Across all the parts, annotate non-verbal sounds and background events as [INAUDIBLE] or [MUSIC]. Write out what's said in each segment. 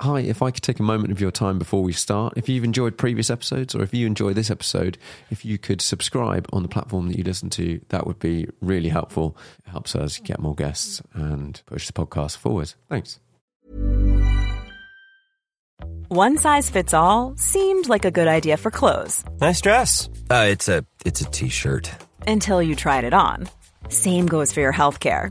hi, if I could take a moment of your time before we start, if you've enjoyed previous episodes or if you enjoy this episode, if you could subscribe on the platform that you listen to, that would be really helpful. It helps us get more guests and push the podcast forward. Thanks. One size fits all seemed like a good idea for clothes Nice dress. Uh, it's a it's a t-shirt. until you tried it on. Same goes for your healthcare.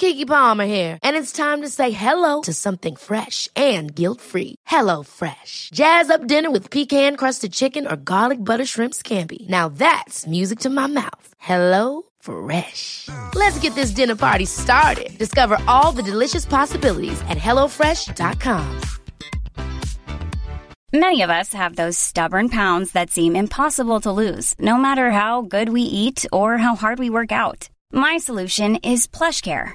Keke Palmer here, and it's time to say hello to something fresh and guilt-free. Hello Fresh. Jazz up dinner with pecan-crusted chicken or garlic butter shrimp scampi. Now that's music to my mouth. Hello Fresh. Let's get this dinner party started. Discover all the delicious possibilities at hellofresh.com. Many of us have those stubborn pounds that seem impossible to lose, no matter how good we eat or how hard we work out. My solution is PlushCare.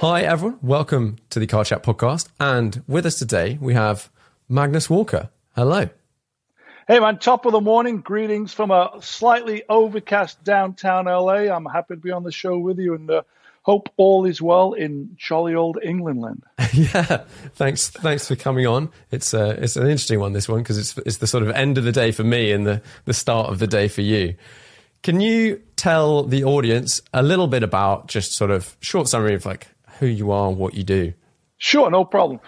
Hi, everyone. Welcome to the Car Chat podcast. And with us today, we have Magnus Walker. Hello. Hey man, top of the morning. Greetings from a slightly overcast downtown LA. I'm happy to be on the show with you and uh, hope all is well in jolly old England land. [LAUGHS] yeah, thanks. Thanks for coming on. It's uh, it's an interesting one. This one because it's it's the sort of end of the day for me and the the start of the day for you. Can you tell the audience a little bit about just sort of short summary of like who you are, and what you do? Sure, no problem.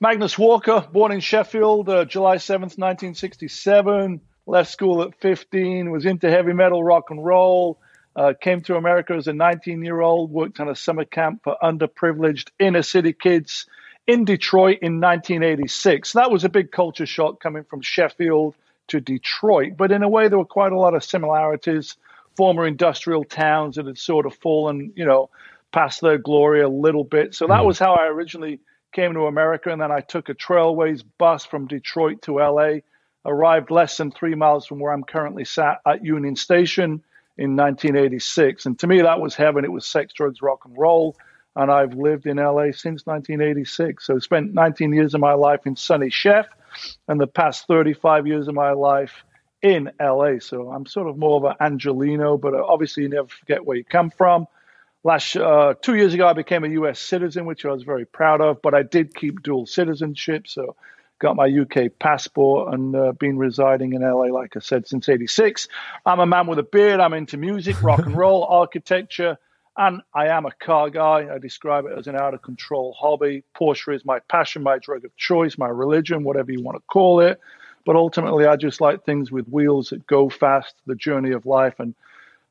Magnus Walker, born in Sheffield, uh, July 7th, 1967. Left school at 15, was into heavy metal, rock and roll. Uh, came to America as a 19 year old, worked on a summer camp for underprivileged inner city kids in Detroit in 1986. That was a big culture shock coming from Sheffield to Detroit, but in a way, there were quite a lot of similarities. Former industrial towns that had sort of fallen, you know, past their glory a little bit. So that hmm. was how I originally came to America. And then I took a Trailways bus from Detroit to LA, arrived less than three miles from where I'm currently sat at Union Station in 1986. And to me, that was heaven. It was sex, drugs, rock and roll. And I've lived in LA since 1986. So spent 19 years of my life in sunny Sheff and the past 35 years of my life in LA. So I'm sort of more of an Angelino, but uh, obviously you never forget where you come from. Last uh, two years ago, I became a U.S. citizen, which I was very proud of. But I did keep dual citizenship, so got my UK passport and uh, been residing in LA, like I said, since '86. I'm a man with a beard. I'm into music, rock and roll, [LAUGHS] architecture, and I am a car guy. I describe it as an out of control hobby. Porsche is my passion, my drug of choice, my religion, whatever you want to call it. But ultimately, I just like things with wheels that go fast, the journey of life, and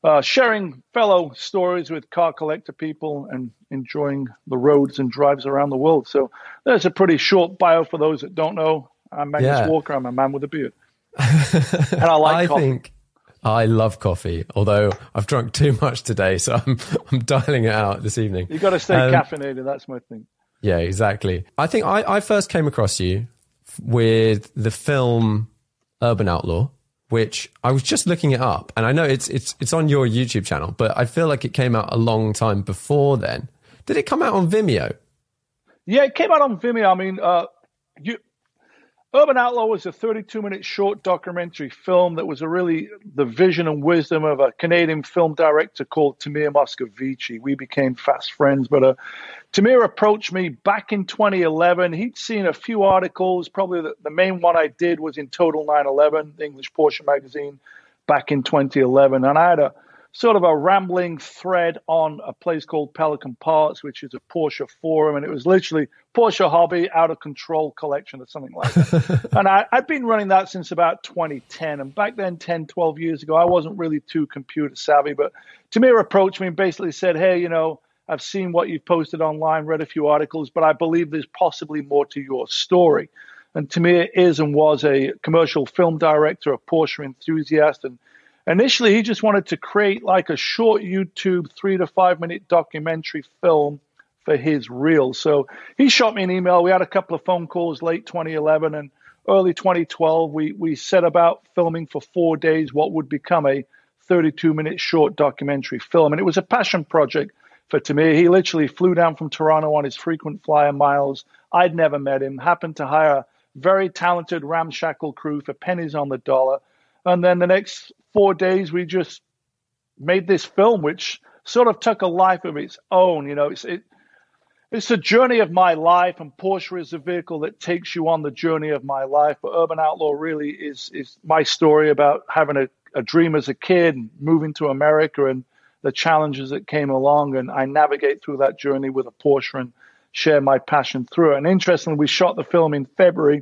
uh, sharing fellow stories with car collector people and enjoying the roads and drives around the world. So there's a pretty short bio for those that don't know. I'm Magnus Yeah. Walker. I'm a man with a beard. [LAUGHS] and I like I coffee. think I love coffee, although I've drunk too much today, so I'm I'm dialing it out this evening. You've got to stay Um, caffeinated. That's my thing. Yeah, exactly. I think I, I first came across you with the film Urban Outlaw, which I was just looking it up, and I know it's it's it's on your YouTube channel, but I feel like it came out a long time before then. Did it come out on Vimeo? Yeah, it came out on Vimeo. I mean, uh, you, Urban Outlaw was a 32 minute short documentary film that was really the vision and wisdom of a Canadian film director called Tamir Moscovici. We became fast friends, but uh, Tamir approached me back in 2011. He'd seen a few articles. Probably the, the main one I did was in Total 911, the English Porsche magazine, back in 2011. And I had a sort of a rambling thread on a place called Pelican Parts, which is a Porsche forum, and it was literally Porsche hobby out of control collection or something like that. [LAUGHS] and I, I've been running that since about 2010. And back then, 10, 12 years ago, I wasn't really too computer savvy, but Tamir approached me and basically said, "Hey, you know." I've seen what you've posted online, read a few articles, but I believe there's possibly more to your story. And Tamir is and was a commercial film director, a Porsche enthusiast, and Initially, he just wanted to create like a short YouTube three to five minute documentary film for his reel. So he shot me an email. We had a couple of phone calls late 2011 and early 2012. We, we set about filming for four days what would become a 32 minute short documentary film. And it was a passion project for Tamir. He literally flew down from Toronto on his frequent flyer miles. I'd never met him, happened to hire a very talented ramshackle crew for pennies on the dollar. And then the next four days, we just made this film, which sort of took a life of its own. You know, it's it, it's a journey of my life, and Porsche is a vehicle that takes you on the journey of my life. But Urban Outlaw really is is my story about having a, a dream as a kid, and moving to America, and the challenges that came along, and I navigate through that journey with a Porsche and share my passion through it. And interestingly, we shot the film in February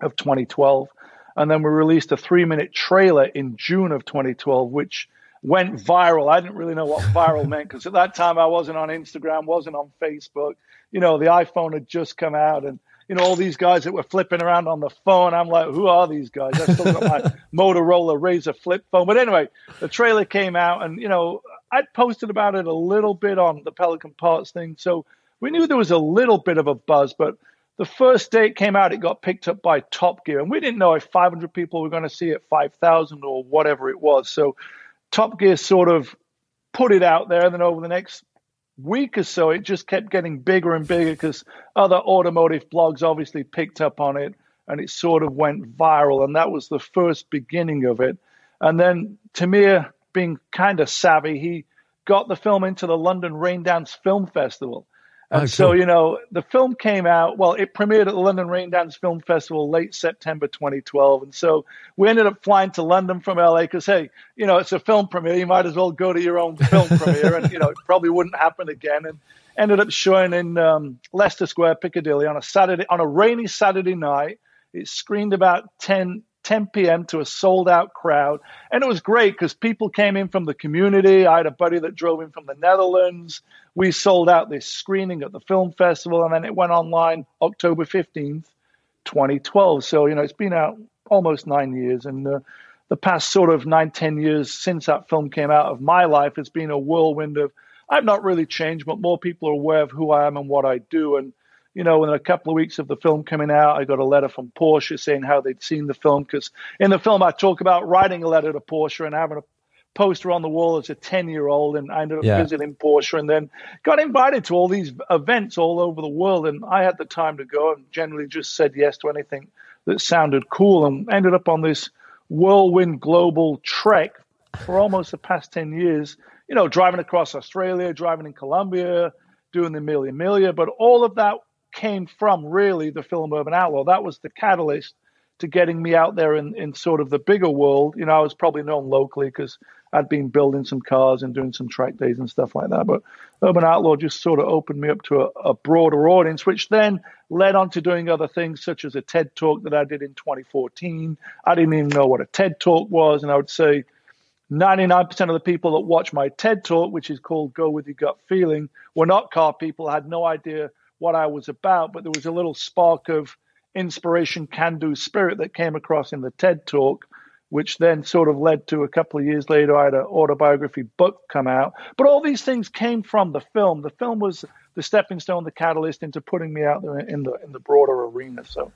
of 2012 and then we released a three minute trailer in June of 2012, which went viral. I didn't really know what viral [LAUGHS] meant because at that time I wasn't on Instagram, wasn't on Facebook. You know, the iPhone had just come out and, you know, all these guys that were flipping around on the phone. I'm like, who are these guys? I still got my [LAUGHS] Motorola RAZR flip phone. But anyway, the trailer came out and, you know, I'd posted about it a little bit on the Pelican Parts thing. So we knew there was a little bit of a buzz, but the first day it came out, it got picked up by Top Gear, and we didn't know if 500 people were going to see it, 5,000 or whatever it was. So Top Gear sort of put it out there, and then over the next week or so, it just kept getting bigger and bigger because other automotive blogs obviously picked up on it, and it sort of went viral, and that was the first beginning of it. And then Tamir, being kind of savvy, he got the film into the London Raindance Film Festival and oh, so, you know, the film came out, well, it premiered at the London Raindance Film Festival late September 2012. And so we ended up flying to London from LA because, hey, you know, it's a film premiere. You might as well go to your own film [LAUGHS] premiere. And, you know, it probably wouldn't happen again. And ended up showing in um, Leicester Square, Piccadilly on a Saturday, on a rainy Saturday night. It screened about 10, 10 p.m. to a sold out crowd. And it was great because people came in from the community. I had a buddy that drove in from the Netherlands. We sold out this screening at the film festival and then it went online October 15th, 2012. So, you know, it's been out almost nine years. And uh, the past sort of nine, ten years since that film came out of my life has been a whirlwind of, I've not really changed, but more people are aware of who I am and what I do. And you know, in a couple of weeks of the film coming out, I got a letter from Porsche saying how they'd seen the film. Because in the film, I talk about writing a letter to Porsche and having a poster on the wall as a 10 year old. And I ended up yeah. visiting Porsche and then got invited to all these events all over the world. And I had the time to go and generally just said yes to anything that sounded cool and ended up on this whirlwind global trek for almost the past 10 years, you know, driving across Australia, driving in Colombia, doing the Mille Miglia. But all of that came from really the film Urban Outlaw. That was the catalyst to getting me out there in, in sort of the bigger world. You know, I was probably known locally because I'd been building some cars and doing some track days and stuff like that. But Urban Outlaw just sort of opened me up to a, a broader audience, which then led on to doing other things such as a TED talk that I did in 2014. I didn't even know what a TED talk was. And I would say 99% of the people that watch my TED talk, which is called Go With Your Gut Feeling, were not car people, had no idea what I was about, but there was a little spark of inspiration, can do spirit that came across in the TED talk, which then sort of led to a couple of years later, I had an autobiography book come out. But all these things came from the film. The film was the stepping stone, the catalyst into putting me out there in the in the broader arena. So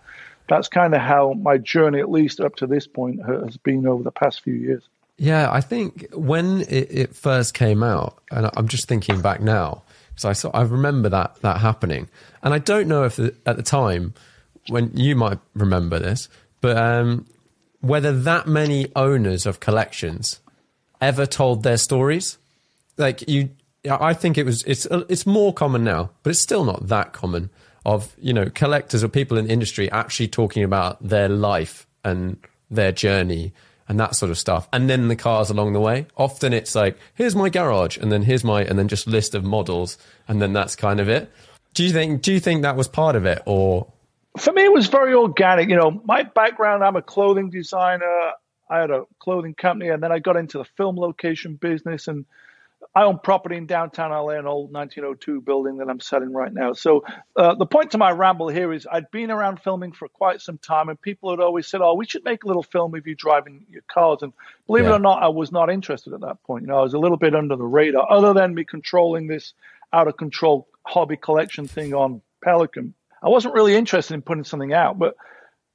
that's kind of how my journey, at least up to this point, has been over the past few years. Yeah, I think when it, it first came out, and I'm just thinking back now, so I saw, I remember that that happening, and I don't know if the, at the time when you might remember this, but um, whether that many owners of collections ever told their stories. Like you, I think it was. It's it's more common now, but it's still not that common. Of you know collectors or people in the industry actually talking about their life and their journey and that sort of stuff. And then the cars along the way. Often it's like, here's my garage, and then here's my, and then just list of models, and then that's kind of it. Do you think? Do you think that was part of it, or? For me, it was very organic. You know, my background, I'm a clothing designer. I had a clothing company, and then I got into the film location business, and I own property in downtown LA, an old 1902 building that I'm selling right now. So uh, the point to my ramble here is I'd been around filming for quite some time, and people had always said, "Oh, we should make a little film of you driving your cars." And believe yeah. it or not, I was not interested at that point. You know, I was a little bit under the radar, other than me controlling this out of control hobby collection thing on Pelican. I wasn't really interested in putting something out, but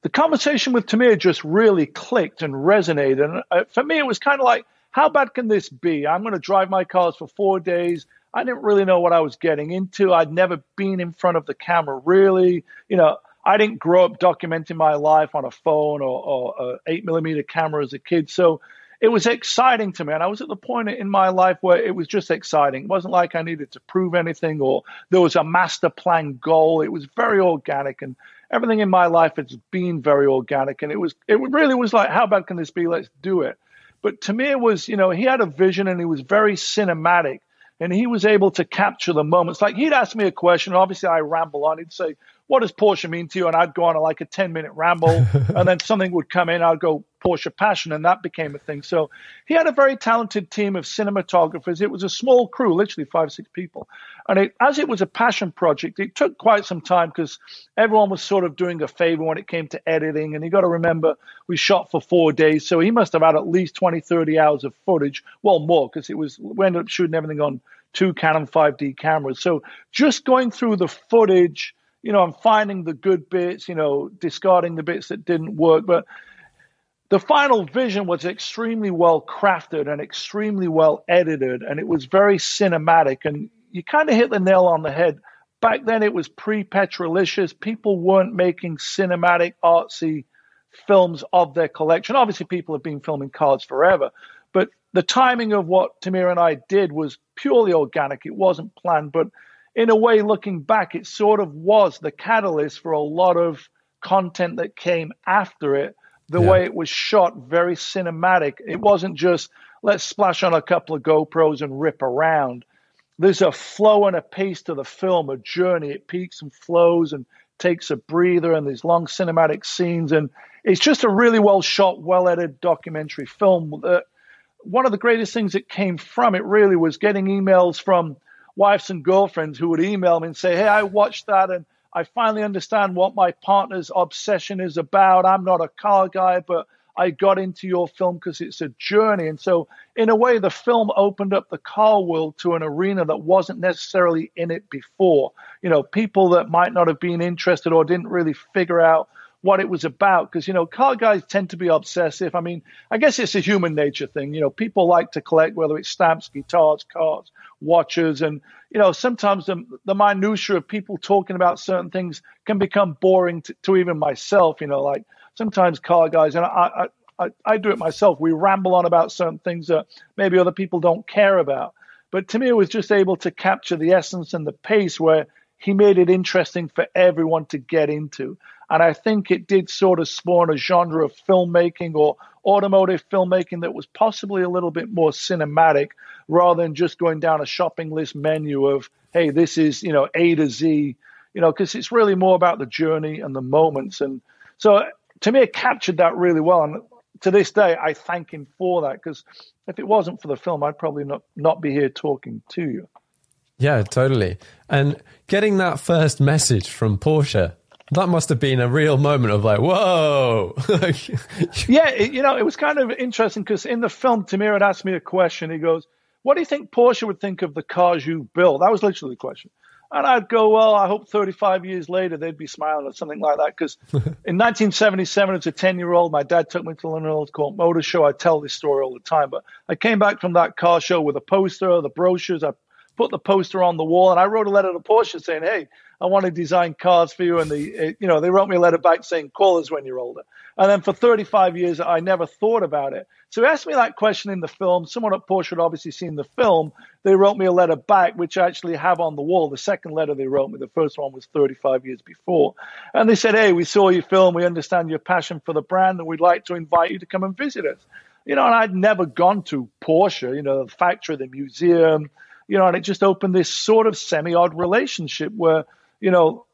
the conversation with Tamir just really clicked and resonated. And uh, for me, it was kind of like how bad can this be? I'm going to drive my cars for four days. I didn't really know what I was getting into. I'd never been in front of the camera, really. You know, I didn't grow up documenting my life on a phone or, or a eight millimeter camera as a kid. So it was exciting to me. And I was at the point in my life where it was just exciting. It wasn't like I needed to prove anything or there was a master plan goal. It was very organic and everything in my life has been very organic. And it was, it really was like, how bad can this be? Let's do it. But Tamir was, you know, he had a vision and he was very cinematic and he was able to capture the moments. Like he'd ask me a question, obviously I ramble on. He'd say, What does Porsche mean to you? And I'd go on a, like a 10 minute ramble, [LAUGHS] and then something would come in. I'd go, Porsche Passion, and that became a thing. So he had a very talented team of cinematographers. It was a small crew, literally five, six people. And it, as it was a passion project, it took quite some time because everyone was sort of doing a favor when it came to editing. And you got to remember, we shot for four days. So he must have had at least 20, 30 hours of footage. Well, more because it was, we ended up shooting everything on two Canon 5D cameras. So just going through the footage, you know, I'm finding the good bits, you know, discarding the bits that didn't work. But the final vision was extremely well crafted and extremely well edited, and it was very cinematic. And you kind of hit the nail on the head. Back then, it was pre Petrolicious. People weren't making cinematic, artsy films of their collection. Obviously, people have been filming cards forever, but the timing of what Tamir and I did was purely organic. It wasn't planned, but in a way, looking back, it sort of was the catalyst for a lot of content that came after it the yeah. way it was shot, very cinematic. It wasn't just let's splash on a couple of GoPros and rip around. There's a flow and a pace to the film, a journey. It peaks and flows and takes a breather, and these long cinematic scenes. And it's just a really well shot, well edited documentary film. Uh, one of the greatest things that came from it really was getting emails from wives and girlfriends who would email me and say, Hey, I watched that and I finally understand what my partner's obsession is about. I'm not a car guy, but I got into your film because it's a journey. And so, in a way, the film opened up the car world to an arena that wasn't necessarily in it before. You know, people that might not have been interested or didn't really figure out what it was about because you know car guys tend to be obsessive. I mean i guess it's a human nature thing. You know people like to collect whether it's stamps guitars cars watches and you know sometimes the, the minutia of people talking about certain things can become boring to, to even myself you know like sometimes car guys and I, I I do it myself. We ramble on about certain things that maybe other people don't care about. But to me it was just able to capture the essence and the pace where he made it interesting for everyone to get into and I think it did sort of spawn a genre of filmmaking or automotive filmmaking that was possibly a little bit more cinematic rather than just going down a shopping list menu of, hey, this is, you know, A to Z, you know, because it's really more about the journey and the moments. And so to me, it captured that really well. And to this day, I thank him for that because if it wasn't for the film, I'd probably not, not be here talking to you. Yeah, totally. And getting that first message from Porsche that must have been a real moment of like, whoa. [LAUGHS] yeah, it, you know, it was kind of interesting because in the film, Tamir had asked me a question. He goes, What do you think Porsche would think of the cars you build? That was literally the question. And I'd go, Well, I hope 35 years later they'd be smiling or something like that. Because [LAUGHS] in 1977, as a 10 year old, my dad took me to the London Earls Court Motor Show. I tell this story all the time. But I came back from that car show with a poster, the brochures. I put the poster on the wall, and I wrote a letter to Porsche saying, "Hey, I want to design cars for you." And the eh, you know they wrote me a letter back saying, "Call us when you're older." And then for 35 years, I never thought about it. So he asked me that question in the film. Someone at Porsche had obviously seen the film. They wrote me a letter back, which I actually have on the wall. The second letter they wrote me, the first one was 35 years before. And they said, Hey, we saw your film. We understand your passion for the brand, and we'd like to invite you to come and visit us. You know, and I'd never gone to Porsche, you know, the factory, the museum, you know, and it just opened this sort of semi odd relationship where, you know,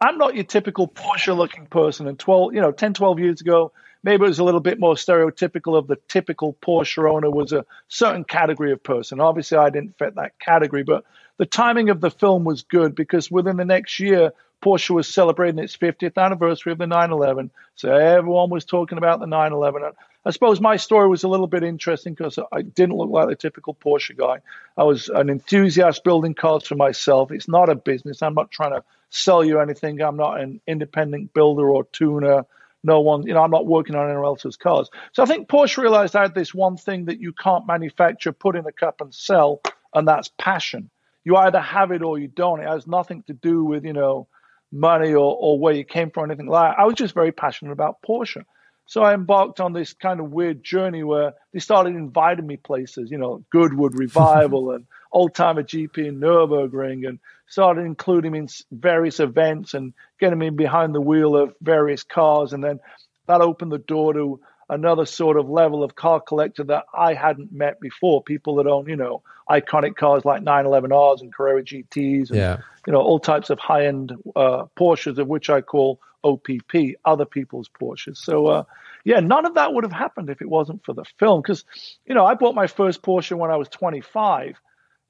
I'm not your typical Porsche looking person. And 12, you know, 10, 12 years ago, maybe it was a little bit more stereotypical of the typical Porsche owner was a certain category of person. Obviously, I didn't fit that category, but the timing of the film was good because within the next year, Porsche was celebrating its 50th anniversary of the 911. So everyone was talking about the 911. I suppose my story was a little bit interesting because I didn't look like the typical Porsche guy. I was an enthusiast building cars for myself. It's not a business. I'm not trying to sell you anything. I'm not an independent builder or tuner. No one, you know, I'm not working on anyone else's cars. So I think Porsche realized I had this one thing that you can't manufacture, put in a cup and sell, and that's passion. You either have it or you don't. It has nothing to do with, you know, money or, or where you came from or anything like that. I was just very passionate about Porsche. So I embarked on this kind of weird journey where they started inviting me places, you know, Goodwood [LAUGHS] Revival and Old Timer GP in Nürburgring, and started including me in various events and getting me behind the wheel of various cars. And then that opened the door to another sort of level of car collector that I hadn't met before. People that own, you know, iconic cars like 911Rs and Carrera GTs and, yeah. you know, all types of high end uh, Porsches, of which I call OPP, other people's Porsches. So, uh, yeah, none of that would have happened if it wasn't for the film. Because, you know, I bought my first Porsche when I was 25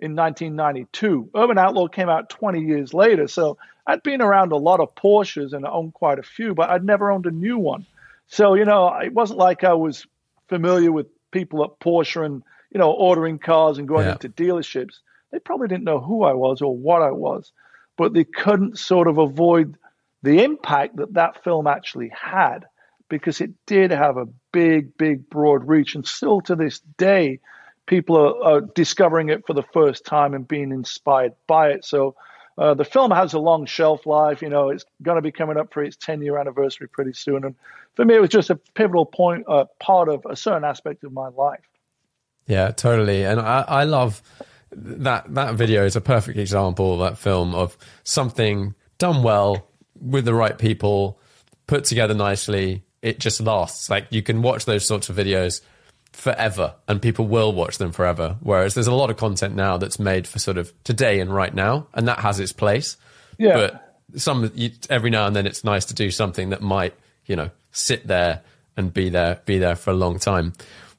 in 1992. Urban Outlaw came out 20 years later. So I'd been around a lot of Porsches and owned quite a few, but I'd never owned a new one. So, you know, it wasn't like I was familiar with people at Porsche and, you know, ordering cars and going yeah. into dealerships. They probably didn't know who I was or what I was, but they couldn't sort of avoid the impact that that film actually had because it did have a big, big, broad reach. And still to this day, people are, are discovering it for the first time and being inspired by it. So uh, the film has a long shelf life. You know, it's going to be coming up for its 10 year anniversary pretty soon. And for me, it was just a pivotal point, uh, part of a certain aspect of my life. Yeah, totally. And I, I love that that video is a perfect example that film of something done well with the right people, put together nicely, it just lasts. Like you can watch those sorts of videos forever and people will watch them forever. Whereas there's a lot of content now that's made for sort of today and right now, and that has its place. Yeah. But some you, every now and then it's nice to do something that might, you know, sit there and be there, be there for a long time.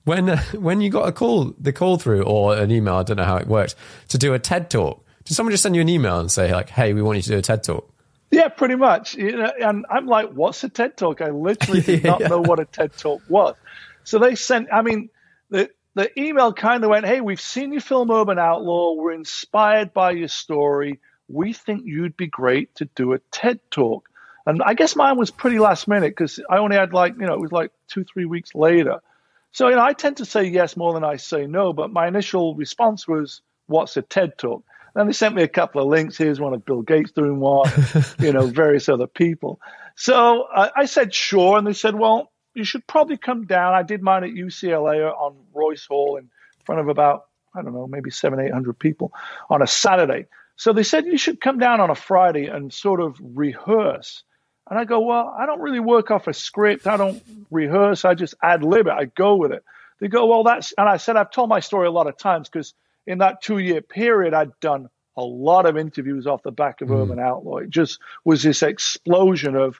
When uh, [LAUGHS] when you got a call, the call through or an email, I don't know how it works, to do a TED talk. Did someone just send you an email and say like, "Hey, we want you to do a TED talk"? Yeah, pretty much. You know, and I'm like, what's a TED Talk? I literally did [LAUGHS] not yeah. know what a TED Talk was. So they sent, I mean, the, the email kind of went, hey, we've seen your film Urban Outlaw. We're inspired by your story. We think you'd be great to do a TED Talk. And I guess mine was pretty last minute because I only had like, you know, it was like two, three weeks later. So, you know, I tend to say yes more than I say no, but my initial response was, what's a TED Talk? And they sent me a couple of links. Here's one of Bill Gates doing one, [LAUGHS] you know, various other people. So uh, I said, sure. And they said, well, you should probably come down. I did mine at UCLA on Royce Hall in front of about, I don't know, maybe seven, 800 people on a Saturday. So they said, you should come down on a Friday and sort of rehearse. And I go, well, I don't really work off a script. I don't rehearse. I just ad lib it. I go with it. They go, well, that's, and I said, I've told my story a lot of times because in that two year period, I'd done a lot of interviews off the back of mm. Urban Outlaw. It just was this explosion of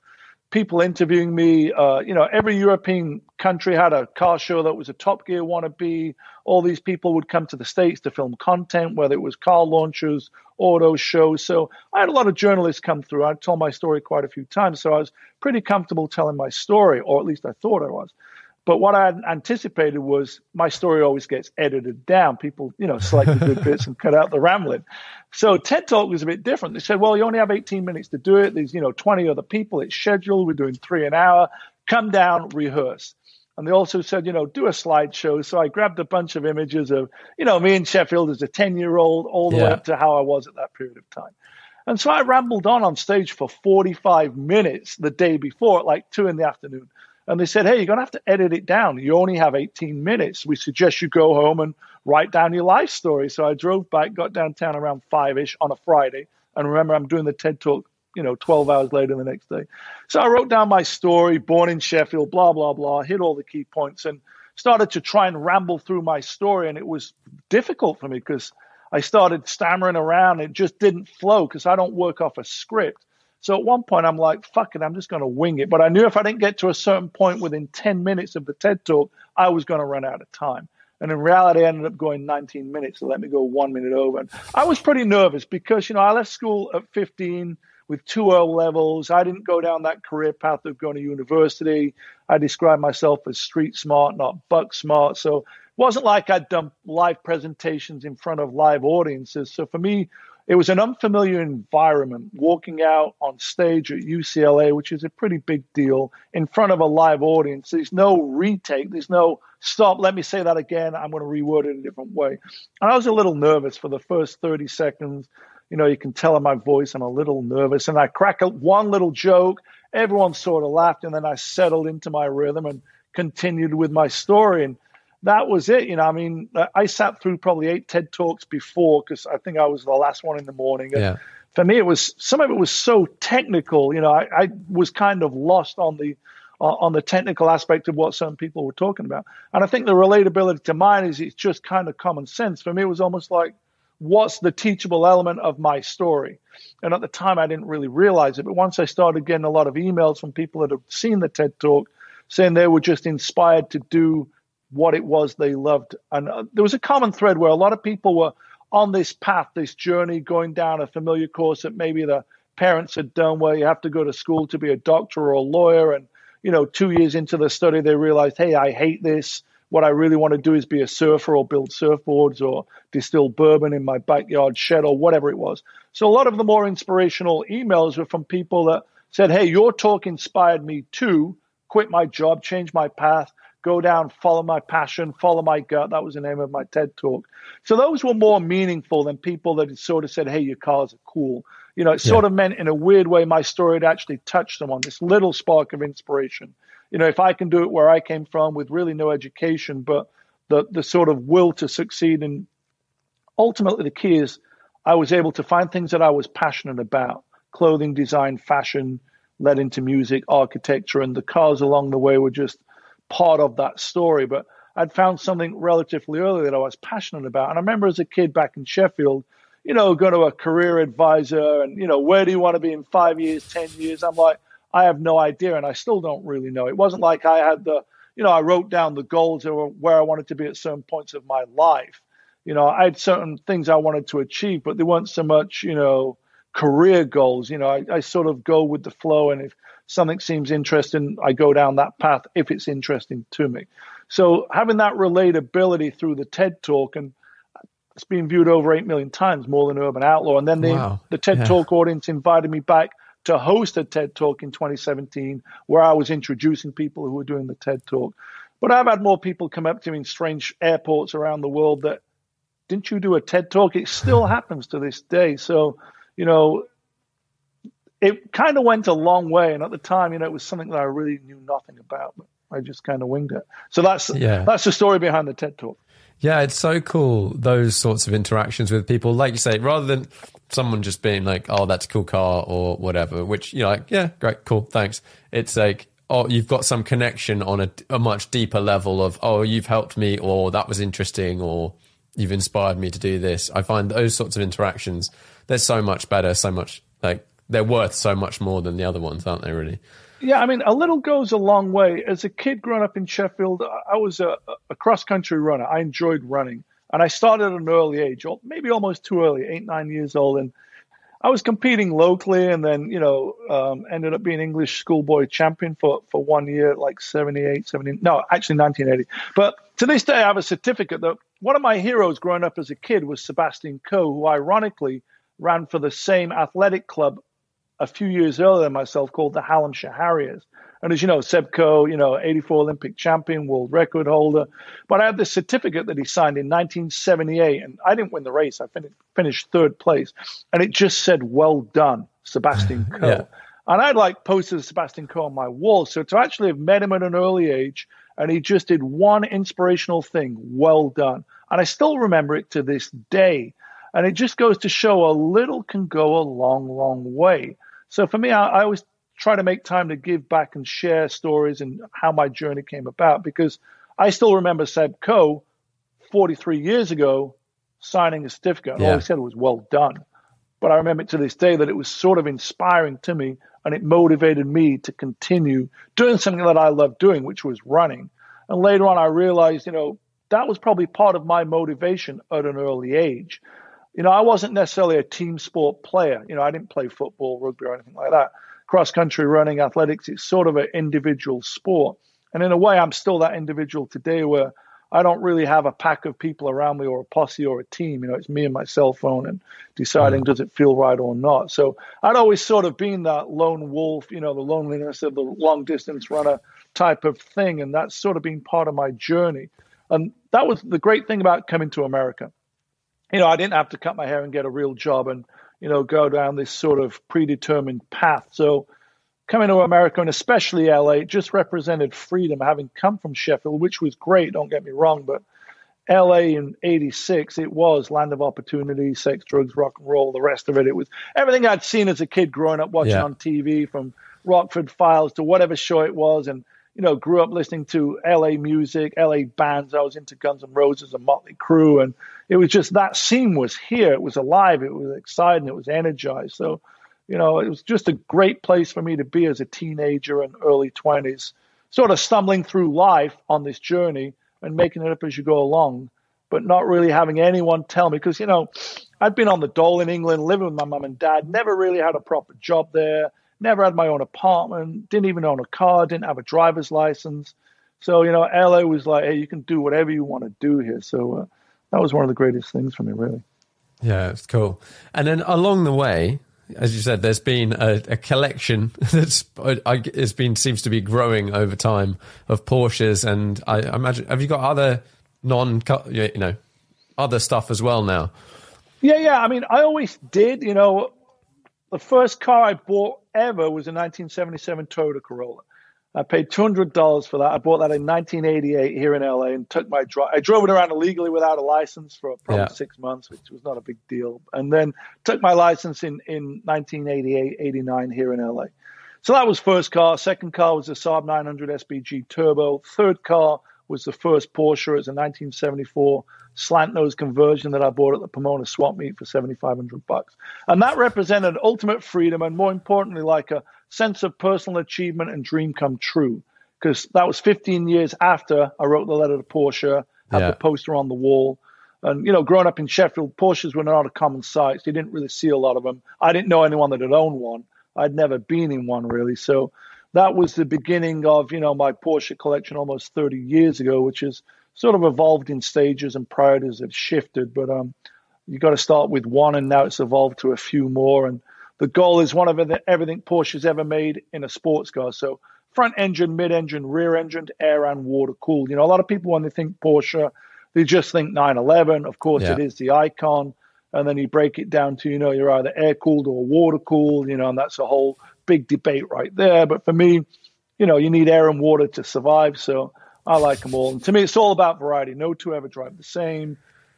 people interviewing me. Uh, you know, every European country had a car show that was a Top Gear wannabe. All these people would come to the States to film content, whether it was car launches, auto shows. So I had a lot of journalists come through. I told my story quite a few times. So I was pretty comfortable telling my story, or at least I thought I was. But what I anticipated was my story always gets edited down. People, you know, select the good bits and cut out the rambling. So TED Talk was a bit different. They said, well, you only have 18 minutes to do it. There's, you know, 20 other people. It's scheduled. We're doing three an hour. Come down, rehearse. And they also said, you know, do a slideshow. So I grabbed a bunch of images of, you know, me in Sheffield as a 10 year old, all the yeah. way up to how I was at that period of time. And so I rambled on on stage for 45 minutes the day before at like two in the afternoon. And they said, hey, you're going to have to edit it down. You only have 18 minutes. We suggest you go home and write down your life story. So I drove back, got downtown around five ish on a Friday. And remember, I'm doing the TED Talk you know, 12 hours later the next day. So I wrote down my story, born in Sheffield, blah, blah, blah, hit all the key points and started to try and ramble through my story. And it was difficult for me because I started stammering around. It just didn't flow because I don't work off a script. So at one point, I'm like, fuck it, I'm just going to wing it. But I knew if I didn't get to a certain point within 10 minutes of the TED Talk, I was going to run out of time. And in reality, I ended up going 19 minutes. So let me go one minute over. And I was pretty nervous because, you know, I left school at 15 with two O levels. I didn't go down that career path of going to university. I described myself as street smart, not buck smart. So it wasn't like I'd done live presentations in front of live audiences. So for me, it was an unfamiliar environment walking out on stage at UCLA, which is a pretty big deal, in front of a live audience. There's no retake, there's no stop, let me say that again. I'm going to reword it a different way. And I was a little nervous for the first 30 seconds you know, you can tell in my voice I'm a little nervous. And I crack one little joke. Everyone sort of laughed. And then I settled into my rhythm and continued with my story. And that was it. You know, I mean, I sat through probably eight TED Talks before because I think I was the last one in the morning. And yeah. for me, it was some of it was so technical. You know, I, I was kind of lost on the uh, on the technical aspect of what some people were talking about. And I think the relatability to mine is it's just kind of common sense. For me, it was almost like what's the teachable element of my story? And at the time, I didn't really realize it. But once I started getting a lot of emails from people that have seen the TED Talk saying they were just inspired to do what it was they loved. And uh, there was a common thread where a lot of people were on this path, this journey, going down a familiar course that maybe the parents had done where you have to go to school to be a doctor or a lawyer. And, you know, two years into the study, they realized, hey, I hate this what I really want to do is be a surfer or build surfboards or distill bourbon in my backyard shed or whatever it was. So a lot of the more inspirational emails were from people that said, Hey, your talk inspired me to quit my job, change my path, go down, follow my passion, follow my gut. That was the name of my TED talk. So those were more meaningful than people that had sort of said, Hey, your cars are cool. You know, it yeah. sort of meant in a weird way my story had actually touched someone, this little spark of inspiration you know, if I can do it where I came from with really no education, but the the sort of will to succeed, and ultimately the key is I was able to find things that I was passionate about: clothing design, fashion, led into music, architecture, and the cars along the way were just part of that story. But I'd found something relatively early that I was passionate about, and I remember as a kid back in Sheffield you know, go to a career advisor and, you know, where do you want to be in five years, 10 years? I'm like, I have no idea, and I still don't really know. It wasn't like I had the, you know, I wrote down the goals or where I wanted to be at certain points of my life. You know, I had certain things I wanted to achieve, but they weren't so much, you know, career goals. You know, I, I sort of go with the flow, and if something seems interesting, I go down that path if it's interesting to me. So having that relatability through the TED Talk and it's been viewed over 8 million times more than Urban Outlaw. And then the, wow. the TED yeah. Talk audience invited me back to host a TED Talk in 2017 where I was introducing people who were doing the TED Talk. But I've had more people come up to me in strange airports around the world that, didn't you do a TED Talk? It still happens to this day. So, you know, it kind of went a long way. And at the time, you know, it was something that I really knew nothing about. But I just kind of winged it. So that's yeah. that's the story behind the TED Talk. Yeah, it's so cool those sorts of interactions with people. Like you say, rather than someone just being like, "Oh, that's a cool car" or whatever, which you're like, "Yeah, great, cool, thanks." It's like, oh, you've got some connection on a, a much deeper level of, "Oh, you've helped me," or "That was interesting," or "You've inspired me to do this." I find those sorts of interactions they're so much better, so much like they're worth so much more than the other ones, aren't they? Really. Yeah, I mean, a little goes a long way. As a kid growing up in Sheffield, I was a, a cross country runner. I enjoyed running. And I started at an early age, maybe almost too early, eight, nine years old. And I was competing locally and then, you know, um, ended up being English schoolboy champion for, for one year, like 78, 70, no, actually 1980. But to this day, I have a certificate that one of my heroes growing up as a kid was Sebastian Coe, who ironically ran for the same athletic club a few years earlier than myself called the Hallamshire Harriers. And as you know, Seb Coe, you know, 84 Olympic champion, world record holder. But I had this certificate that he signed in 1978, and I didn't win the race. I fin- finished third place. And it just said, well done, Sebastian [LAUGHS] Coe. yeah. And I'd like posted Sebastian Coe on my wall. So to actually have met him at an early age, and he just did one inspirational thing, well done. And I still remember it to this day. And it just goes to show a little can go a long, long way. So for me, I, I always try to make time to give back and share stories and how my journey came about because I still remember Seb Coe 43 years ago signing a certificate and yeah. all he said was well done. But I remember to this day that it was sort of inspiring to me and it motivated me to continue doing something that I loved doing, which was running. And later on, I realized, you know, that was probably part of my motivation at an early age. You know, I wasn't necessarily a team sport player. You know, I didn't play football, rugby, or anything like that. Cross country running, athletics, it's sort of an individual sport. And in a way, I'm still that individual today where I don't really have a pack of people around me or a posse or a team. You know, it's me and my cell phone and deciding mm. does it feel right or not. So I'd always sort of been that lone wolf, you know, the loneliness of the long distance runner type of thing. And that's sort of been part of my journey. And that was the great thing about coming to America you know, I didn't have to cut my hair and get a real job and, you know, go down this sort of predetermined path. So coming to America and especially LA just represented freedom, having come from Sheffield, which was great, don't get me wrong, but LA in 86, it was land of opportunity, sex, drugs, rock and roll, the rest of it. It was everything I'd seen as a kid growing up watching yeah. on TV from Rockford Files to whatever show it was. And you know, grew up listening to LA music, LA bands. I was into Guns N' Roses and Motley Crue. And it was just that scene was here. It was alive. It was exciting. It was energized. So, you know, it was just a great place for me to be as a teenager and early 20s, sort of stumbling through life on this journey and making it up as you go along, but not really having anyone tell me. Because, you know, I'd been on the dole in England, living with my mum and dad, never really had a proper job there never had my own apartment, didn't even own a car, didn't have a driver's license. So, you know, LA was like, hey, you can do whatever you want to do here. So uh, that was one of the greatest things for me, really. Yeah, it's cool. And then along the way, as you said, there's been a, a collection [LAUGHS] that's has been seems to be growing over time of Porsches, and I imagine have you got other non you know other stuff as well now? Yeah, yeah. I mean, I always did. You know, the first car I bought ever was a 1977 Toyota Corolla. I paid $200 for that. I bought that in 1988 here in LA and took my drive. I drove it around illegally without a license for probably yeah. six months, which was not a big deal. And then took my license in, in 1988, 89 here in LA. So that was first car. Second car was a Saab 900 SPG Turbo. Third car was the first Porsche. It was a 1974 slant nose conversion that I bought at the Pomona swap meet for 7,500 bucks. And that represented ultimate freedom and more importantly, like a sense of personal achievement and dream come true. Because that was 15 years after I wrote the letter to Porsche, had yeah. the poster on the wall. And, you know, growing up in Sheffield, Porsches were not a common sight. So you didn't really see a lot of them. I didn't know anyone that had owned one. I'd never been in one really. So that was the beginning of, you know, my Porsche collection almost 30 years ago, which is sort of evolved in stages and priorities have shifted. But um, you got to start with one, and now it's evolved to a few more. And the goal is one of everything Porsche's ever made in a sports car. So front engine, mid engine, rear engine, air and water cooled. You know, a lot of people when they think Porsche, they just think 911. Of course, yeah. it is the icon. And then you break it down to, you know, you're either air cooled or water cooled, you know, and that's a whole big debate right there. But for me, you know, you need air and water to survive. So I like them all. And to me, it's all about variety. No two ever drive the same.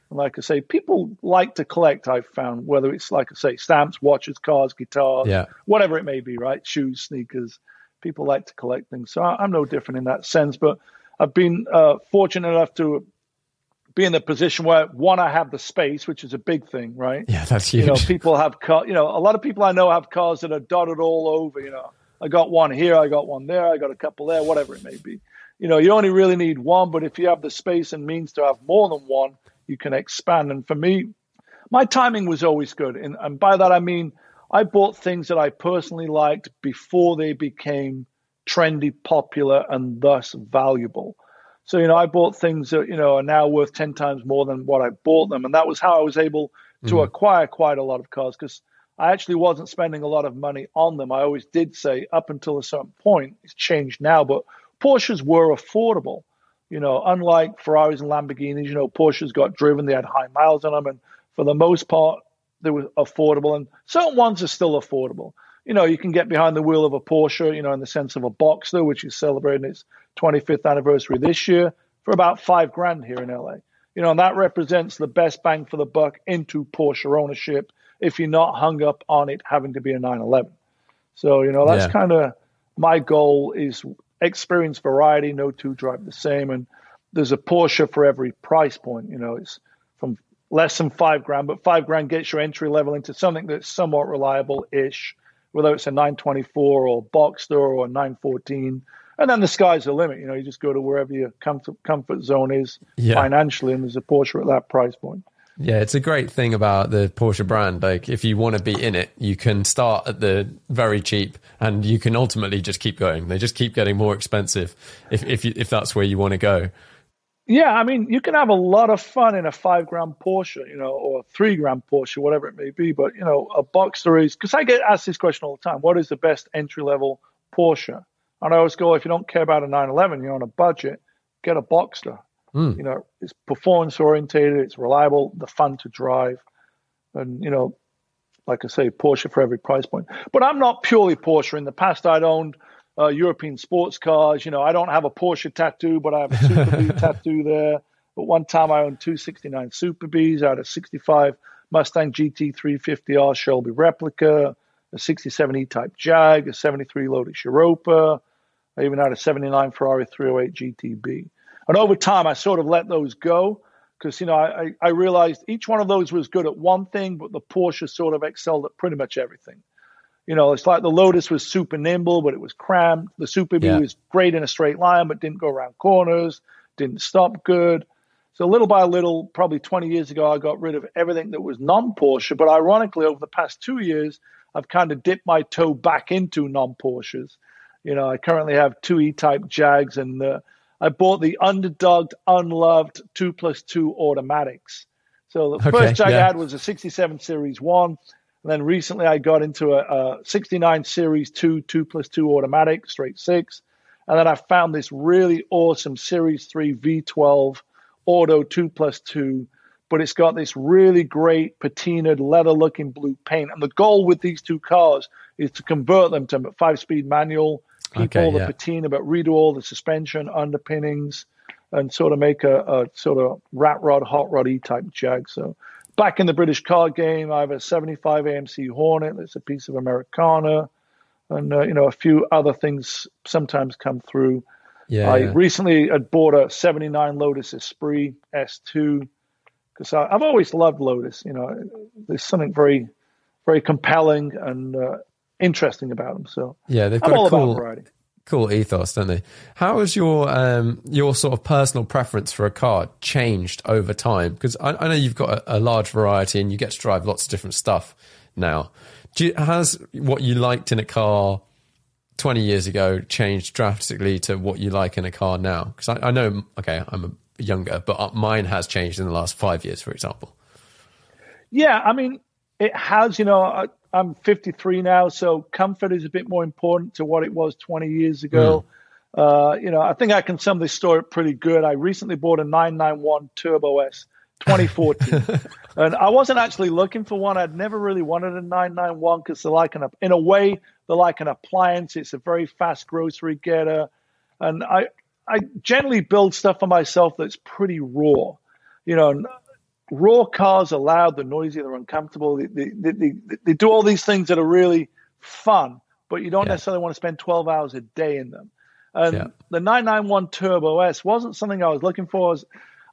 And like I say, people like to collect, I've found, whether it's like I say, stamps, watches, cars, guitars, yeah. whatever it may be, right? Shoes, sneakers. People like to collect things. So I'm no different in that sense. But I've been uh, fortunate enough to be in the position where one, I have the space, which is a big thing, right? Yeah, that's huge. You know, people have cars, You know, a lot of people I know have cars that are dotted all over. You know, I got one here, I got one there, I got a couple there, whatever it may be you know, you only really need one, but if you have the space and means to have more than one, you can expand. And for me, my timing was always good. And, and by that, I mean, I bought things that I personally liked before they became trendy, popular, and thus valuable. So, you know, I bought things that, you know, are now worth 10 times more than what I bought them. And that was how I was able to mm. acquire quite a lot of cars because I actually wasn't spending a lot of money on them. I always did say up until a certain point, it's changed now, but Porsches were affordable. You know, unlike Ferraris and Lamborghinis, you know, Porsches got driven, they had high miles on them, and for the most part, they were affordable. And certain ones are still affordable. You know, you can get behind the wheel of a Porsche, you know, in the sense of a Boxster, which is celebrating its 25th anniversary this year, for about five grand here in LA. You know, and that represents the best bang for the buck into Porsche ownership if you're not hung up on it having to be a 911. So, you know, that's yeah. kind of my goal is experience variety, no two drive the same. And there's a Porsche for every price point. You know, it's from less than five grand, but five grand gets your entry level into something that's somewhat reliable ish, whether it's a 924 or Boxster or a 914. And then the sky's the limit. You know, you just go to wherever your comfort, comfort zone is yeah. financially, and there's a Porsche at that price point. Yeah, it's a great thing about the Porsche brand. Like, if you want to be in it, you can start at the very cheap, and you can ultimately just keep going. They just keep getting more expensive if if you, if that's where you want to go. Yeah, I mean, you can have a lot of fun in a five grand Porsche, you know, or three grand Porsche, whatever it may be. But you know, a Boxster is because I get asked this question all the time: What is the best entry level Porsche? And I always go, if you don't care about a 911, you're on a budget, get a Boxster. Mm. You know, it's performance orientated, it's reliable, the fun to drive, and you know, like I say, Porsche for every price point. But I'm not purely Porsche. In the past, I'd owned uh, European sports cars. You know, I don't have a Porsche tattoo, but I have a Super Bee [LAUGHS] tattoo there. But one time I owned two 69 Super Bees. I had a 65 Mustang GT 350R Shelby replica, a 67 E-Type Jag, a 73 Lotus Europa. I even had a 79 Ferrari 308 GTB. And over time, I sort of let those go because, you know, I, I realized each one of those was good at one thing, but the Porsche sort of excelled at pretty much everything. You know, it's like the Lotus was super nimble, but it was cramped. The Super Bee yeah. was great in a straight line, but didn't go around corners, didn't stop good. So little by little, probably 20 years ago, I got rid of everything that was non-Porsche. But ironically, over the past two years, I've kind of dipped my toe back into non-Porsches. You know, I currently have two E-Type Jags and uh, I bought the underdogged, unloved two plus two automatics. So the okay, first Jag yeah. I had was a 67 Series 1. And then recently I got into a, a 69 Series 2, 2 plus 2 automatic, straight six. And then I found this really awesome Series 3 V12 Auto 2 plus 2. But it's got this really great patinaed leather looking blue paint. And the goal with these two cars is to convert them to five speed manual keep okay, all the yeah. patina, but redo all the suspension underpinnings and sort of make a, a sort of rat rod, hot rod E type jag. So back in the British car game, I have a 75 AMC Hornet. That's a piece of Americana, and uh, you know a few other things sometimes come through. Yeah, I yeah. recently had bought a 79 Lotus Esprit S2 because I've always loved Lotus. You know, there's something very, very compelling and uh, interesting about them. So yeah, they've got I'm a cool, cool ethos, don't they? How has your um, your sort of personal preference for a car changed over time? Because I, I, know you've got a, a, large variety and you get to drive lots of different stuff now. You, has what you liked in a car 20 years ago changed drastically to what you like in a car now? Because I, I know, okay, I'm younger, but mine has changed in the last five years, for example. Yeah, I mean, it has. You know, I'm 53 now, so comfort is a bit more important to what it was 20 years ago. Mm. Uh, you know, I think I can sum this story up pretty good. I recently bought a 991 Turbo S 2014, [LAUGHS] and I wasn't actually looking for one. I'd never really wanted a 991 because they're like an, in a way, they're like an appliance. It's a very fast grocery getter, and I, I generally build stuff for myself that's pretty raw. You know, raw cars are loud, they're noisy, they're uncomfortable. They, they, they, they, do all these things that are really fun, but you don't yeah. necessarily want to spend 12 hours a day in them. And yeah. the 991 Turbo S wasn't something I was looking for. I was,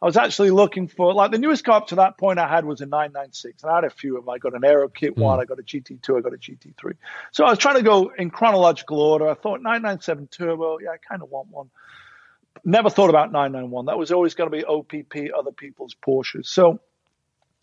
I was, actually looking for, like the newest car up to that point I had was a 996. And I had a few of them. I got an Aero Kit mm. 1, I got a GT2, I got a GT3. So I was trying to go in chronological order. I thought 997 Turbo, yeah, I kind of want one never thought about 991. That was always going to be OPP, other people's Porsches. So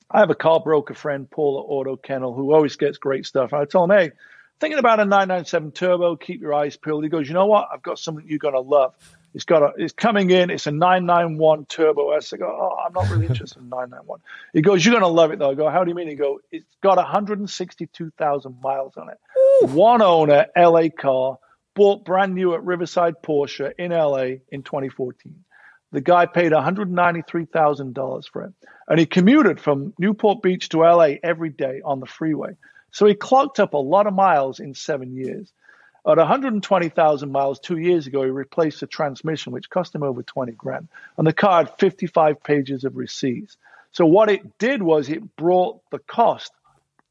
I have a car broker friend, Paul at Auto Kennel, who always gets great stuff. And I tell him, hey, thinking about a 997 Turbo, keep your eyes peeled. He goes, you know what? I've got something you're going to love. It's got a, it's coming in. It's a 991 Turbo S. I go, oh, I'm not really interested in 991. He goes, you're going to love it though. I go, how do you mean? He go, it's got 162,000 miles on it. Ooh. One owner, LA car, bought brand new at Riverside Porsche in LA in 2014. The guy paid $193,000 for it. And he commuted from Newport Beach to LA every day on the freeway. So he clocked up a lot of miles in seven years. At 120,000 miles two years ago, he replaced the transmission, which cost him over 20 grand. And the car had 55 pages of receipts. So what it did was it brought the cost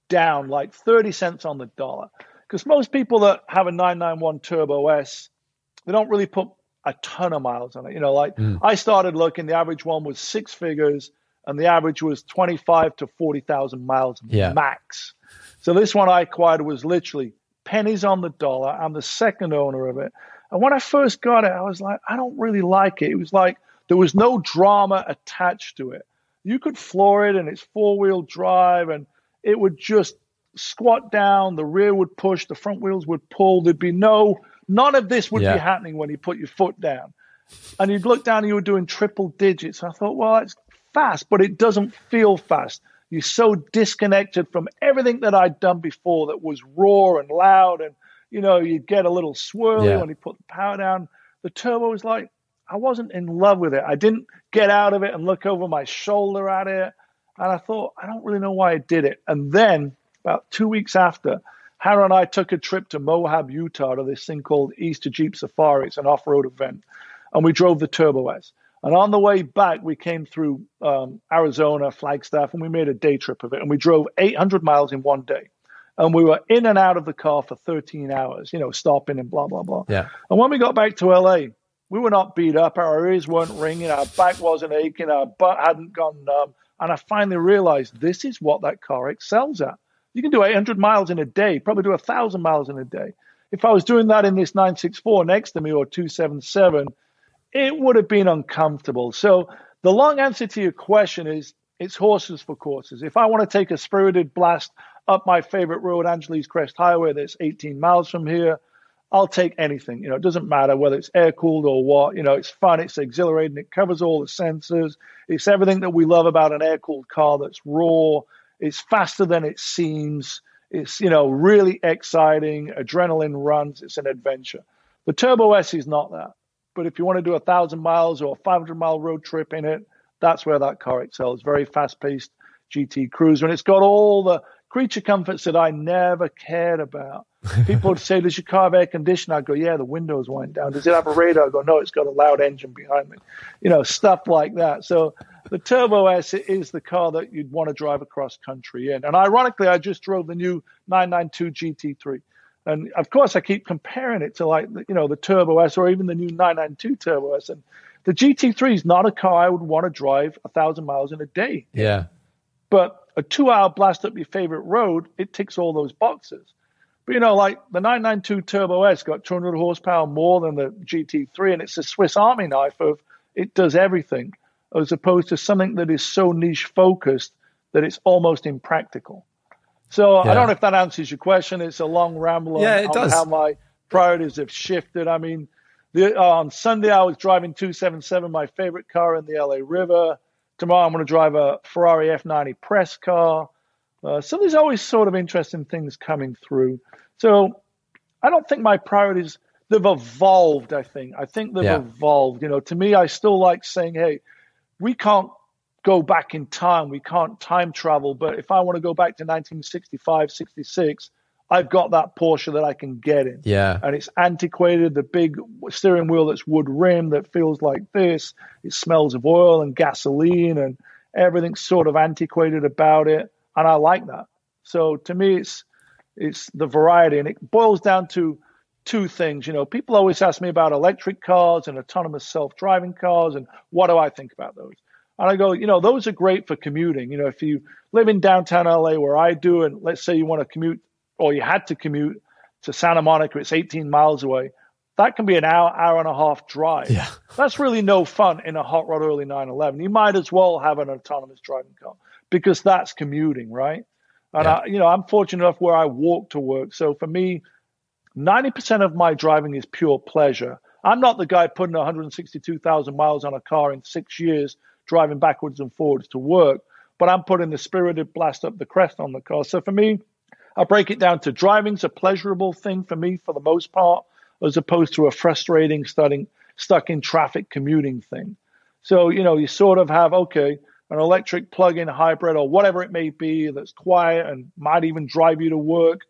down like 30 cents on the dollar. Because most people that have a 991 Turbo S, they don't really put a ton of miles on it. You know, like mm. I started looking, the average one was six figures, and the average was 25 to 40,000 miles yeah. max. So this one I acquired was literally pennies on the dollar. I'm the second owner of it. And when I first got it, I was like, I don't really like it. It was like there was no drama attached to it. You could floor it and it's four wheel drive and it would just squat down, the rear would push, the front wheels would pull. There'd be no, none of this would yeah. be happening when you put your foot down. And you'd look down and you were doing triple digits. I thought, well, it's fast, but it doesn't feel fast. You're so disconnected from everything that I'd done before that was raw and loud. And, you know, you'd get a little swirly yeah. when you put the power down. The turbo was like, I wasn't in love with it. I didn't get out of it and look over my shoulder at it. And I thought, I don't really know why I did it. And then about two weeks after, Hannah and I took a trip to Moab, Utah to this thing called Easter Jeep Safari. It's an off road event. And we drove the Turbo S. And on the way back, we came through um, Arizona, Flagstaff, and we made a day trip of it. And we drove 800 miles in one day. And we were in and out of the car for 13 hours, you know, stopping and blah, blah, blah. Yeah. And when we got back to LA, we were not beat up. Our ears weren't ringing. Our back wasn't aching. Our butt hadn't gone numb. And I finally realized this is what that car excels at. You can do 800 miles in a day, probably do 1,000 miles in a day. If I was doing that in this 964 next to me or 277, it would have been uncomfortable. So the long answer to your question is it's horses for courses. If I want to take a spirited blast up my favorite road, Angeles Crest Highway, that's 18 miles from here, I'll take anything. You know, it doesn't matter whether it's air cooled or what. You know, it's fun, it's exhilarating, it covers all the sensors. It's everything that we love about an air cooled car that's raw. It's faster than it seems. It's, you know, really exciting. Adrenaline runs. It's an adventure. The Turbo S is not that. But if you want to do a thousand miles or a 500 mile road trip in it, that's where that car excels. Very fast paced GT cruiser. And it's got all the creature comforts that I never cared about. People would say, Does your car have air conditioning? I'd go, Yeah, the windows wind down. Does it have a radar? I go, No, it's got a loud engine behind me. You know, stuff like that. So the Turbo S is the car that you'd want to drive across country in. And ironically, I just drove the new 992 GT3. And of course, I keep comparing it to like you know the Turbo S or even the new 992 Turbo S. And the GT3 is not a car I would want to drive a thousand miles in a day. Yeah. But a two-hour blast up your favorite road, it ticks all those boxes. But you know, like the 992 Turbo S got 200 horsepower more than the GT3, and it's a Swiss Army knife of it does everything, as opposed to something that is so niche focused that it's almost impractical. So yeah. I don't know if that answers your question. It's a long ramble yeah, on, on how my priorities have shifted. I mean, the, uh, on Sunday I was driving 277, my favorite car in the LA River. Tomorrow I'm going to drive a Ferrari SF90 press car. Uh, so there's always sort of interesting things coming through. So I don't think my priorities they've evolved. I think I think they've yeah. evolved. You know, to me, I still like saying, "Hey, we can't go back in time. We can't time travel. But if I want to go back to 1965, 66, I've got that Porsche that I can get in. Yeah. And it's antiquated, the big steering wheel that's wood rim that feels like this. It smells of oil and gasoline and everything's sort of antiquated about it. And I like that. So to me, it's, it's the variety and it boils down to two things. You know, people always ask me about electric cars and autonomous self driving cars and what do I think about those? And I go, you know, those are great for commuting. You know, if you live in downtown LA where I do, and let's say you want to commute or you had to commute to Santa Monica, it's 18 miles away. That can be an hour, hour and a half drive. Yeah. That's really no fun in a hot rod early 911. You might as well have an autonomous driving car because that's commuting, right? And yeah. I, you know, I'm fortunate enough where I walk to work. So for me, 90% of my driving is pure pleasure. I'm not the guy putting 162,000 miles on a car in six years, driving backwards and forwards to work, but I'm putting the spirited blast up the crest on the car. So for me, I break it down to driving's a pleasurable thing for me for the most part, as opposed to a frustrating, starting, stuck in traffic commuting thing. So, you know, you sort of have, okay, an electric plug-in hybrid or whatever it may be that's quiet and might even drive you to work.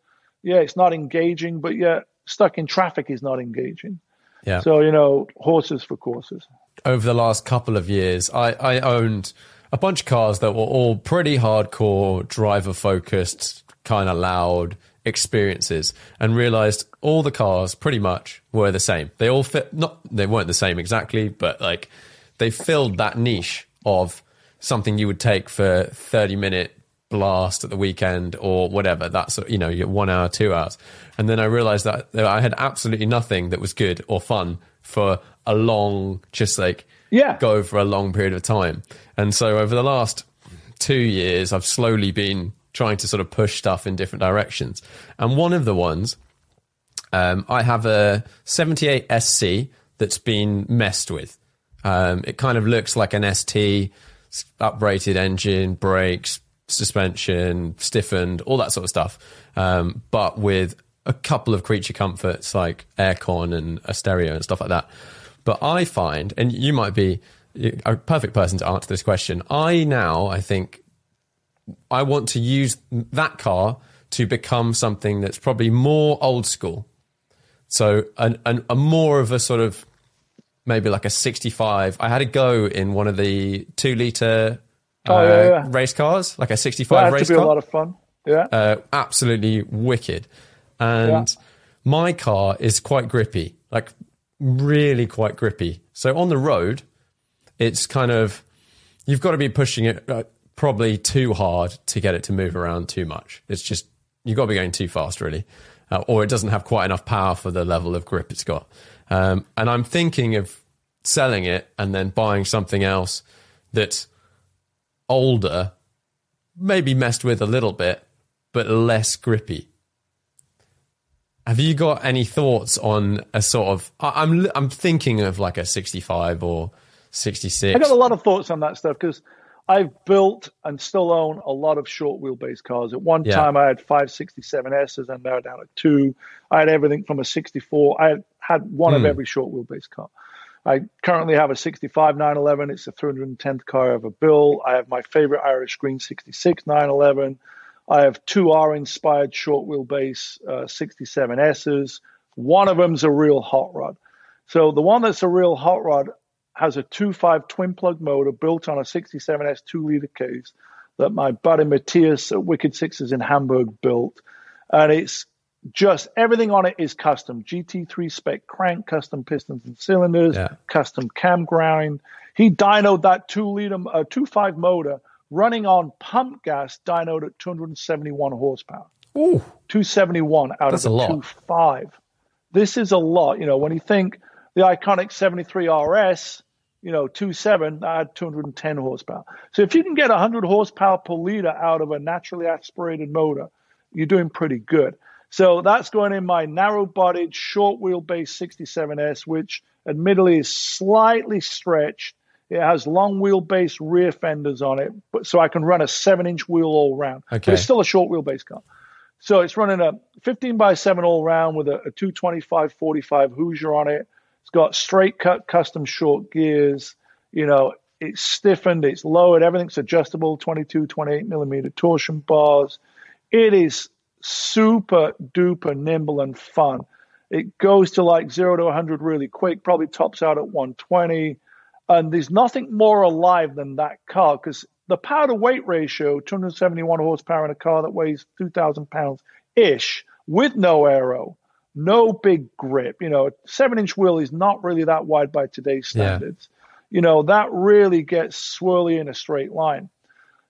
Yeah, it's not engaging, but yet stuck in traffic is not engaging. Yeah. So, you know, horses for courses. Over the last couple of years, I, I owned a bunch of cars that were all pretty hardcore, driver focused, kind of loud experiences and realized all the cars pretty much were the same. They all fit, not, they weren't the same exactly, but like they filled that niche of something you would take for 30 minute blast at the weekend or whatever. That's, you know, one hour, two hours. And then I realized that I had absolutely nothing that was good or fun for a long, just like, yeah. go for a long period of time. And so over the last two years, I've slowly been trying to sort of push stuff in different directions. And one of the ones, um, I have a 78 SC that's been messed with. Um, it kind of looks like an ST, uprated engine, brakes, suspension, stiffened, all that sort of stuff. Um, but with a couple of creature comforts like aircon and a stereo and stuff like that. But I find, and you might be a perfect person to answer this question. I now, I think, I want to use that car to become something that's probably more old school. So, an, an, a more of a sort of maybe like a 65. I had a go in one of the two liter oh, uh, yeah, yeah. race cars, like a 65 that race to be a lot of fun. Yeah. Uh, absolutely wicked. And Yeah. my car is quite grippy, like really quite grippy. So on the road, it's kind of, you've got to be pushing it uh, probably too hard to get it to move around too much. It's just, you've got to be going too fast, really. Uh, or it doesn't have quite enough power for the level of grip it's got. Um, and I'm thinking of selling it and then buying something else that's older, maybe messed with a little bit, but less grippy. Have you got any thoughts on a sort of? I'm I'm thinking of like a 65 or 66. I got a lot of thoughts on that stuff because I've built and still own a lot of short wheelbase cars. At one Yeah. time, I had five 67Ss and now down at two. I had everything from a 64. I had, one Hmm. of every short wheelbase car. I currently have a 65 911. It's the 310th car I ever built. I have my favorite Irish Green 66 911. I have two R inspired short wheelbase uh, 67Ss. One of them's a real hot rod. So the one that's a real hot rod has a 2.5 twin plug motor built on a 67S 2 liter case that my buddy Matthias at Wicked Sixes in Hamburg built. And it's just everything on it is custom GT3 spec crank, custom pistons and cylinders, Yeah. custom cam grind. He dynoed that 2 liter, uh, 2.5 motor running on pump gas, dynoed at 271 horsepower. Ooh, 271 out That's of a lot. 25. This is a lot. You know, when you think the iconic 73 RS, you know, 27, that had 210 horsepower. So if you can get 100 horsepower per liter out of a naturally aspirated motor, you're doing pretty good. So that's going in my narrow bodied, short wheelbase 67S, which admittedly is slightly stretched. It has long wheelbase rear fenders on it, but so I can run a seven inch wheel all round. Okay. But it's still a short wheelbase car. So it's running a 15 by 7 all round with a, a 225 45 Hoosier on it. It's got straight cut custom short gears. You know, it's stiffened, it's lowered, everything's adjustable 22, 28 millimeter torsion bars. It is super duper nimble and fun. It goes to like zero to 100 really quick, probably tops out at 120. And there's nothing more alive than that car because the power to weight ratio, 271 horsepower in a car that weighs 2,000 pounds ish with no aero, no big grip. You know, a seven inch wheel is not really that wide by today's Yeah. standards. You know, that really gets swirly in a straight line.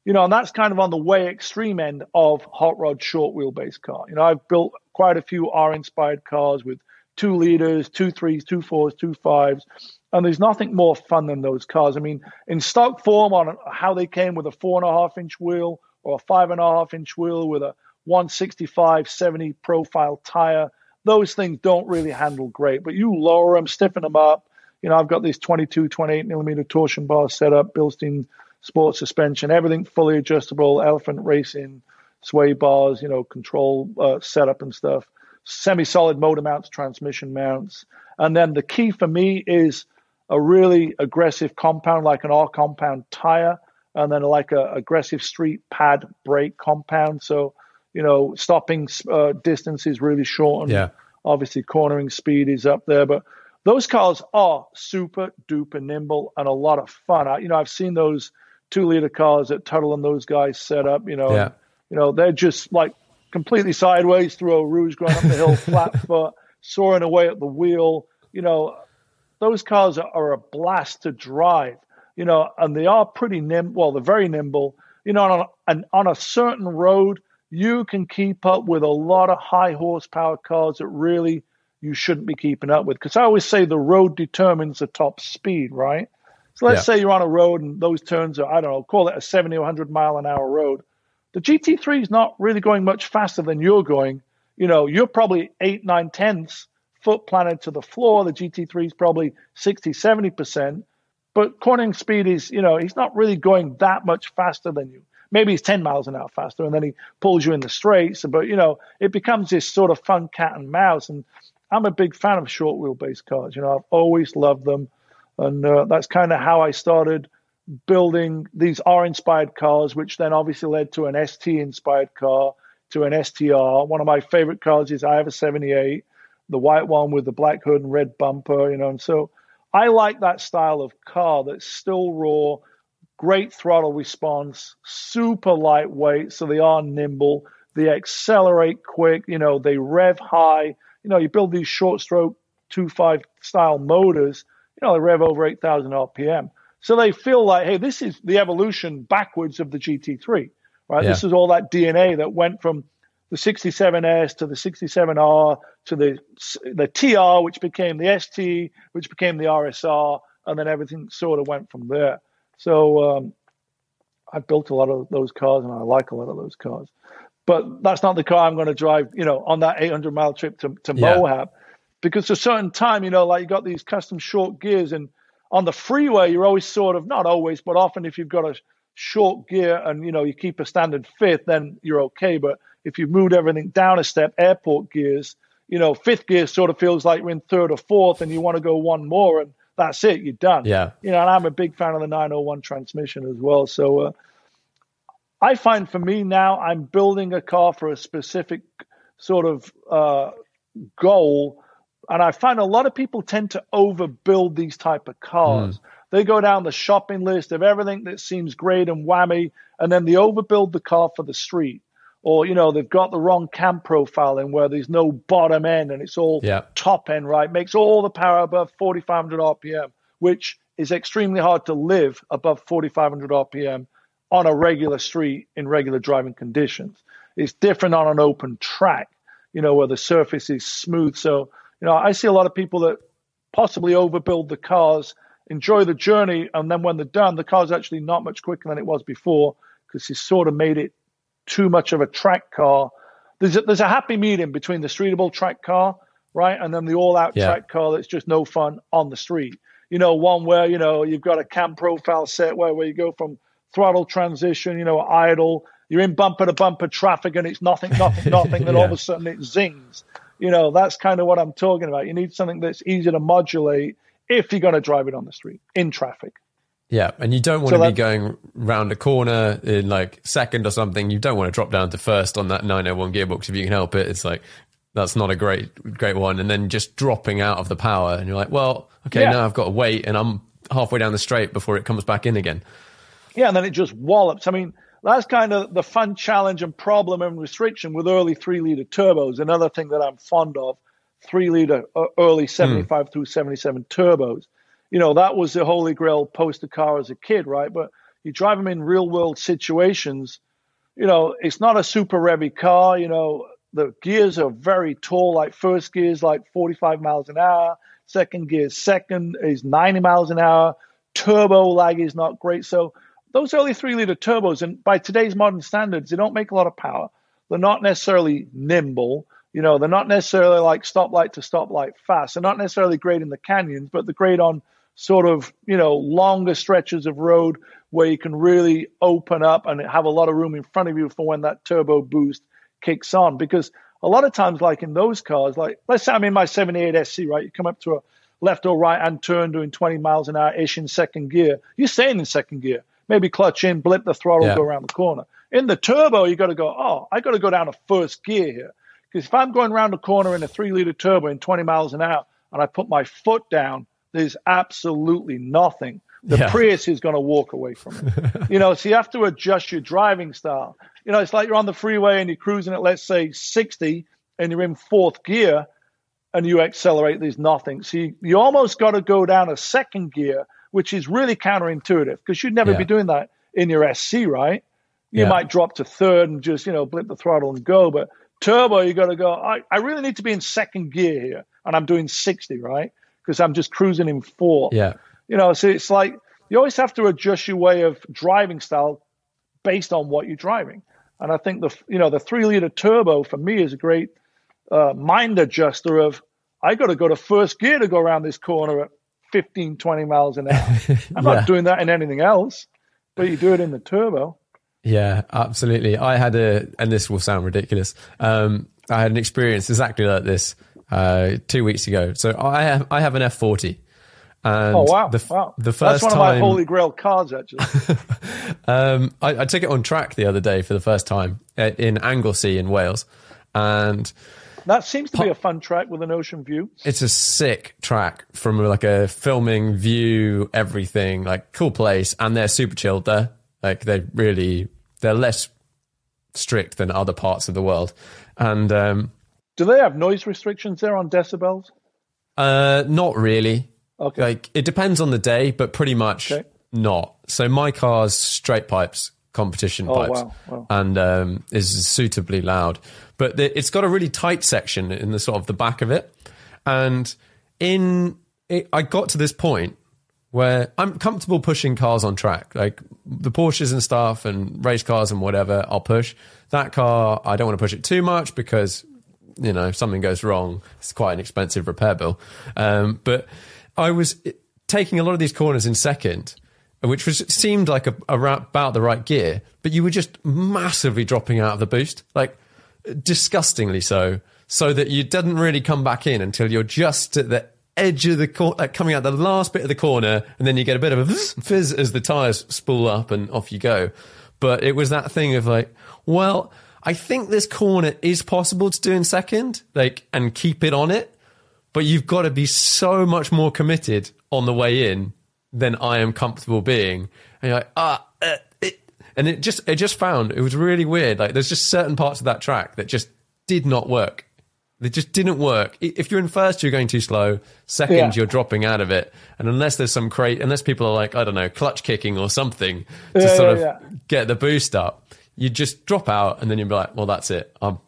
You know, and that's kind of on the way extreme end of hot rod short wheelbase car. You know, I've built quite a few R inspired cars with two liters, two threes, two fours, two fives. And there's nothing more fun than those cars. I mean, in stock form on how they came with a four and a half inch wheel or a five and a half inch wheel with a 165 70 profile tire those things don't really handle great. But you lower them, stiffen them up. You know, I've got this 22, 28 millimeter torsion bar set up, Bilstein sports suspension, everything fully adjustable, elephant racing, sway bars, you know, control uh, setup and stuff, semi solid motor mounts, transmission mounts. And then the key for me is a really aggressive compound, like an R compound tire, and then like a aggressive street pad brake compound. So, you know, stopping uh, distance is really short. yeah. Obviously, cornering speed is up there, but those cars are super duper nimble and a lot of fun. I, you know, I've seen those two liter cars that Tuthill and those guys set up. You know, Yeah. and, you know they're just like completely sideways through a Rouge going up the hill, [LAUGHS] flat foot, soaring away at the wheel. You know, those cars are, are a blast to drive. You know, and they are pretty nimble. Well, they're very nimble. You know, on a, and on a certain road, you can keep up with a lot of high horsepower cars that really you shouldn't be keeping up with. Because I always say the road determines the top speed, right? So let's Yeah. say you're on a road and those turns are, I don't know, call it a 70 or 100 mile an hour road. The GT3 is not really going much faster than you're going. You know, you're probably eight, nine tenths foot planted to the floor. The GT3 is probably 60, 70%. But cornering speed is, you know, he's not really going that much faster than you. Maybe he's 10 miles an hour faster and then he pulls you in the straights. But, you know, it becomes this sort of fun cat and mouse. And I'm a big fan of short wheelbase cars. You know, I've always loved them. And uh, that's kind of how I started building these R inspired cars, which then obviously led to an ST inspired car, to an STR. One of my favorite cars is I have a 78, the white one with the black hood and red bumper, you know. And so I like that style of car that's still raw, great throttle response, super lightweight, so they are nimble. They accelerate quick, you know, they rev high. You know, you build these short stroke 2.5 style motors, you know, they rev over 8,000 RPM. So they feel like, hey, this is the evolution backwards of the GT3, right? Yeah. This is all that DNA that went from the 67S to the 67R to the the TR, which became the ST, which became the RSR, and then everything sort of went from there. So um, I've built a lot of those cars, and I like a lot of those cars. But that's not the car I'm going to drive, you know, on that 800 mile trip to, to Yeah. Moab, because at a certain time, you know, like you got these custom short gears, and on the freeway, you're always sort of not always, but often if you've got a short gear and you know you keep a standard fifth, then you're okay. But if you've moved everything down a step, airport gears, you know, fifth gear sort of feels like you're in third or fourth, and you want to go one more, and that's it, you're done. Yeah. You know, and I'm a big fan of the 901 transmission as well. So uh, I find for me now, I'm building a car for a specific sort of uh, goal, and I find a lot of people tend to overbuild these type of cars. They go down the shopping list of everything that seems great and whammy, and then they overbuild the car for the street. Or, you know, they've got the wrong cam profiling where there's no bottom end and it's all Yeah. top end, right? Makes all the power above 4,500 RPM, which is extremely hard to live above 4,500 RPM on a regular street in regular driving conditions. It's different on an open track, you know, where the surface is smooth. So, you know, I see a lot of people that possibly overbuild the cars, enjoy the journey, and then when they're done, the car's actually not much quicker than it was before because he's sort of made it too much of a track car. There's a, there's a happy medium between the streetable track car, right, and then the all-out Yeah. track car that's just no fun on the street. You know, one where you know you've got a cam profile set where where you go from throttle transition, you know, idle. You're in bumper to bumper traffic and it's nothing, nothing, [LAUGHS] nothing. Then all of a sudden it zings. You know, that's kind of what I'm talking about. You need something that's easy to modulate if you're going to drive it on the street in traffic. Yeah, and you don't want So to be going round a corner in like second or something. You don't want to drop down to first on that 901 gearbox if you can help it. It's like that's not a great great one. And then just dropping out of the power, and you're like, well, okay, Yeah. now I've got to wait, and I'm halfway down the straight before it comes back in again. Yeah, and then it just wallops. I mean, that's kind of the fun challenge and problem and restriction with early three liter turbos. Another thing that I'm fond of, three liter uh, early 75 through 77 turbos. You know, that was the holy grail poster car as a kid, right? But you drive them in real world situations, you know, it's not a super revvy car. You know, the gears are very tall, like first gear is like 45 miles an hour. Second gear, second is 90 miles an hour. Turbo lag is not great. So those early three liter turbos, and by today's modern standards, they don't make a lot of power. They're not necessarily nimble. You know, they're not necessarily like stoplight to stoplight fast. They're not necessarily great in the canyons, but they're great on sort of, you know, longer stretches of road where you can really open up and have a lot of room in front of you for when that turbo boost kicks on. Because a lot of times, like in those cars, like let's say I'm in my 78 SC, right? You come up to a left or right hand turn doing 20 miles an hour ish in second gear. You're staying in second gear. Maybe clutch in, blip the throttle, yeah. go around the corner. In the turbo, you got to go, oh, I got to go down to first gear here. Because if I'm going around the corner in a three liter turbo in 20 miles an hour and I put my foot down, there's absolutely nothing. The yeah. Prius is going to walk away from it. [LAUGHS] you know, so you have to adjust your driving style. You know, it's like you're on the freeway and you're cruising at, let's say, 60 and you're in fourth gear and you accelerate, there's nothing. So you, you almost got to go down a second gear, which is really counterintuitive because you'd never yeah. be doing that in your SC, right? You yeah. might drop to third and just, you know, blip the throttle and go. But turbo, you got to go, I, I really need to be in second gear here. And I'm doing 60, right? Because I'm just cruising in four. Yeah. You know, so it's like you always have to adjust your way of driving style based on what you're driving. And I think the you know the three liter turbo for me is a great uh, mind adjuster of I got to go to first gear to go around this corner at 15, 20 miles an hour. [LAUGHS] I'm yeah. not doing that in anything else, but you do it in the turbo. Yeah, absolutely. I had a, and this will sound ridiculous. Um, I had an experience exactly like this uh, two weeks ago. So I have I have an F40. And oh wow! The, wow. the first That's one time, of my holy grail cars, actually. [LAUGHS] um, I, I, took it on track the other day for the first time uh, in Anglesey in Wales, and that seems to be a fun track with an ocean view. It's a sick track from like a filming view, everything like cool place, and they're super chilled there. Like they really, they're less strict than other parts of the world. And um, do they have noise restrictions there on decibels? Uh, not really. Okay. Like it depends on the day, but pretty much okay. not. So my car's straight pipes, competition oh, pipes, wow. Wow. and um, is suitably loud. But the, it's got a really tight section in the sort of the back of it, and in it, I got to this point where I'm comfortable pushing cars on track, like the Porsches and stuff, and race cars and whatever. I'll push that car. I don't want to push it too much because you know if something goes wrong, it's quite an expensive repair bill. Um, but I was taking a lot of these corners in second, which was seemed like a, a, about the right gear, but you were just massively dropping out of the boost, like disgustingly so, so that you didn't really come back in until you're just at the edge of the corner, like coming out the last bit of the corner, and then you get a bit of a fizz as the tires spool up and off you go. But it was that thing of like, well, I think this corner is possible to do in second, like, and keep it on it but you've got to be so much more committed on the way in than I am comfortable being. And you're like, ah, uh, it, and it just, it just found it was really weird. Like, there's just certain parts of that track that just did not work. They just didn't work. If you're in first, you're going too slow. Second, yeah. you're dropping out of it. And unless there's some crate, unless people are like, I don't know, clutch kicking or something to yeah, sort yeah, of get the boost up, you just drop out and then you'll be like, well, that's it. I'm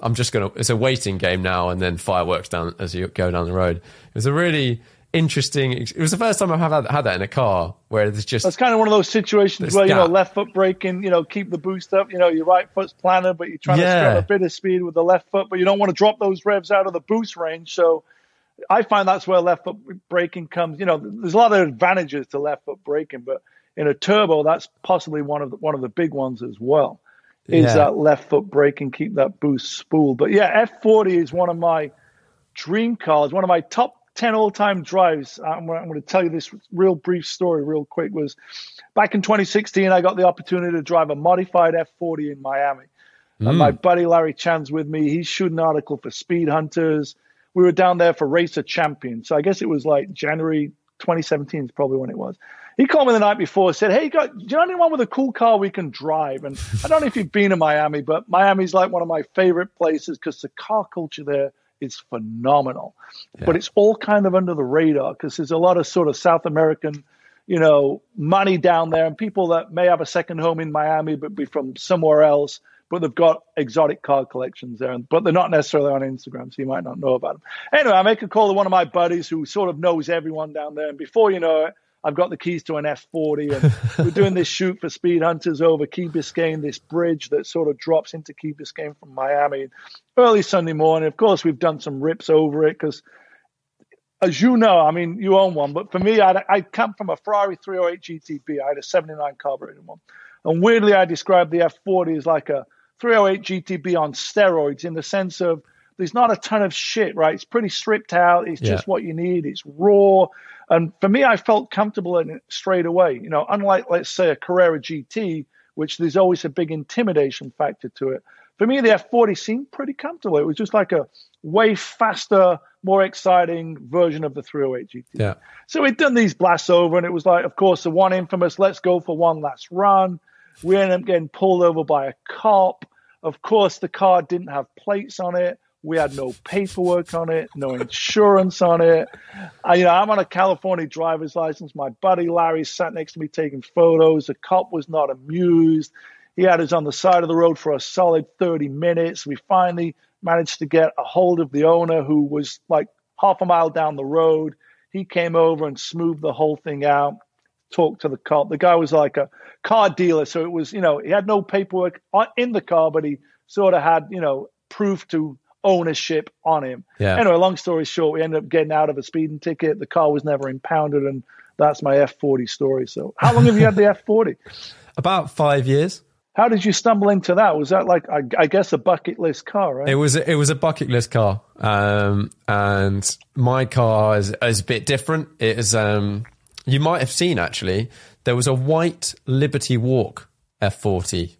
I'm just gonna. It's a waiting game now, and then fireworks down as you go down the road. It was a really interesting. It was the first time I've had, had that in a car where there's just. That's kind of one of those situations where you know left foot braking, you know, keep the boost up. You know, your right foot's planted, but you're trying yeah. to strip a bit of speed with the left foot, but you don't want to drop those revs out of the boost range. So I find that's where left foot braking comes. You know, there's a lot of advantages to left foot braking, but in a turbo, that's possibly one of the, one of the big ones as well is yeah. that left foot brake and keep that boost spooled. But yeah, F40 is one of my dream cars, one of my top 10 all time drives. I'm, I'm, going to tell you this real brief story, real quick. Was back in 2016, I got the opportunity to drive a modified F40 in Miami. Mm. And my buddy Larry Chen's with me. He's shooting an article for Speedhunters. We were down there for Racer Champion. So I guess it was like January 2017 is probably when it was he called me the night before and said, Hey, you got, do you know anyone with a cool car we can drive? And I don't know if you've been to Miami, but Miami's like one of my favorite places because the car culture there is phenomenal. Yeah. But it's all kind of under the radar because there's a lot of sort of South American, you know, money down there and people that may have a second home in Miami but be from somewhere else. But they've got exotic car collections there, but they're not necessarily on Instagram, so you might not know about them. Anyway, I make a call to one of my buddies who sort of knows everyone down there, and before you know it, I've got the keys to an F40, and [LAUGHS] we're doing this shoot for Speedhunters over Key Biscayne, this bridge that sort of drops into Key Biscayne from Miami. Early Sunday morning, of course, we've done some rips over it because, as you know, I mean, you own one, but for me, I'd, I'd come from a Ferrari 308 GTB. I had a 79 carbureted one, and weirdly, I described the F40 as like a 308 GTB on steroids in the sense of there's not a ton of shit, right? It's pretty stripped out. It's just what you need. It's raw. And for me, I felt comfortable in it straight away. You know, unlike, let's say, a Carrera GT, which there's always a big intimidation factor to it. For me, the F40 seemed pretty comfortable. It was just like a way faster, more exciting version of the 308 GT. Yeah. So we'd done these blasts over, and it was like, of course, the one infamous let's go for one last run. We ended up getting pulled over by a cop. Of course, the car didn't have plates on it. We had no paperwork on it, no insurance on it. I, you know, I'm on a California driver's license. My buddy Larry sat next to me taking photos. The cop was not amused. He had us on the side of the road for a solid 30 minutes. We finally managed to get a hold of the owner who was like half a mile down the road. He came over and smoothed the whole thing out, talked to the cop. The guy was like a car dealer. So it was, you know, he had no paperwork uh, in the car, but he sort of had, you know, proof to ownership on him. Yeah. Anyway, long story short, we ended up getting out of a speeding ticket. The car was never impounded, and that's my F40 story. So, how long have you had the [LAUGHS] F40? About five years. How did you stumble into that? Was that like, I, I guess, a bucket list car, right? It was it was a bucket list car, um, and my car is, is a bit different. It is um, you might have seen actually there was a white Liberty Walk F40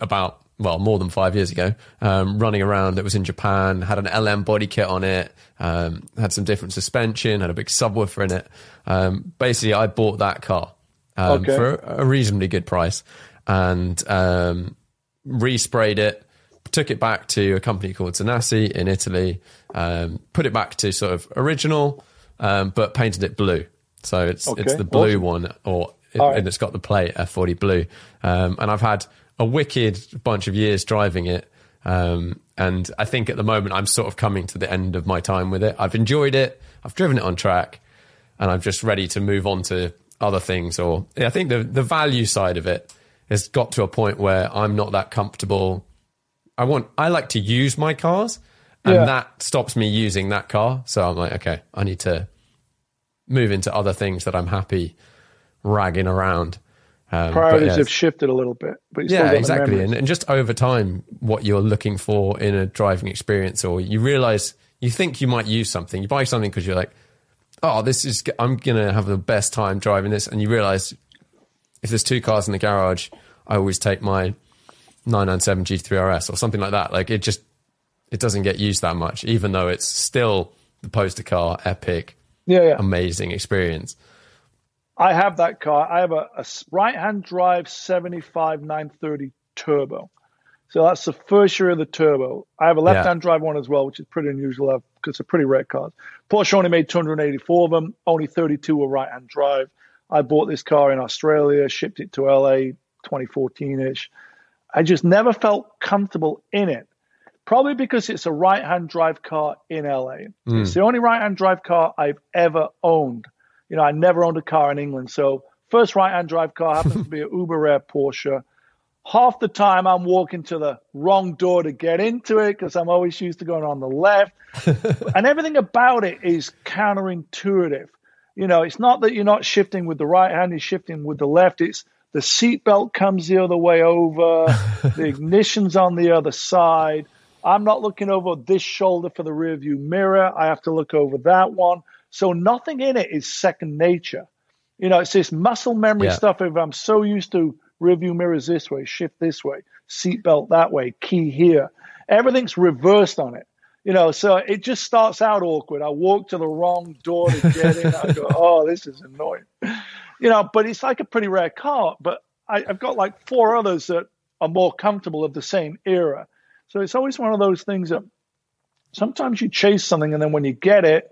about well more than five years ago, um, running around. It was in Japan, had an LM body kit on it, um, had some different suspension, had a big subwoofer in it. Um, basically, I bought that car um, Okay. for a reasonably good price and um, resprayed it. Took it back to a company called Zanasi in Italy. Um, put it back to sort of original, um, but painted it blue. So it's it's the blue awesome. one, or it, right. and it's got the plate F40 blue. Um, and I've had a wicked bunch of years driving it. Um, and I think at the moment I'm sort of coming to the end of my time with it. I've enjoyed it. I've driven it on track, and I'm just ready to move on to other things. Or I think the the value side of it has got to a point where I'm not that comfortable. I want I like to use my cars, and Yeah. that stops me using that car. So I'm like, okay, I need to move into other things that I'm happy ragging around. Um, but Priorities yeah, have shifted a little bit. But you still got yeah, exactly. And, and just over time, what you're looking for in a driving experience, or you realize you think you might use something, you buy something because you're like, oh, this is, I'm going to have the best time driving this. And you realize if there's two cars in the garage, I always take my 997 GT3 RS or something like that. Like it just, it doesn't get used that much, even though it's still the poster car, epic, yeah, yeah. amazing experience. I have that car. I have a, a right-hand drive 75 930 turbo. So that's the first year of the turbo. I have a left-hand drive one as well, which is pretty unusual because they're pretty rare cars. Porsche only made 284 of them. Only 32 were right-hand drive. I bought this car in Australia, shipped it to LA 2014-ish. I just never felt comfortable in it. Probably because it's a right-hand drive car in LA. It's hmm. the only right-hand drive car I've ever owned. You know, I never owned a car in England. So first right-hand drive car happens to be a uber rare Porsche. Half the time I'm walking to the wrong door to get into it because I'm always used to going on the left. [LAUGHS] and everything about it is counterintuitive. You know, it's not that you're not shifting with the right hand, you're shifting with the left. It's the seatbelt comes the other way over, [LAUGHS] the ignition's on the other side. I'm not looking over this shoulder for the rear view mirror. I have to look over that one. So nothing in it is second nature. You know, it's this muscle memory Yeah. stuff. If I'm so used to rear view mirrors this way, shift this way, seatbelt that way, key here, everything's reversed on it. You know, so it just starts out awkward. I walk to the wrong door to get in. I go, [LAUGHS] oh, this is annoying. You know, but it's like a pretty rare car. But I, I've got like four others that are more comfortable of the same era. So it's always one of those things that sometimes you chase something and then when you get it,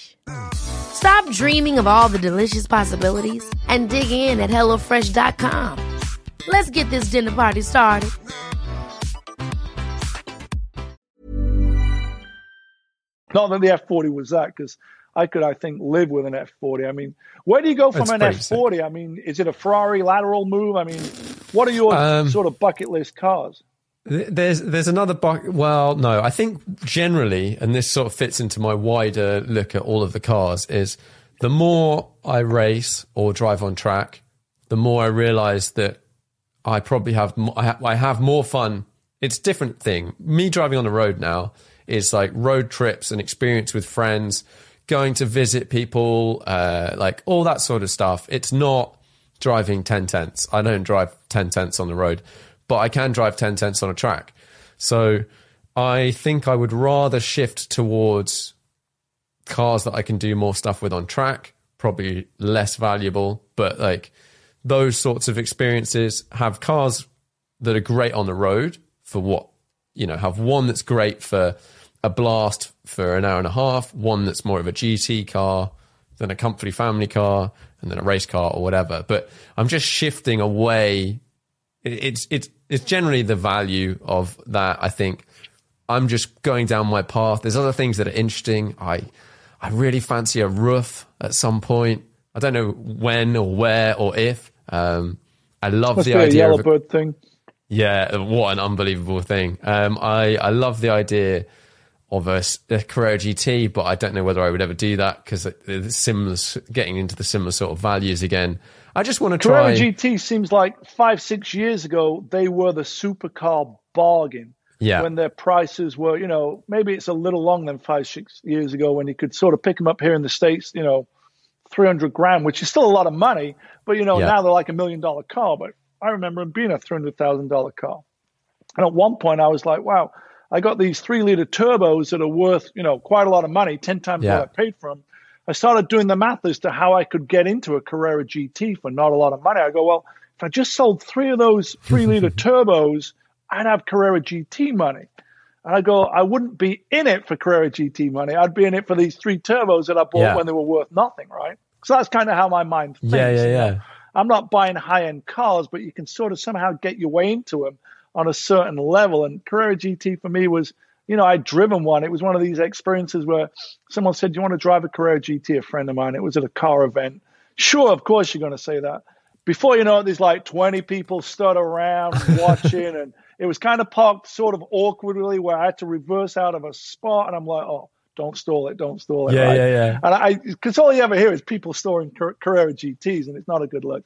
Stop dreaming of all the delicious possibilities and dig in at HelloFresh.com. Let's get this dinner party started. Not that the F40 was that, because I could, I think, live with an F40. I mean, where do you go from That's an F40? I mean, is it a Ferrari lateral move? I mean, what are your Um, sort of bucket list cars? Th- There's there's another buck. Well, no, I think generally, and this sort of fits into my wider look at all of the cars, is the more I race or drive on track, the more I realise that I probably have I, ha- I have more fun. It's a different thing. Me driving on the road now is like road trips and experience with friends, going to visit people, uh, like all that sort of stuff. It's not driving 10 tenths. I don't drive 10 tenths on the road, but I can drive 10 tenths on a track. So I think I would rather shift towards cars that I can do more stuff with on track, probably less valuable, but like those sorts of experiences have cars that are great on the road for what, you know, have one that's great for a blast for an hour and a half, one that's more of a GT car, than a comfy family car, and then a race car or whatever. But I'm just shifting away. It- It's it's it's generally the value of that. I think I'm just going down my path. There's other things that are interesting. I I really fancy a Ruf at some point. I don't know when or where or if. Um, I love Must the be a idea yellow of a, bird thing. yeah, what an unbelievable thing. Um, I, I love the idea of a Carrera GT, but I don't know whether I would ever do that because similar, getting into the similar sort of values again. I just want to try. Carrera GT seems like five, six years ago, they were the supercar bargain. Yeah. When their prices were, you know, maybe it's a little long than five, six years ago when you could sort of pick them up here in the States, you know, 300 grand, which is still a lot of money. But, you know, Yeah. now they're like a million dollar car. But I remember them being a $300,000 car. And at one point, I was like, wow, I got these three liter turbos that are worth, you know, quite a lot of money, 10 times Yeah. what I paid for them. I started doing the math as to how I could get into a Carrera GT for not a lot of money. I go, well, if I just sold three of those three liter [LAUGHS] turbos, I'd have Carrera GT money. And I go, I wouldn't be in it for Carrera GT money. I'd be in it for these three turbos that I bought Yeah. when they were worth nothing, right? So that's kind of how my mind thinks. Yeah, yeah, yeah. I'm not buying high end cars, but you can sort of somehow get your way into them on a certain level. And Carrera GT for me was, you know, I'd driven one. It was one of these experiences where someone said, Do you want to drive a Carrera GT? A friend of mine. It was at a car event. Sure, of course you're going to say that. Before you know it, there's like 20 people stood around [LAUGHS] watching, and it was kind of parked sort of awkwardly where I had to reverse out of a spot. And I'm like, Oh, don't stall it, don't stall it. Yeah, right? yeah, yeah. And I, because all you ever hear is people storing Car- Carrera GTs, and it's not a good look.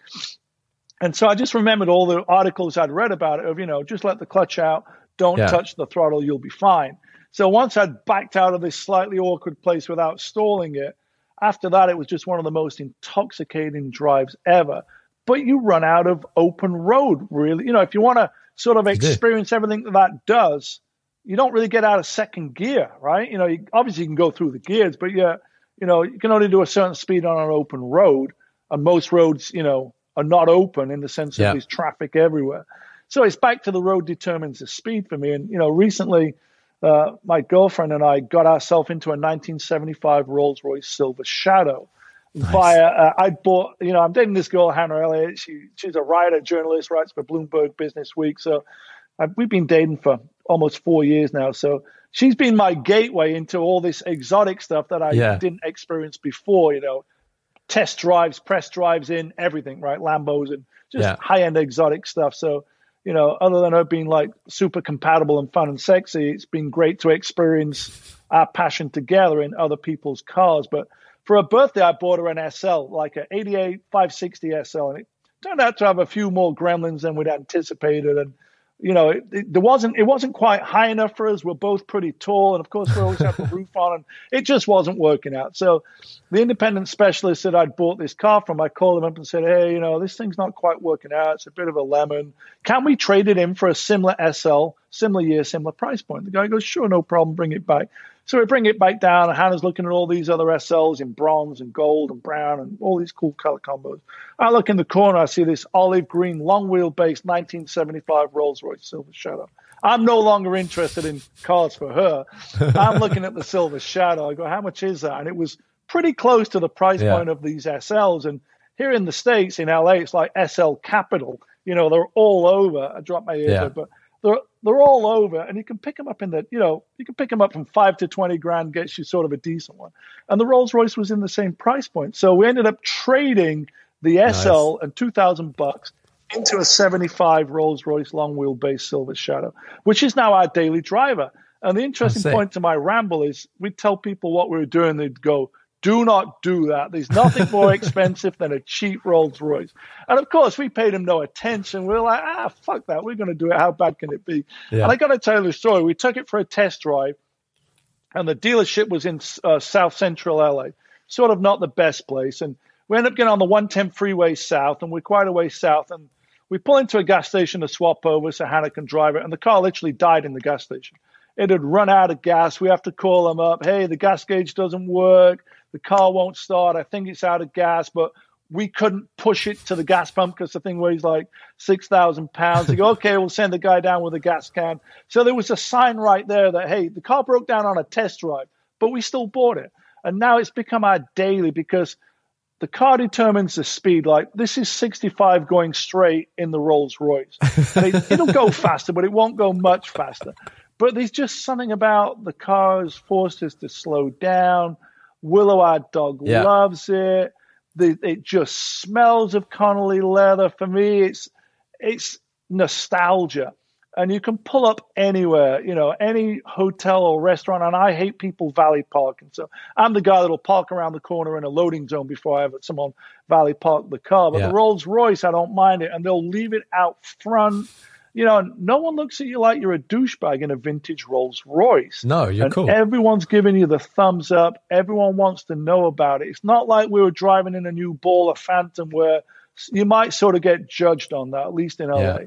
And so I just remembered all the articles I'd read about it of, you know, just let the clutch out, don't Yeah. touch the throttle, you'll be fine. So once I'd backed out of this slightly awkward place without stalling it, after that, it was just one of the most intoxicating drives ever. But you run out of open road, really. You know, if you want to sort of experience everything that that does, you don't really get out of second gear, right? You know, you, obviously you can go through the gears, but yeah, you know, you can only do a certain speed on an open road, and most roads, you know, are not open in the sense Yeah. of there's traffic everywhere. So it's back to the road determines the speed for me. And you know, recently, uh, my girlfriend and I got ourselves into a 1975 Rolls Royce Silver Shadow. Via, uh, I bought, you know, I'm dating this girl, Hannah Elliott. She, she's a writer, journalist, writes for Bloomberg Business Week. So I, we've been dating for almost four years now. So she's been my gateway into all this exotic stuff that I Yeah. didn't experience before, you know, test drives, press drives in everything, right? Lambos and just Yeah. high end exotic stuff. So, you know, other than her being like super compatible and fun and sexy, it's been great to experience our passion together in other people's cars. But for her birthday, I bought her an SL, like an 88 560 SL, and it turned out to have a few more gremlins than we'd anticipated. And you know, it, it, there wasn't it wasn't quite high enough for us. We're both pretty tall, and of course, we always have the roof on, and it just wasn't working out. So, the independent specialist that I'd bought this car from, I called him up and said, "Hey, you know, this thing's not quite working out. It's a bit of a lemon. Can we trade it in for a similar SL, similar year, similar price point?" The guy goes, "Sure, no problem. Bring it back." So we bring it back down, and Hannah's looking at all these other SLs in bronze and gold and brown and all these cool color combos. I look in the corner, I see this olive green long wheelbase 1975 Rolls Royce Silver Shadow. I'm no longer interested in cars for her. [LAUGHS] I'm looking at the Silver Shadow. I go, how much is that? And it was pretty close to the price yeah. point of these SLs. And here in the States, in LA, it's like SL Capital. You know, they're all over. I dropped my ear, yeah. but they're they're all over, and you can pick them up in the you know you can pick them up from five to twenty grand, gets you sort of a decent one. And the Rolls Royce was in the same price point, so we ended up trading the nice. SL and two thousand bucks into a seventy five Rolls Royce long wheelbase Silver Shadow, which is now our daily driver. And the interesting point to my ramble is we'd tell people what we were doing, they'd go, do not do that. There's nothing more [LAUGHS] expensive than a cheap Rolls Royce. And of course, we paid him no attention. We are like, ah, fuck that. We're going to do it. How bad can it be? Yeah. And I got to tell you the story. We took it for a test drive, and the dealership was in uh, South Central LA, sort of not the best place. And we ended up getting on the 110 freeway south, and we're quite a way south. And we pull into a gas station to swap over so Hannah can drive it. And the car literally died in the gas station. It had run out of gas. We have to call them up. Hey, the gas gauge doesn't work the car won't start. I think it's out of gas, but we couldn't push it to the gas pump because the thing weighs like 6,000 pounds. They go, okay, we'll send the guy down with a gas can. So there was a sign right there that, hey, the car broke down on a test drive, but we still bought it. And now it's become our daily because the car determines the speed. Like this is 65 going straight in the Rolls Royce. It, [LAUGHS] it'll go faster, but it won't go much faster. But there's just something about the car's forced us to slow down Willow, our dog, yeah. loves it. The, it just smells of Connolly leather. For me, it's it's nostalgia. And you can pull up anywhere, you know, any hotel or restaurant. And I hate people valley parking. So I'm the guy that'll park around the corner in a loading zone before I have someone valley park the car. But yeah. the Rolls Royce, I don't mind it. And they'll leave it out front you know, no one looks at you like you're a douchebag in a vintage Rolls Royce. No, you're and cool. Everyone's giving you the thumbs up. Everyone wants to know about it. It's not like we were driving in a new Baller Phantom where you might sort of get judged on that, at least in LA. Yeah.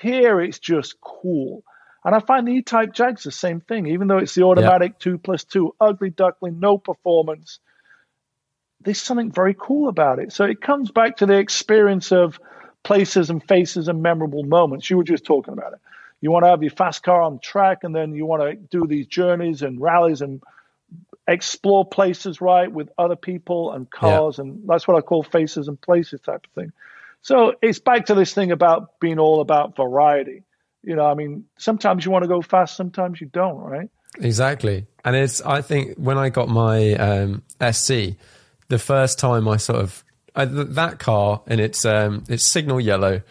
Here, it's just cool. And I find the E-Type Jag's the same thing, even though it's the automatic yeah. two plus two, ugly duckling, no performance. There's something very cool about it. So it comes back to the experience of places and faces and memorable moments. You were just talking about it. You want to have your fast car on track, and then you want to do these journeys and rallies and explore places right with other people and cars, yeah. and that's what I call faces and places type of thing. So it's back to this thing about being all about variety. You know, I mean, sometimes you want to go fast, sometimes you don't, right? Exactly. And it's, I think when I got my um, SC, the first time I sort of uh, that car and it's um it's signal yellow,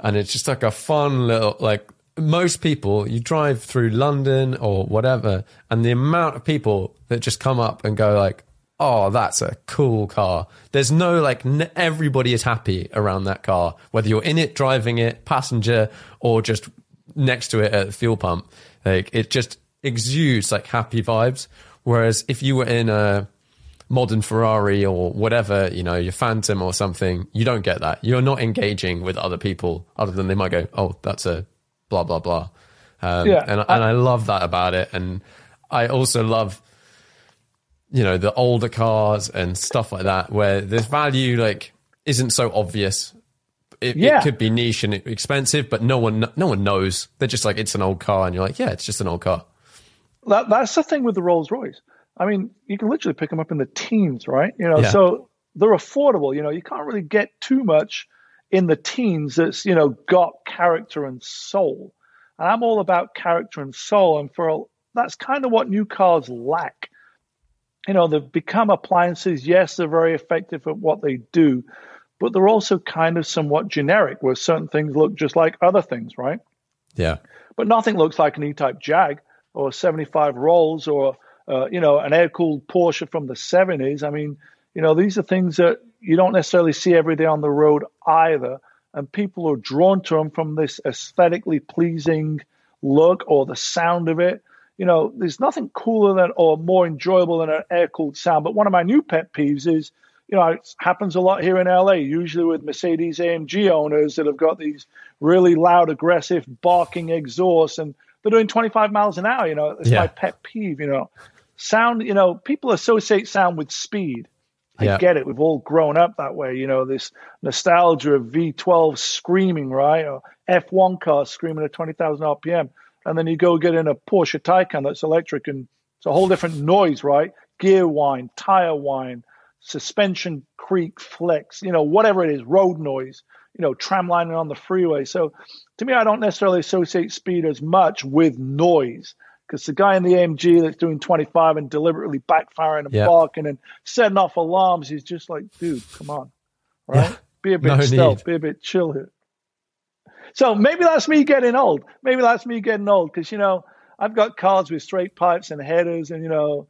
and it's just like a fun little like most people you drive through London or whatever, and the amount of people that just come up and go like, "Oh, that's a cool car." There's no like n- everybody is happy around that car, whether you're in it, driving it, passenger, or just next to it at the fuel pump. Like it just exudes like happy vibes. Whereas if you were in a modern Ferrari or whatever, you know, your Phantom or something, you don't get that. You're not engaging with other people other than they might go, oh, that's a blah, blah, blah. Um, yeah, and, I, and I love that about it. And I also love, you know, the older cars and stuff like that where there's value like isn't so obvious. It, yeah. it could be niche and expensive, but no one, no one knows. They're just like, it's an old car. And you're like, yeah, it's just an old car. That, that's the thing with the Rolls Royce I mean, you can literally pick them up in the teens, right? You know, yeah. so they're affordable. You know, you can't really get too much in the teens that's you know got character and soul. And I'm all about character and soul, and for a, that's kind of what new cars lack. You know, they've become appliances. Yes, they're very effective at what they do, but they're also kind of somewhat generic, where certain things look just like other things, right? Yeah. But nothing looks like an E-Type Jag or a 75 Rolls or uh, you know an air-cooled Porsche from the 70s. I mean, you know, these are things that you don't necessarily see every day on the road either, and people are drawn to them from this aesthetically pleasing look or the sound of it. You know, there's nothing cooler than or more enjoyable than an air-cooled sound. But one of my new pet peeves is you know, it happens a lot here in LA, usually with Mercedes AMG owners that have got these really loud, aggressive, barking exhausts, and they're doing 25 miles an hour. You know, it's yeah. my pet peeve. You know, sound. You know, people associate sound with speed. I yeah. get it. We've all grown up that way. You know, this nostalgia of V12 screaming, right, or F1 cars screaming at 20,000 RPM, and then you go get in a Porsche Taycan that's electric, and it's a whole different noise, right? Gear whine, tire whine suspension creak, flex, you know, whatever it is, road noise, you know, tram lining on the freeway. So to me, I don't necessarily associate speed as much with noise because the guy in the AMG that's doing 25 and deliberately backfiring and yep. barking and setting off alarms, he's just like, dude, come on, right? Yeah. Be a bit no stealth, need. be a bit chill here. So maybe that's me getting old. Maybe that's me getting old because, you know, I've got cars with straight pipes and headers and, you know,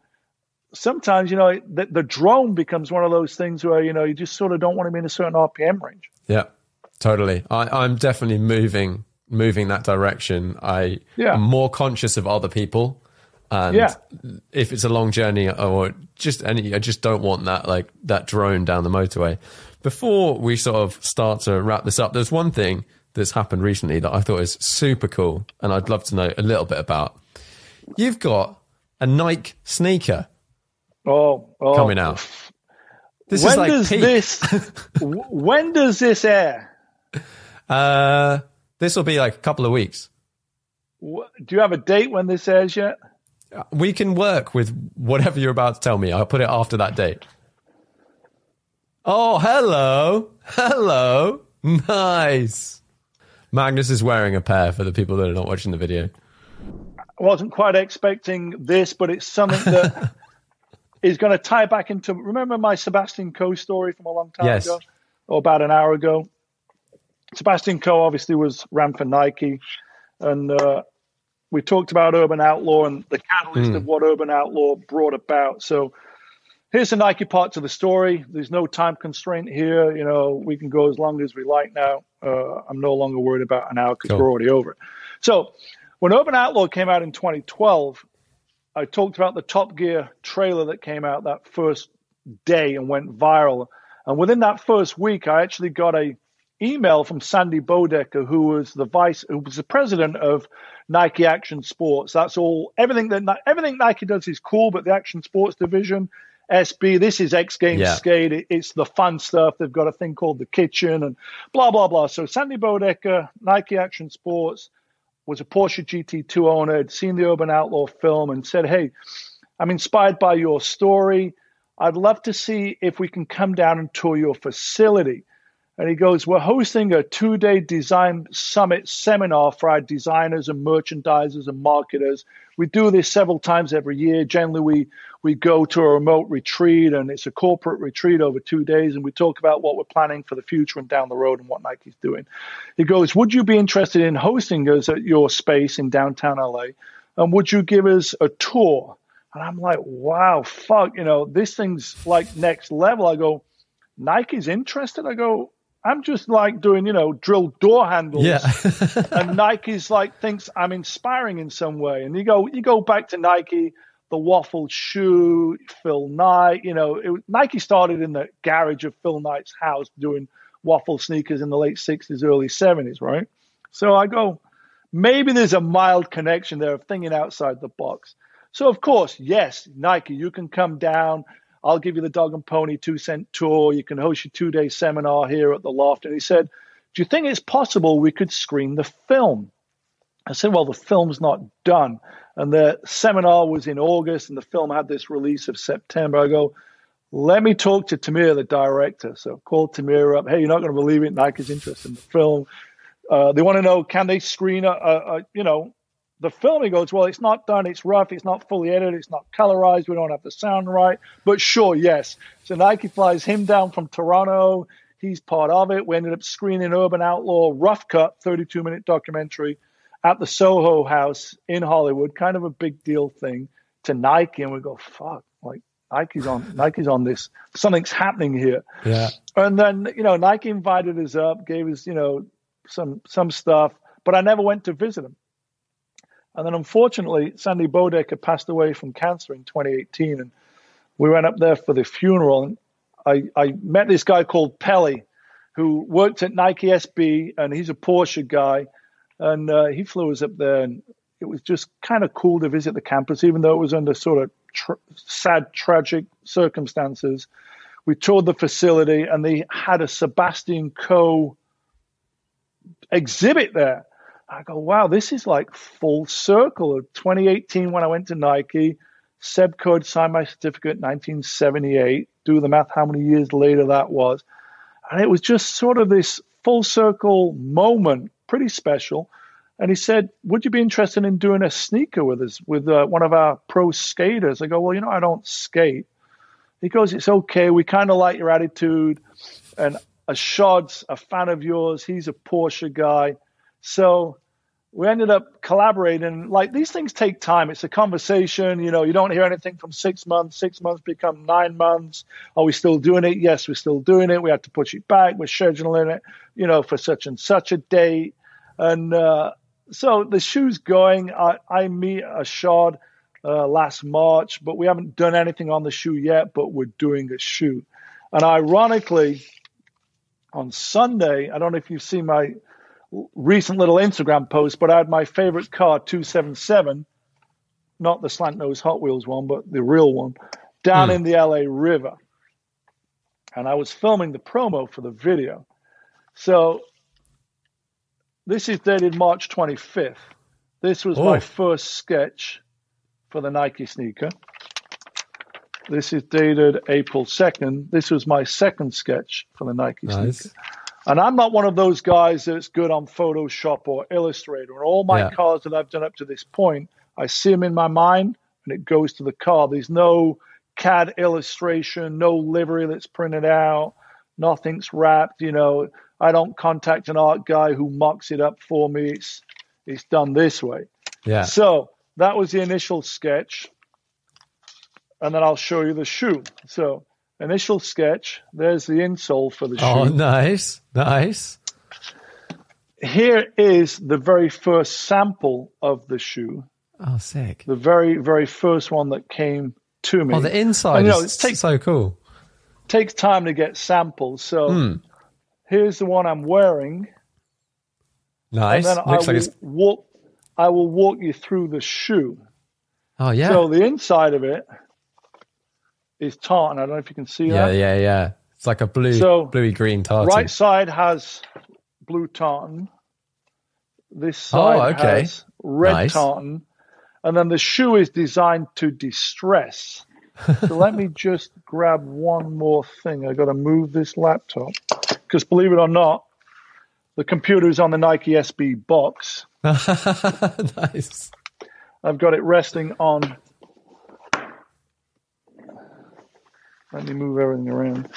sometimes you know the, the drone becomes one of those things where you know you just sort of don't want to be in a certain RPM range. Yeah, totally. I, I'm definitely moving moving that direction. I yeah. am more conscious of other people. And yeah. if it's a long journey or just any, I just don't want that like that drone down the motorway. Before we sort of start to wrap this up, there's one thing that's happened recently that I thought is super cool, and I'd love to know a little bit about. You've got a Nike sneaker Oh, oh. coming out. This when is like does peak. this? [LAUGHS] when does this air? Uh, this will be like a couple of weeks. Do you have a date when this airs yet? Uh, we can work with whatever you're about to tell me. I'll put it after that date. Oh, hello. Hello. Nice. Magnus is wearing a pair for the people that are not watching the video. I wasn't quite expecting this, but it's something that [LAUGHS] is going to tie back into. Remember my Sebastian Coe story from a long time yes. ago, or about an hour ago. Sebastian Coe obviously was ran for Nike, and uh, we talked about Urban Outlaw and the catalyst mm. of what Urban Outlaw brought about. So here's the Nike part to the story. There's no time constraint here. You know, we can go as long as we like now. Uh, I'm no longer worried about an hour because cool. we're already over it. So when Urban Outlaw came out in 2012, I talked about the Top Gear trailer that came out that first day and went viral. And within that first week, I actually got a email from Sandy Bodecker, who was the vice, who was the president of Nike Action Sports. That's all. Everything that everything Nike does is cool, but the Action Sports division, SB, this is X Games yeah. skate. It, it's the fun stuff. They've got a thing called the Kitchen and blah blah blah. So Sandy Bodecker, Nike Action Sports was a Porsche GT2 owner, had seen the Urban Outlaw film, and said, Hey, I'm inspired by your story. I'd love to see if we can come down and tour your facility. And he goes, We're hosting a two day design summit seminar for our designers and merchandisers and marketers. We do this several times every year. Generally, we, we go to a remote retreat and it's a corporate retreat over two days. And we talk about what we're planning for the future and down the road and what Nike's doing. He goes, Would you be interested in hosting us at your space in downtown LA? And would you give us a tour? And I'm like, Wow, fuck, you know, this thing's like next level. I go, Nike's interested? I go, I'm just like doing, you know, drill door handles. Yeah. [LAUGHS] and Nike's like thinks I'm inspiring in some way. And you go, you go back to Nike, the waffle shoe, Phil Knight. You know, it, Nike started in the garage of Phil Knight's house doing waffle sneakers in the late '60s, early '70s, right? So I go, maybe there's a mild connection there of thinking outside the box. So of course, yes, Nike, you can come down I'll give you the dog and pony two cent tour. You can host your two day seminar here at the loft. And he said, Do you think it's possible we could screen the film? I said, Well, the film's not done. And the seminar was in August, and the film had this release of September. I go, let me talk to Tamir, the director. So I called Tamir up. Hey, you're not going to believe it. Nike's interested in the film. Uh, they want to know can they screen a, a, a, you know the film, he goes, well, it's not done, it's rough, it's not fully edited, it's not colorized, we don't have the sound right. But sure, yes. So Nike flies him down from Toronto. He's part of it. We ended up screening Urban Outlaw Rough Cut, 32 minute documentary at the Soho House in Hollywood, kind of a big deal thing to Nike. And we go, fuck, like Nike's on Nike's on this. Something's happening here. Yeah. And then, you know, Nike invited us up, gave us, you know, some some stuff, but I never went to visit him. And then unfortunately, Sandy Bodecker passed away from cancer in 2018 and we went up there for the funeral. And I, I met this guy called Pelly who worked at Nike SB and he's a Porsche guy. And uh, he flew us up there and it was just kind of cool to visit the campus even though it was under sort of sad tragic circumstances. We toured the facility and they had a Sebastian Coe exhibit there I go, wow, this is like full circle of 2018 when I went to Nike. Seb Coe signed my certificate in 1978. Do the math, how many years later that was. And it was just sort of this full circle moment, pretty special. And he said, Would you be interested in doing a sneaker with us, with uh, one of our pro skaters? I go, Well, you know, I don't skate. He goes, It's okay. We kind of like your attitude. And Ishod's a fan of yours. He's a Porsche guy. So we ended up collaborating. Like these things take time. It's a conversation. You know, you don't hear anything from six months. Six months become nine months. Are we still doing it? Yes, we're still doing it. We had to push it back. We're scheduling it, you know, for such and such a date. And uh, so the shoe's going. I, I meet Ishod uh, last March, but we haven't done anything on the shoe yet, but we're doing a shoe. And ironically, on Sunday, I don't know if you've seen my recent little Instagram post, but I had my favorite car, 277, not the slant nose Hot Wheels one, but the real one, down Hmm. in the LA River. And I was filming the promo for the video. So this is dated March 25th. This was Oh. my first sketch for the Nike sneaker. This is dated April 2nd. This was my second sketch for the Nike Nice. sneaker. And I'm not one of those guys that's good on Photoshop or Illustrator. And all my Yeah. cars that I've done up to this point, I see them in my mind and it goes to the car. There's no CAD illustration, no livery that's printed out, nothing's wrapped. You know, I don't contact an art guy who mocks it up for me. It's, it's done this way. Yeah. So that was the initial sketch. And then I'll show you the shoe. So initial sketch, there's the insole for the shoe. Oh, nice. Nice. Here is the very first sample of the shoe, Oh, sick. the very, very first one that came to me. Oh, the inside And, you know, is it takes, so cool. takes time to get samples. So Hmm. here's the one I'm wearing. Nice. And then Looks I like will it's. walk I will walk you through the shoe. Oh, yeah. So the inside of it is tartan. I don't know if you can see yeah, that. yeah, yeah. Yeah. It's like a blue, So, bluey green tartan. Right side has blue tartan. This oh, side Oh, okay. has red Nice. tartan. And then the shoe is designed to distress. so let me [LAUGHS] just grab one more thing. I've got to move this laptop because believe it or not, the computer is on the Nike SB box. [LAUGHS] nice. I've got it resting on. Let me move everything around.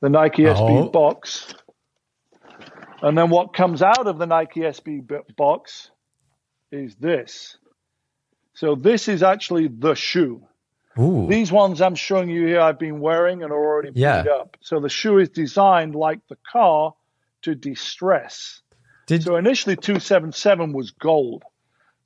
The Nike SB Oh. box. And then what comes out of the Nike SB box is this. So this is actually the shoe. Ooh. These ones I'm showing you here, I've been wearing and are already Yeah. beat up. So the shoe is designed like the car to distress. Did So initially 277 was gold.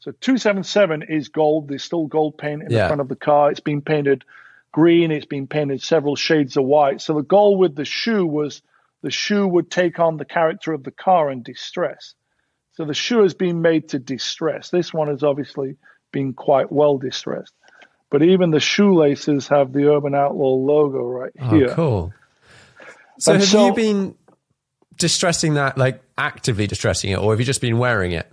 So 277 is gold. There's still gold paint in Yeah. the front of the car. It's been painted green. It's been painted several shades of white. So the goal with the shoe was the shoe would take on the character of the car and distress. So the shoe has been made to distress. This one has obviously been quite well distressed. But even the shoelaces have the Urban Outlaw logo right here. oh, here. cool. So And have so- you been distressing that, like actively distressing it, or have you just been wearing it?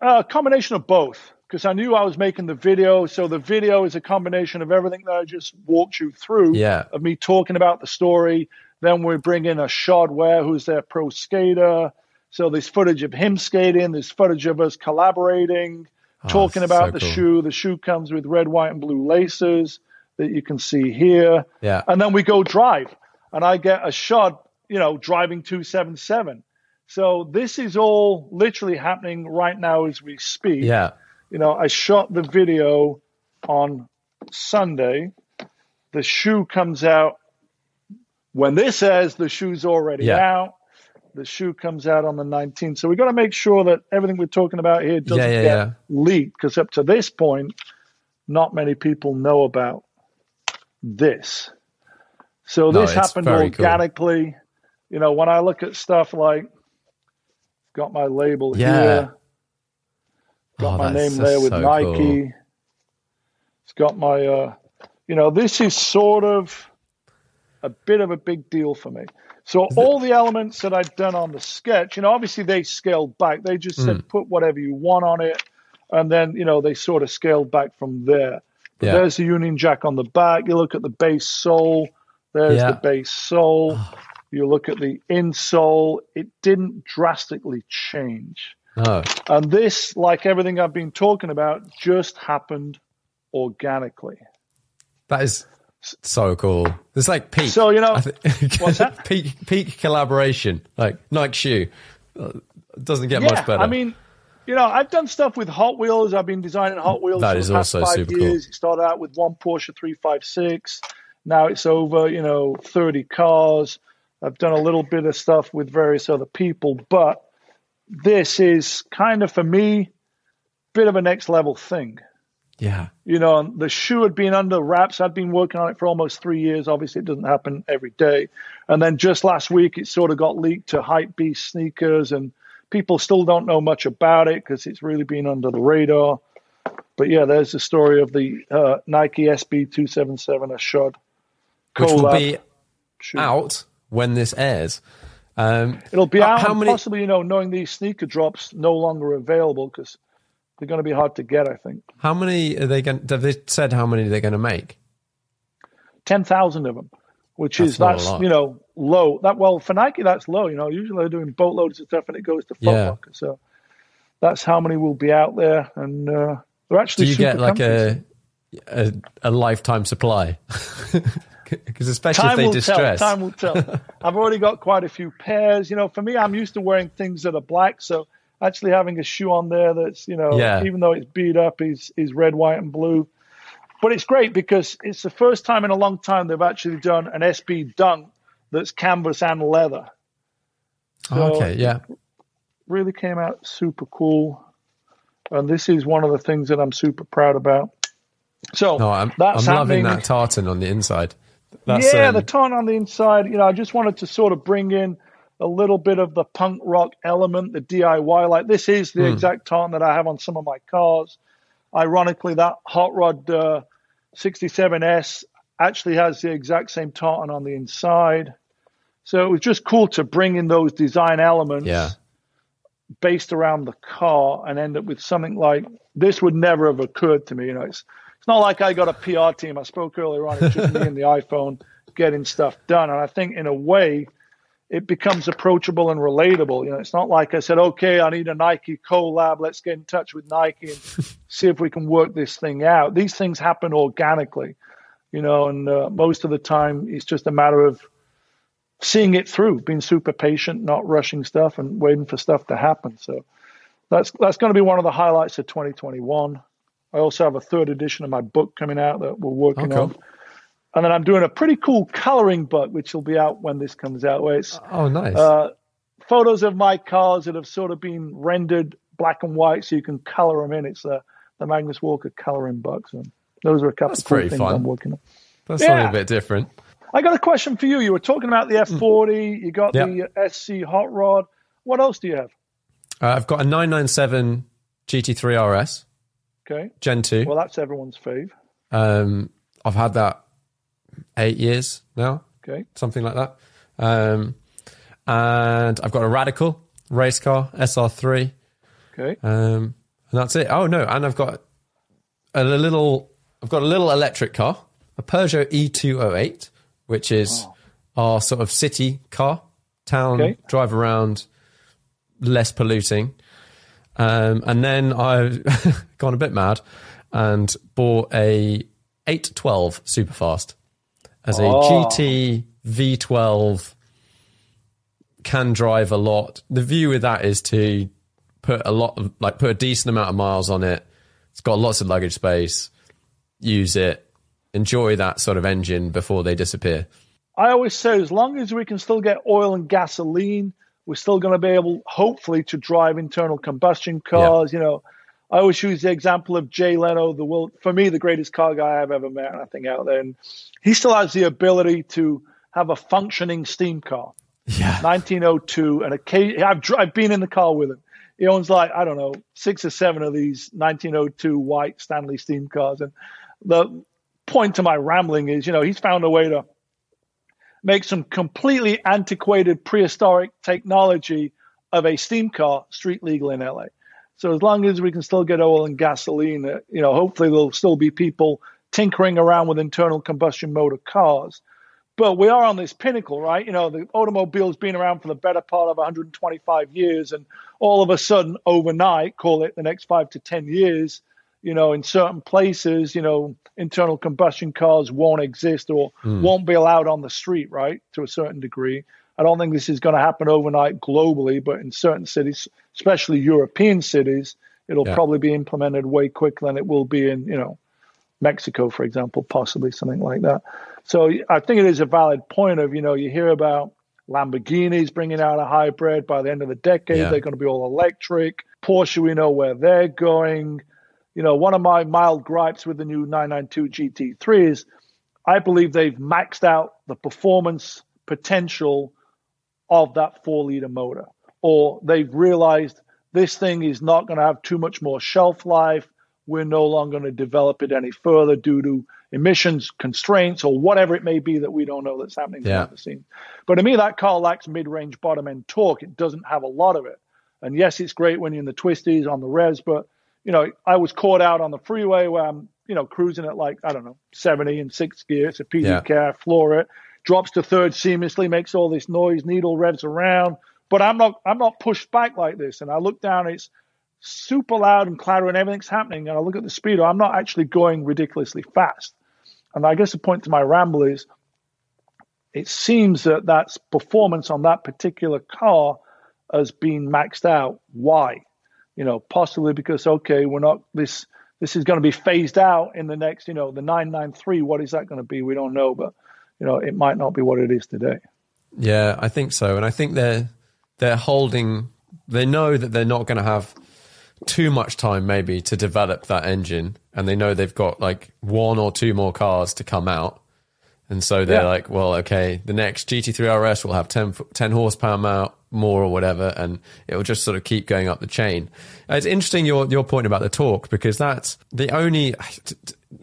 Uh, a combination of both, because I knew I was making the video. So the video is a combination of everything that I just walked you through. Yeah. Of me talking about the story. Then we bring in Ishod Wair, who's their pro skater. So there's footage of him skating. There's footage of us collaborating, ah, talking so about the cool. shoe. The shoe comes with red, white, and blue laces that you can see here. Yeah. And then we go drive, and I get a shot you know, driving 277. So this is all literally happening right now as we speak. Yeah. You know, I shot the video on Sunday. The shoe comes out when this says the shoe's already Yeah. out. The shoe comes out on the 19th. So we've got to make sure that everything we're talking about here doesn't Yeah, yeah, get leaked because up to this point, not many people know about this. So this it's happened very cool. organically. You know, when I look at stuff like, got my label Yeah. here, got Oh, my name there with so Nike. cool. It's got my, uh, you know, this is sort of a bit of a big deal for me. So all the elements that I'd done on the sketch, you know, obviously they scaled back. They just Hmm. said put whatever you want on it, and then you know they sort of scaled back from there. But Yeah. there's the Union Jack on the back. You look at the base sole. There's Yeah. the base sole. You look at the insole. It didn't drastically change. Oh, And this, like everything I've been talking about, just happened organically. that is so cool. It's like peak. So, you know- I thi- [LAUGHS] What's that? peak peak collaboration, like Nike shoe. Uh, doesn't get yeah, much better. I mean, you know, I've done stuff with Hot Wheels. I've been designing Hot Wheels That for is also five super cool. It started out with one Porsche 356. Now it's over, you know, 30 cars. I've done a little bit of stuff with various other people, but this is kind of for me, bit of a next level thing. yeah, you know, the shoe had been under wraps. I'd been working on it for almost three years. Obviously, it doesn't happen every day. And then just last week, it sort of got leaked to Hypebeast sneakers, and people still don't know much about it because it's really been under the radar. But yeah, there's the story of the uh, Nike SB 277 Ishod which will be shoe. out when this airs. Um, It'll be How- out, how many- possibly, you know, knowing these sneaker drops no longer available because they're going to be hard to get, I think. how many are they going? Have they said how many they're going to make? ten thousand of them, which That's is that's you know low. That well for Nike that's low. You know, usually they're doing boatloads of stuff and it goes to Foot Yeah. Locker. So that's how many will be out there, and uh, they're actually. Do you get like a, a a lifetime supply? [LAUGHS] Because especially Time if they will distress. tell. Time will tell. [LAUGHS] I've already got quite a few pairs. You know, for me, I'm used to wearing things that are black, so actually having a shoe on there that's you know, Yeah. even though it's beat up, is is red, white, and blue. But it's great because it's the first time in a long time they've actually done an SB dunk that's canvas and leather. Oh, okay, yeah. Really came out super cool, and this is one of the things that I'm super proud about. So No, I'm, that's I'm loving that tartan on the inside. That's, yeah, um, the tone on the inside. You know, I just wanted to sort of bring in a little bit of the punk rock element, the DIY. Like this is the exact tone that I have on some of my cars. Ironically, that Hot Rod uh, 67S actually has the exact same tartan on the inside. So it was just cool to bring in those design elements Yeah. based around the car and end up with something like this would never have occurred to me. You know, it's not like I got a PR team. I spoke earlier on. It's just me and the [LAUGHS] iPhone getting stuff done. And I think in a way, it becomes approachable and relatable. You know, it's not like I said, okay, I need a Nike collab. Let's get in touch with Nike and [LAUGHS] see if we can work this thing out. These things happen organically, you know, and uh, most of the time it's just a matter of seeing it through, being super patient, not rushing stuff and waiting for stuff to happen. So that's that's going to be one of the highlights of 2021. I also have a third edition of my book coming out that we're working cool. on. And then I'm doing a pretty cool coloring book, which will be out when this comes out, where it's Oh, nice. uh, photos of my cars that have sort of been rendered black and white so you can color them in. It's uh, the Magnus Walker coloring books. And those are a couple That's of cool things fun. I'm working on. That's yeah. something a bit different. I got a question for you. You were talking about the F40, you got Yep. the SC Hot Rod. What else do you have? Uh, I've got a 997 GT3 RS Okay. Gen 2. Well, that's everyone's fave. Um, I've had that eight years now, Okay. something like that. Um, and I've got a Radical race car SR3. Okay. Um, and that's it. Oh no, and I've got a little. I've got a little electric car, a Peugeot E208, which is our sort of city car, town Okay. drive around, less polluting. Um, and then I've [LAUGHS] gone a bit mad and bought a 812 Superfast as a Oh. GT V12 can drive a lot. The view with that is to put a lot of like put a decent amount of miles on it. It's got lots of luggage space. Use it. Enjoy that sort of engine before they disappear. I always say, as long as we can still get oil and gasoline, we're still going to be able, hopefully, to drive internal combustion cars. Yeah. You know, I always use the example of Jay Leno, the world, for me, the greatest car guy I've ever met, I think, out there. And he still has the ability to have a functioning steam car. Yeah. 1902. And a, I've, I've been in the car with him. He owns like, I don't know, six or seven of these 1902 white Stanley steam cars. And the point to my rambling is, you know, he's found a way to make some completely antiquated prehistoric technology of a steam car street legal in LA. So as long as we can still get oil and gasoline, uh, you know, hopefully there'll still be people tinkering around with internal combustion motor cars. But we are on this pinnacle, right? You know, the automobile's been around for the better part of 125 years, and all of a sudden, overnight, call it the next five to 10 years, you know, in certain places, you know, internal combustion cars won't exist or mm. won't be allowed on the street, right, to a certain degree. I don't think this is going to happen overnight globally, but in certain cities, especially European cities, it'll yeah. probably be implemented way quicker than it will be in, you know, Mexico, for example, possibly something like that. So I think it is a valid point of, you know, you hear about Lamborghinis bringing out a hybrid by the end of the decade. Yeah. They're going to be all electric. Porsche, we know where they're going. You know, one of my mild gripes with the new 992 GT3 is I believe they've maxed out the performance potential of that four liter motor, or they've realized this thing is not going to have too much more shelf life. We're no longer going to develop it any further due to emissions constraints or whatever it may be that we don't know that's happening yeah. behind the scenes. But to me, that car lacks mid-range bottom end torque. It doesn't have a lot of it. And yes, it's great when you're in the twisties on the res, but you know, I was caught out on the freeway where I'm, you know, cruising at like I don't know, 70 in sixth gear. It's a PD yeah. car, floor it drops to third seamlessly, makes all this noise, needle revs around. But I'm not I'm not pushed back like this. And I look down, it's super loud and clatter and everything's happening. And I look at the speedo, I'm not actually going ridiculously fast. And I guess the point to my ramble is it seems that that's performance on that particular car has been maxed out. Why? You know, possibly because okay, we're not this this is going to be phased out in the next, you know, the 993. What is that going to be? We don't know, but you know, it might not be what it is today. Yeah, I think so, and I think they're they're holding. They know that they're not going to have too much time, maybe, to develop that engine, and they know they've got like one or two more cars to come out, and so they're yeah. like, well, okay, the next GT3 RS will have 10, 10 horsepower more or whatever, and it will just sort of keep going up the chain. It's interesting your your point about the torque because that's the only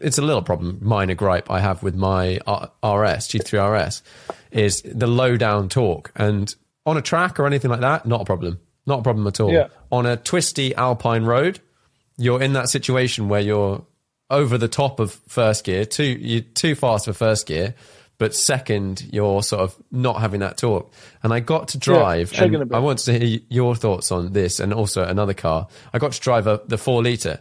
it's a little problem, minor gripe I have with my uh, RS, GT3 RS, is the low down torque. And on a track or anything like that, not a problem. Not a problem at all. Yeah. On a twisty alpine road, you're in that situation where you're over the top of first gear, too you're too fast for first gear, but second you're sort of not having that torque. And I got to drive, yeah, and I want to hear your thoughts on this, and also another car. I got to drive a, the four liter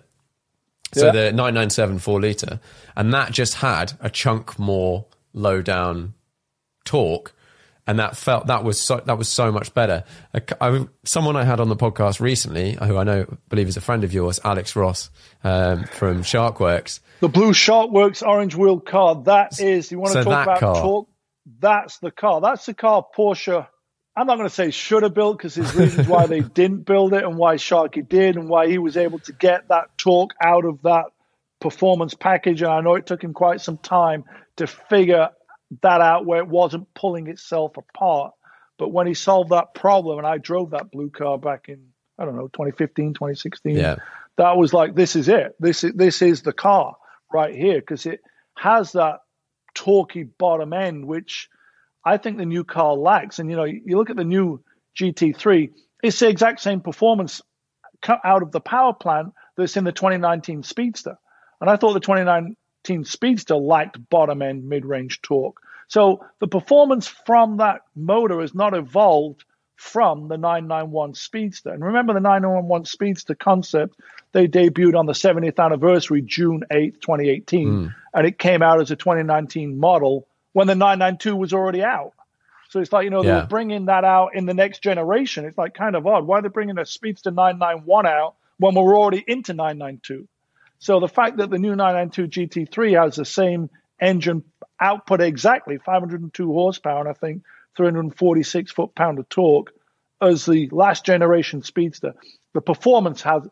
so yeah. the 997 4 litre. And that just had a chunk more low down torque. And that felt that was so, that was so much better. I, I, someone I had on the podcast recently, who I know believe is a friend of yours, Alex Ross um, from Sharkwerks. The blue Sharkwerks orange wheel car. That is you want to so talk about car, torque. That's the car. That's the car Porsche I'm not going to say should have built because there's reasons why they [LAUGHS] didn't build it and why Sharky did and why he was able to get that torque out of that performance package. And I know it took him quite some time to figure that out where it wasn't pulling itself apart. But when he solved that problem, and I drove that blue car back in, I don't know, 2015, 2016, yeah. that was like, this is it. This is, this is the car right here because it has that torquey bottom end, which I think the new car lacks. And you know, you look at the new GT3, it's the exact same performance cut out of the power plant that's in the 2019 Speedster. And I thought the 2019 Speedster lacked bottom end mid range torque. So the performance from that motor has not evolved from the 991 Speedster. And remember the 991 Speedster concept, they debuted on the 70th anniversary, June 8th, 2018. Mm. And it came out as a 2019 model when the 992 was already out. So it's like, you know, Yeah. they're bringing that out in the next generation. It's like kind of odd. Why are they bringing a Speedster 991 out when we're already into 992? So the fact that the new 992 GT3 has the same engine output exactly, 502 horsepower, and I think 346 foot pound of torque, as the last generation Speedster, the performance has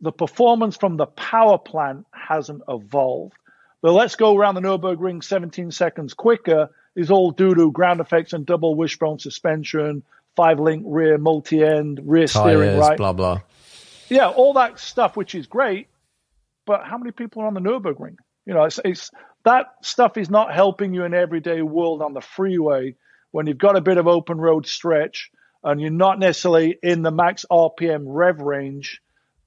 the performance from the power plant hasn't evolved. The let's go around the Nürburgring 17 seconds quicker is all due to ground effects and double wishbone suspension, five link rear multi end, rear steering, Tires, right? blah blah. yeah, all that stuff, which is great. But how many people are on the Nurburgring? You know, it's, it's that stuff is not helping you in everyday world on the freeway when you've got a bit of open road stretch and you're not necessarily in the max RPM rev range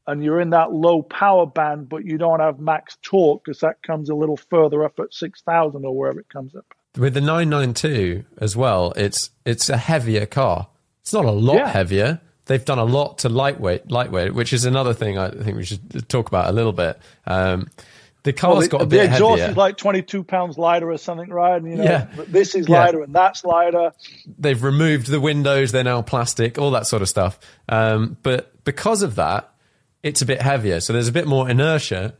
and you're in that low power band, but you don't have max torque because that comes a little further up at 6,000 or wherever it comes up. With the 992 as well, it's it's a heavier car. It's not a lot Yeah. heavier. They've done a lot to lightweight, lightweight, which is another thing I think we should talk about a little bit. Um, the car's Well, the, got a the bit exhaust heavier. is like 22 pounds lighter or something, right? And, you know, Yeah. this is Yeah. lighter and that's lighter. They've removed the windows; they're now plastic, all that sort of stuff. Um, but because of that, it's a bit heavier. So there's a bit more inertia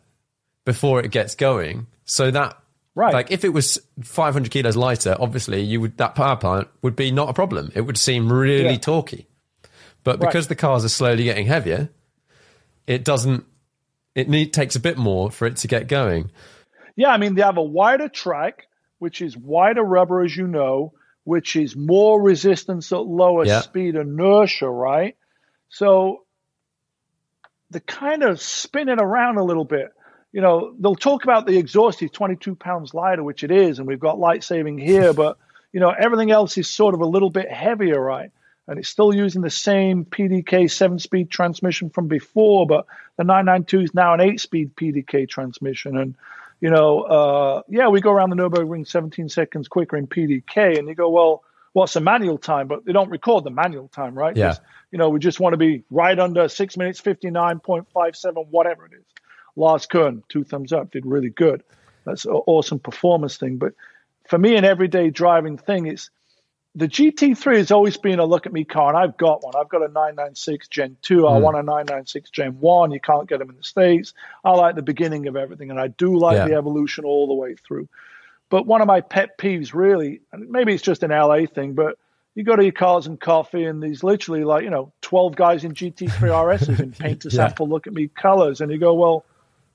before it gets going. So that Right. like if it was 500 kilos lighter, obviously you would that power plant would be not a problem. It would seem really Yeah. torquey. But because Right. the cars are slowly getting heavier, it doesn't. It need takes a bit more for it to get going. Yeah, I mean, they have a wider track, which is wider rubber, as you know, which is more resistance at lower Yeah. speed inertia, right? So they kind of spin it around a little bit. You know, they'll talk about the exhaust is 22 pounds lighter, which it is, and we've got light saving here, [LAUGHS] but, you know, everything else is sort of a little bit heavier, right? And it's still using the same PDK seven speed transmission from before, but the 992 is now an eight speed PDK transmission. And, you know, uh, yeah, we go around the Nürburgring 17 seconds quicker in PDK, and you go, well, what's the manual time? But they don't record the manual time, right? Yeah. You know, we just want to be right under six minutes, 59.57, whatever it is. Lars Kern, two thumbs up, did really good. That's an awesome performance thing. But for me, an everyday driving thing, it's the GT3 has always been a look at me car, and I've got one. I've got a 996 Gen 2. I hmm. want a 996 Gen 1. You can't get them in the States. I like the beginning of everything, and I do like Yeah. the evolution all the way through. But one of my pet peeves, really, and maybe it's just an LA thing, but you go to your cars and coffee, and there's literally like, you know, 12 guys in GT3 RSs in paint to Yeah. sample, look at me colors. And you go, well,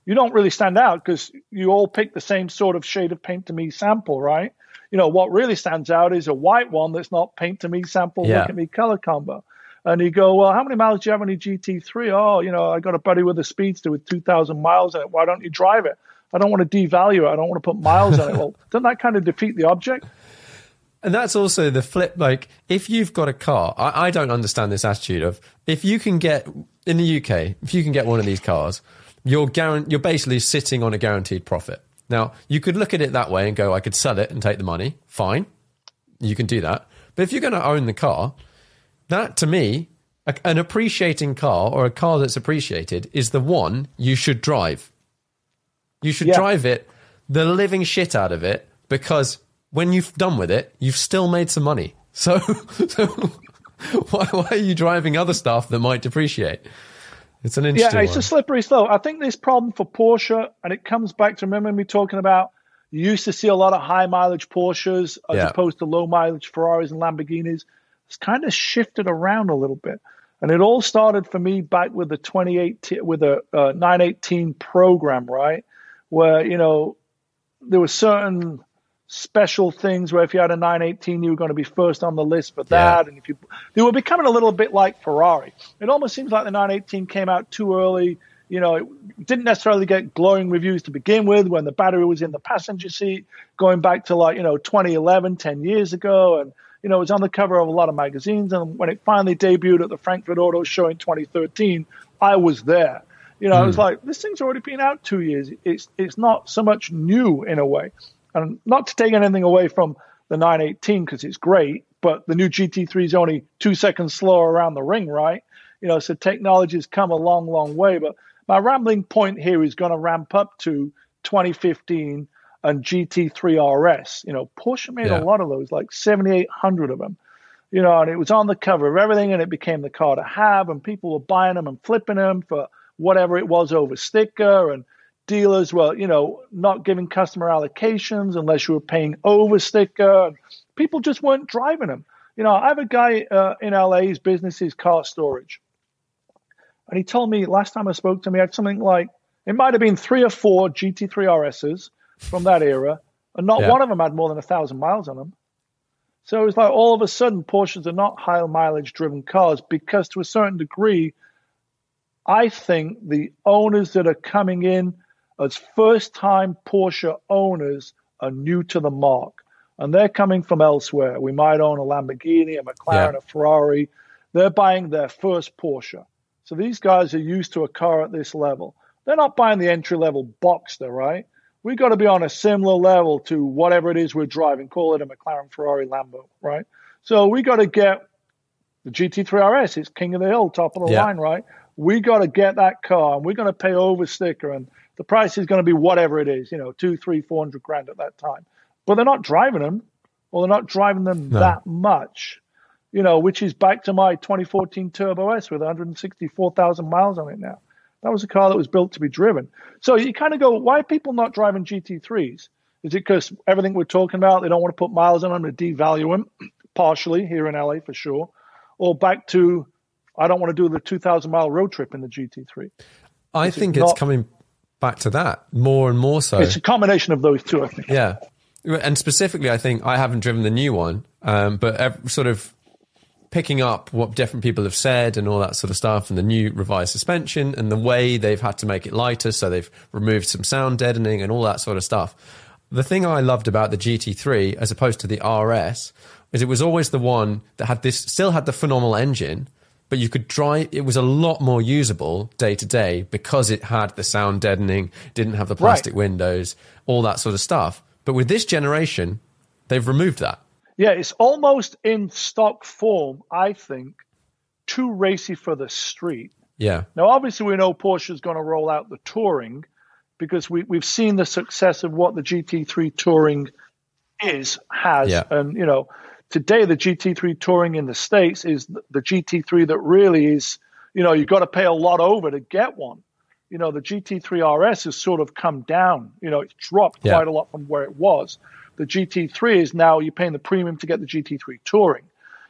you don't really stand out because you all pick the same sort of shade of paint to me sample, right? You know, what really stands out is a white one that's not paint to me sample, Yeah. look at me color combo. And you go, well, how many miles do you have on your GT3? Oh, you know, I got a buddy with a speedster with 2,000 miles in it. Why don't you drive it? I don't want to devalue it. I don't want to put miles on it. [LAUGHS] Well, doesn't that kind of defeat the object? And that's also the flip. Like, if you've got a car, I, I don't understand this attitude of if you can get in the UK, if you can get one of these cars, you're guaran- you're basically sitting on a guaranteed profit. Now, you could look at it that way and go, I could sell it and take the money. Fine, you can do that. But if you're going to own the car, that to me, a, an appreciating car or a car that's appreciated is the one you should drive. You should Yeah. drive it, the living shit out of it, because when you've done with it, you've still made some money. [LAUGHS] So, so [LAUGHS] why, why are you driving other stuff that might depreciate? It's an interesting Yeah, it's one. a slippery slope. I think this problem for Porsche, and it comes back to remember me talking about you used to see a lot of high mileage Porsches as Yeah. opposed to low mileage Ferraris and Lamborghinis. It's kind of shifted around a little bit. And it all started for me back with the 2018 with the uh, 918 program, right? Where, you know, there were certain special things where if you had a 918, you were going to be first on the list for that. Yeah. And if you, they were becoming a little bit like Ferrari. It almost seems like the 918 came out too early. You know, it didn't necessarily get glowing reviews to begin with when the battery was in the passenger seat, going back to like, you know, 2011, 10 years ago. And, you know, it was on the cover of a lot of magazines. And when it finally debuted at the Frankfurt Auto Show in 2013, I was there. You know, I was hmm. like, this thing's already been out two years. It's it's not so much new in a way, and not to take anything away from the 918 because it's great, but the new GT3 is only two seconds slower around the ring, right? You know, so technology's come a long, long way. But my rambling point here is going to ramp up to 2015 and GT3 RS. You know, Porsche made Yeah. a lot of those, like 7,800 of them. You know, and it was on the cover of everything, and it became the car to have, and people were buying them and flipping them for whatever it was over sticker, and dealers were, you know, not giving customer allocations unless you were paying over sticker. People just weren't driving them. You know, I have a guy uh, in LA, his business is car storage. And he told me last time I spoke to him, he had something like, it might have been three or four GT3 RSs from that era, and not Yeah. one of them had more than a thousand miles on them. So it's like all of a sudden Porsches are not high mileage driven cars because to a certain degree, I think the owners that are coming in as first time Porsche owners are new to the marque. And they're coming from elsewhere. We might own a Lamborghini, a McLaren, Yeah. a Ferrari. They're buying their first Porsche. So these guys are used to a car at this level. They're not buying the entry level Boxster, right? We've got to be on a similar level to whatever it is we're driving. Call it a McLaren, Ferrari, Lambo, right? So we got to get the GT3 RS. It's king of the hill, top of the Yeah. line, right? We got to get that car, and we're going to pay over sticker, and the price is going to be whatever it is, you know, two, three, four hundred grand at that time. But they're not driving them, or they're not driving them No. that much, you know, which is back to my 2014 Turbo S with 164,000 miles on it now. That was a car that was built to be driven. So you kind of go, why are people not driving GT3s? Is it because everything we're talking about, they don't want to put miles on them to devalue them, [CLEARS THROAT] partially here in LA for sure, or back to, I don't want to do the 2,000 mile road trip in the GT3. I think it's not- coming back to that more and more so. It's a combination of those two, I think. Yeah. And specifically, I think I haven't driven the new one, um, but sort of picking up what different people have said and all that sort of stuff, and the new revised suspension and the way they've had to make it lighter. So they've removed some sound deadening and all that sort of stuff. The thing I loved about the GT3 as opposed to the RS is it was always the one that had this, still had the phenomenal engine, but you could drive, it was a lot more usable day to day because it had the sound deadening, didn't have the plastic windows, all that sort of stuff. But with this generation, they've removed that. Yeah, it's almost in stock form, I think, too racy for the street. Yeah. Now, obviously, we know Porsche is going to roll out the Touring because we, we've seen the success of what the GT3 Touring is, has. Yeah. And, you know, today the GT3 Touring in the States is the, the GT3 that really is, you know, you've got to pay a lot over to get one. You know, the GT3 RS has sort of come down. You know, it's dropped Yeah. quite a lot from where it was. The GT3 is now you're paying the premium to get the GT3 Touring.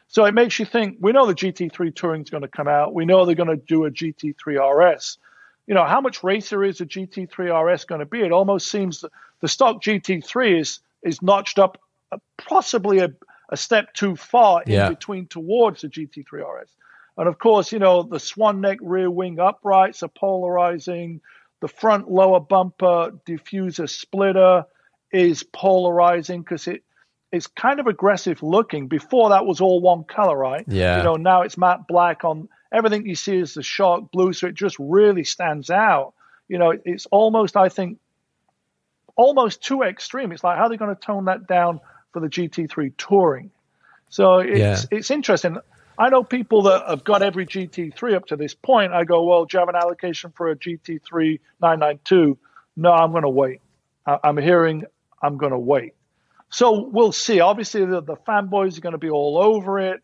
So it makes you think. We know the GT3 Touring is going to come out. We know they're going to do a GT3 RS. You know how much racer is a GT3 RS going to be? It almost seems that the stock GT3 is is notched up uh, possibly a, a step too far in Yeah. between towards the GT3 RS. And of course, you know the swan neck rear wing uprights are polarizing. The front lower bumper diffuser splitter is polarizing because it it's kind of aggressive looking. Before that was all one color, right? Yeah. You know, now it's matte black on everything you see is the shark blue, so it just really stands out. You know, it's almost I think almost too extreme. It's like how are they going to tone that down for the GT3 touring? So it's Yeah. it's interesting. I know people that have got every GT3 up to this point. I go, well, do you have an allocation for a GT3 992? No, I'm going to wait. I- I'm hearing I'm going to wait. So we'll see. Obviously, the, the fanboys are going to be all over it,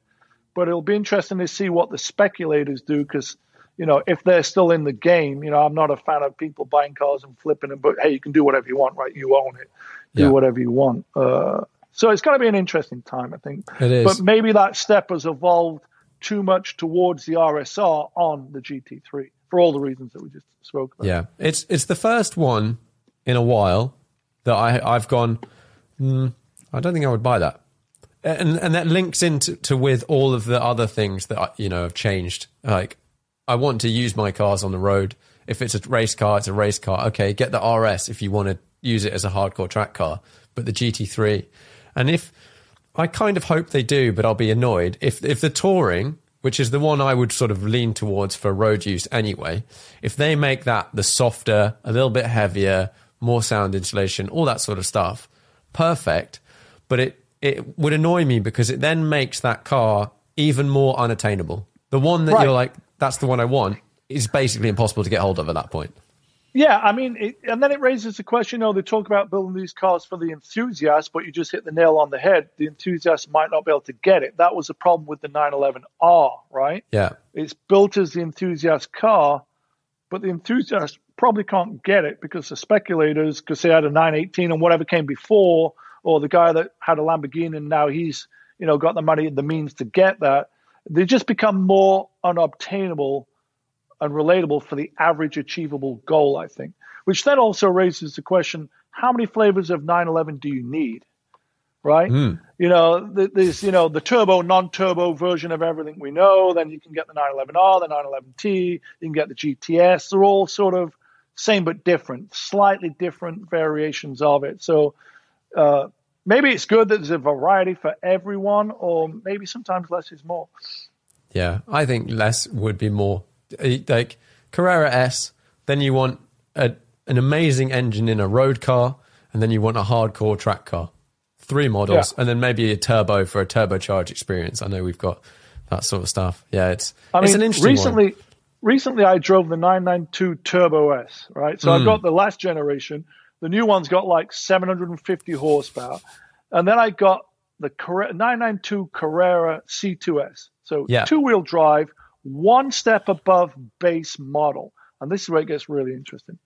but it'll be interesting to see what the speculators do because, you know, if they're still in the game, you know, I'm not a fan of people buying cars and flipping them, but hey, you can do whatever you want, right? You own it. Do Yeah. whatever you want. Uh, so it's going to be an interesting time, I think. It is. But maybe that step has evolved too much towards the RSR on the GT3 for all the reasons that we just spoke about. Yeah, it's it's the first one in a while that I I've gone. Mm, I don't think I would buy that, and and that links into to with all of the other things that I, you know have changed. Like I want to use my cars on the road. If it's a race car, it's a race car. Okay, get the RS if you want to use it as a hardcore track car, but the GT3, and if I kind of hope they do, but I'll be annoyed if if the touring, which is the one I would sort of lean towards for road use anyway, if they make that the softer, a little bit heavier, more sound insulation, all that sort of stuff, perfect. But it it would annoy me because it then makes that car even more unattainable. The one that Right. you're like, that's the one I want, is basically impossible to get hold of at that point. Yeah, I mean, it, and then it raises the question. You know, they talk about building these cars for the enthusiast, but you just hit the nail on the head. The enthusiast might not be able to get it. That was the problem with the 911R, right? Yeah. It's built as the enthusiast car, but the enthusiast probably can't get it because the speculators, because they had a 918 and whatever came before, or the guy that had a Lamborghini and now he's, you know, got the money and the means to get that, they just become more unobtainable and relatable for the average achievable goal, I think. Which then also raises the question how many flavors of 911 do you need? Right? Mm. You know, there's, you know, the turbo, non turbo version of everything we know. Then you can get the 911R, the 911T, you can get the GTS. They're all sort of same but different, slightly different variations of it. So uh, maybe it's good that there's a variety for everyone, or maybe sometimes less is more. Yeah, I think less would be more like Carrera S, then you want a, an amazing engine in a road car, and then you want a hardcore track car. Three models, yeah. and then maybe a turbo for a turbocharged experience. I know we've got that sort of stuff. Yeah, it's I it's mean, an interesting recently. one. Recently, I drove the 992 Turbo S, right? So mm. I've got the last generation. The new one's got like 750 horsepower. And then I got the 992 Carrera C2S. So yeah. two wheel drive, one step above base model. And this is where it gets really interesting.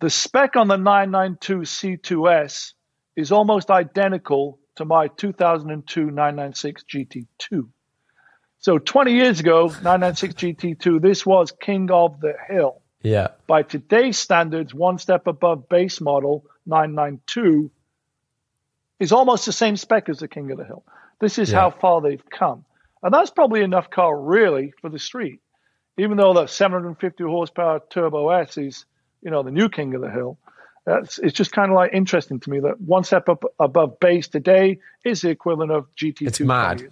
The spec on the 992 C2S is almost identical to my 2002 996 GT2. So 20 years ago, 996 GT2, this was king of the hill. Yeah. By today's standards, one step above base model 992 is almost the same spec as the king of the hill. This is yeah. how far they've come. And that's probably enough car really for the street. Even though the 750 horsepower Turbo S is, you know, the new king of the hill. That's, it's just kind of like interesting to me that one step up above base today is the equivalent of GT2 it's mad.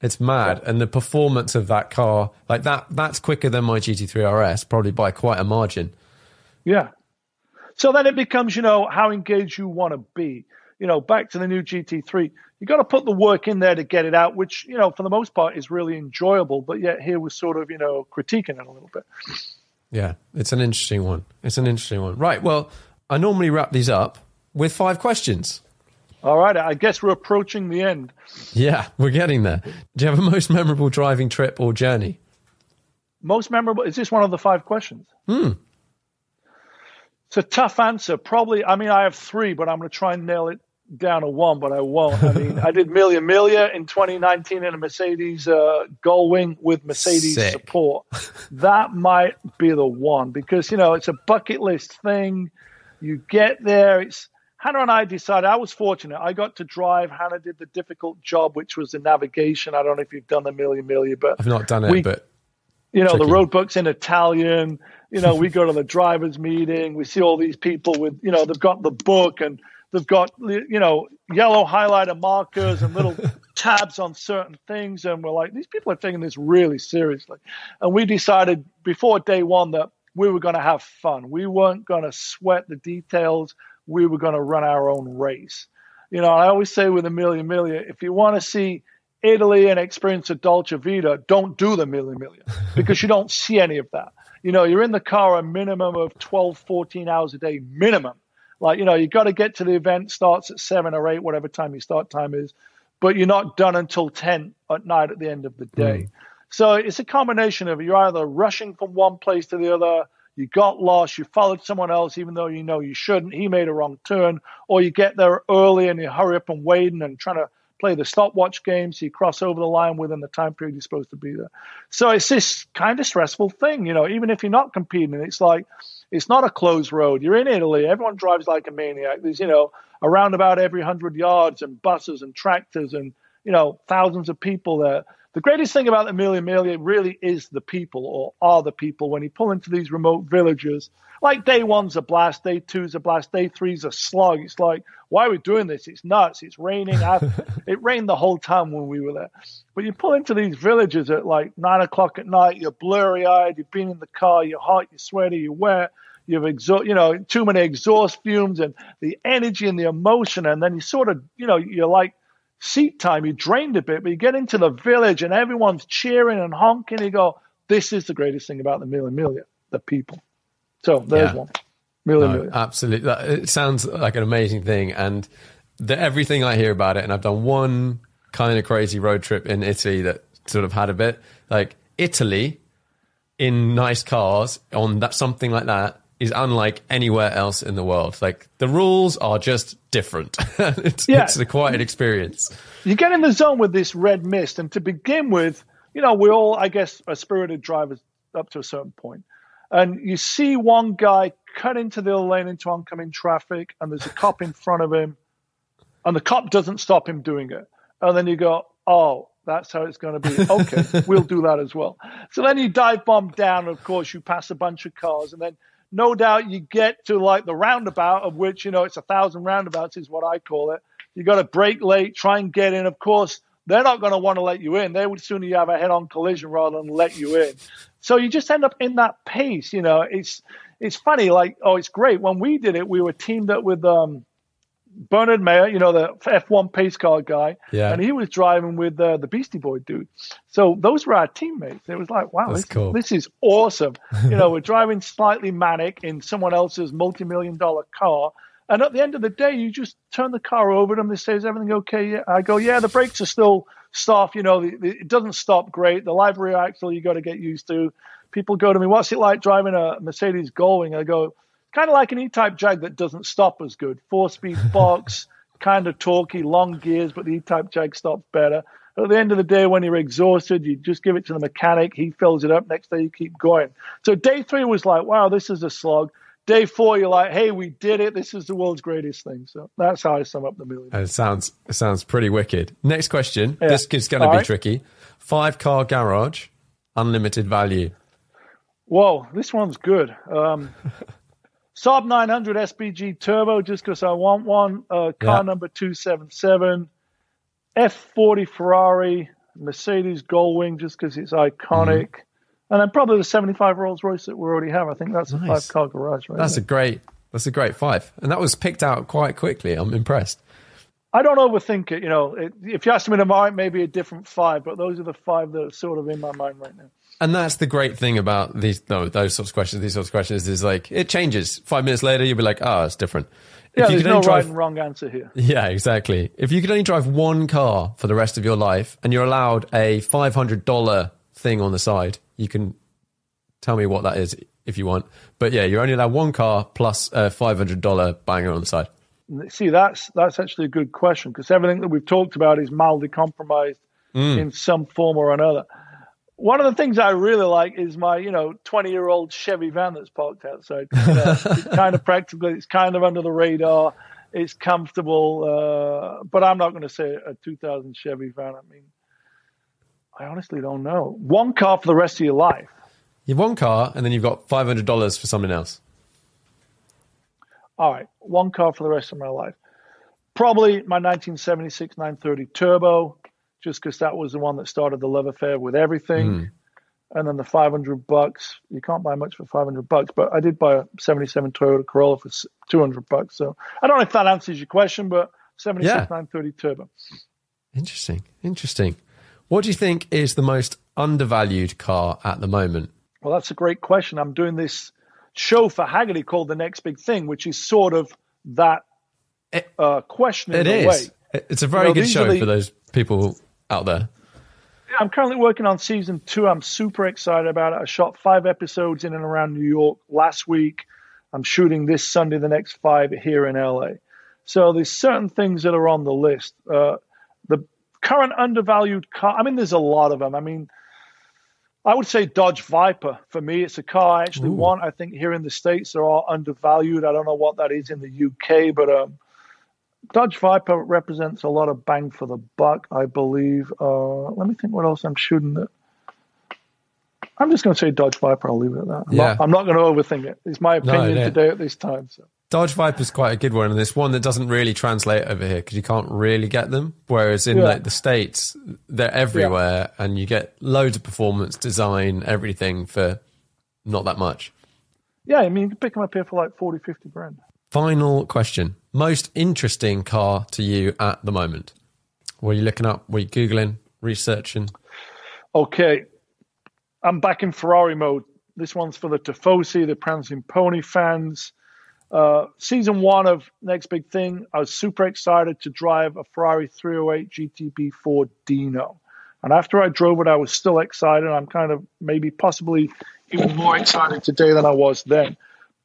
It's mad, yeah. and the performance of that car, like that—that's quicker than my GT3 RS, probably by quite a margin. Yeah. So then it becomes, you know, how engaged you want to be. You know, back to the new GT3, you got to put the work in there to get it out, which you know, for the most part, is really enjoyable. But yet here we're sort of, you know, critiquing it a little bit. Yeah, it's an interesting one. It's an interesting one. Right. Well, I normally wrap these up with five questions. All right, I guess we're approaching the end. Yeah, we're getting there. Do you have a most memorable driving trip or journey? Most memorable? Is this one of the five questions? Hmm. It's a tough answer. Probably, I mean, I have three, but I'm going to try and nail it down to one, but I won't. I mean, I did Mille Miglia in 2019 in a Mercedes uh, Gullwing with Mercedes Sick. support. That might be the one because, you know, it's a bucket list thing. You get there, it's Hannah and I decided, I was fortunate. I got to drive. Hannah did the difficult job, which was the navigation. I don't know if you've done the Mille Miglia, but I've not done it, we, but you know, tricky. the road book's in Italian. You know, we go to the drivers' meeting. We see all these people with, you know, they've got the book and they've got, you know, yellow highlighter markers and little [LAUGHS] tabs on certain things. And we're like, these people are taking this really seriously. And we decided before day one that we were going to have fun. We weren't going to sweat the details we were going to run our own race. You know, I always say with Mille Miglia, if you want to see Italy and experience a Dolce Vita, don't do the Mille Miglia [LAUGHS] because you don't see any of that. You know, you're in the car a minimum of 12, 14 hours a day, minimum. Like, you know, you've got to get to the event, starts at seven or eight, whatever time your start time is, but you're not done until 10 at night at the end of the day. Mm. So it's a combination of you're either rushing from one place to the other, you got lost, you followed someone else even though you know you shouldn't, he made a wrong turn, or you get there early and you hurry up and waiting and trying to play the stopwatch game so you cross over the line within the time period you're supposed to be there. So it's this kind of stressful thing, you know, even if you're not competing, it's like it's not a closed road. You're in Italy, everyone drives like a maniac. There's, you know, around about every hundred yards and buses and tractors and, you know, thousands of people there. The greatest thing about Mille Miglia really is the people, or are the people. When you pull into these remote villages, like day one's a blast, day two's a blast, day three's a slug. It's like, why are we doing this? It's nuts. It's raining. [LAUGHS] it rained the whole time when we were there. But you pull into these villages at like nine o'clock at night. You're blurry eyed. You've been in the car. You're hot. You're sweaty. You're wet. You've exhaust, you know, too many exhaust fumes and the energy and the emotion, and then you sort of, you know, you're like seat time, you drained a bit, but you get into the village and everyone's cheering and honking. You go, this is the greatest thing about the Mille Miglia, the people. So there's yeah. one. Million, No, million. absolutely. That, it sounds like an amazing thing, and the, everything I hear about it, and I've done one kind of crazy road trip in Italy that sort of had a bit like Italy in nice cars on that something like that is unlike anywhere else in the world. Like the rules are just different. [LAUGHS] it's, Yeah. it's a quite an experience. you get in the zone with this red mist, and to begin with, you know, we all, I guess, are spirited drivers up to a certain point. And you see one guy cut into the lane into oncoming traffic, and there's a cop in front of him, and the cop doesn't stop him doing it. And then you go, oh, that's how it's going to be. [LAUGHS] Okay, we'll do that as well. So then you dive bomb down, of course, you pass a bunch of cars, and then no doubt you get to like the roundabout, of which, you know, it's a thousand roundabouts, is what I call it. You got to brake late, try and get in. Of course, they're not going to want to let you in. They would sooner you have a head-on collision rather than let you in. So you just end up in that pace. You know, it's it's funny. Like, oh, it's great. When we did it, we were teamed up with um, Bernd Mayländer, you know, the F1 pace car guy, Yeah. and he was driving with uh, the Beastie Boy dude. So those were our teammates. It was like, wow, That's this, cool. this is awesome. You know, [LAUGHS] we're driving slightly manic in someone else's multi-million dollar car. And at the end of the day, you just turn the car over to them. They say, "Is everything okay?" Yeah. I go, "Yeah, the brakes are still soft. You know, the, the, it doesn't stop great. The live rear axle you got to get used to." People go to me, "What's it like driving a Mercedes Gullwing?" I go, "Kind of like an E-Type Jag that doesn't stop as good. Four-speed [LAUGHS] box, kind of torquey, long gears, but the E-Type Jag stops better." At the end of the day, when you're exhausted, you just give it to the mechanic. He fills it up. Next day, you keep going. So day three was like, "Wow, this is a slog." Day four, you're like, "Hey, we did it. This is the world's greatest thing." So that's how I sum up the million. It sounds it sounds pretty wicked. Next question. Yeah. This is going to be right. tricky. Five car garage, unlimited value. Whoa, this one's good. Um, [LAUGHS] Saab 900 SPG Turbo, just because I want one. Uh, car Yeah. number 277. F40 Ferrari, Mercedes Gullwing, just because it's iconic. Mm-hmm. And then probably the 75 Rolls Royce that we already have. I think that's a Nice. five car garage, right? That's a great. That's a great five, and that was picked out quite quickly. I'm impressed. I don't overthink it. You know, it, if you ask me tomorrow, it may be a different five, but those are the five that are sort of in my mind right now. And that's the great thing about these no, those sorts of questions. These sorts of questions is like it changes. Five minutes later, you'll be like, oh, it's different. Yeah, if you there's no only right and wrong answer here. yeah, exactly. If you could only drive one car for the rest of your life, and you're allowed a five hundred dollar thing on the side, you can tell me what that is if you want. But yeah, you're only allowed one car plus a five hundred dollar banger on the side. See, that's that's actually a good question because everything that we've talked about is mildly compromised mm. in some form or another. One of the things I really like is my, you know, 20 year old Chevy van that's parked outside. You know, it's kind of practical. It's kind of under the radar. It's comfortable. Uh, but I'm not going to say a 2000 Chevy van. I mean, I honestly don't know. One car for the rest of your life. You've one car, and then you've got five hundred dollars for something else. All right, one car for the rest of my life. Probably my 1976 930 Turbo, just because that was the one that started the love affair with everything. And then the 500 bucks. You can't buy much for 500 bucks, but I did buy a 77 Toyota Corolla for 200 bucks. So I don't know if that answers your question, but 76 Yeah. 930 Turbo. Interesting, interesting. What do you think is the most undervalued car at the moment? Well, that's a great question. I'm doing this show for Hagerty called The Next Big Thing, which is sort of that uh, question in It a is. way. It's a very You know, good show the- for those people out there. I'm currently working on season two. I'm super excited about it. I shot five episodes in and around New York last week. I'm shooting this Sunday, the next five here in LA. So there's certain things that are on the list. Uh, the current undervalued car. I mean, there's a lot of them. I mean, I would say Dodge Viper for me. It's a car I actually want. I think here in the states they're all undervalued. I don't know what that is in the UK, but um, Dodge Viper represents a lot of bang for the buck, I believe. Uh, let me think what else I'm shooting at. I'm just going to say Dodge Viper. I'll leave it at that. I'm Yeah. not, I'm not going to overthink it. It's my opinion yeah. today at this time. So. Dodge is quite a good one, and it's one that doesn't really translate over here because you can't really get them. Whereas in Yeah. like the states, they're everywhere, and you get loads of performance, design, everything for not that much. Yeah, I mean, you can pick them up here for like 40, 50 grand. Final question: Most interesting car to you at the moment? Were you looking up? Were you googling, researching? Okay, I'm back in Ferrari mode. This one's for the Tifosi, the Prancing Pony fans. uh, season one of Next Big Thing, I was super excited to drive a Ferrari 308 GTB4 Dino. And after I drove it, I was still excited. I'm kind of maybe possibly even more excited today than I was then.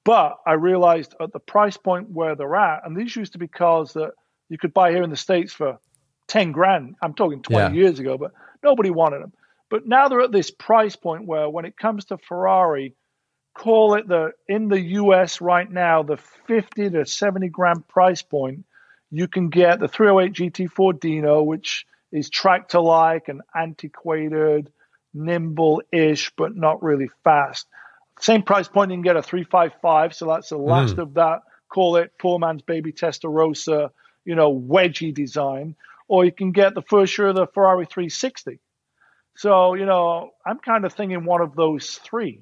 But I realized at the price point where they're at, and these used to be cars that you could buy here in the States for 10 grand. I'm talking 20 yeah. years ago, but nobody wanted them. But now they're at this price point where when it comes to Ferrari, call it the in the US right now, the 50 to 70 grand price point, you can get the 308 GT4 Dino, which is tractor like and antiquated, nimble ish, but not really fast. Same price point, you can get a 355. So that's the last mm. of that. Call it poor man's baby Testarossa, you know, wedgy design. Or you can get the first year of the Ferrari 360. So, you know, I'm kind of thinking one of those three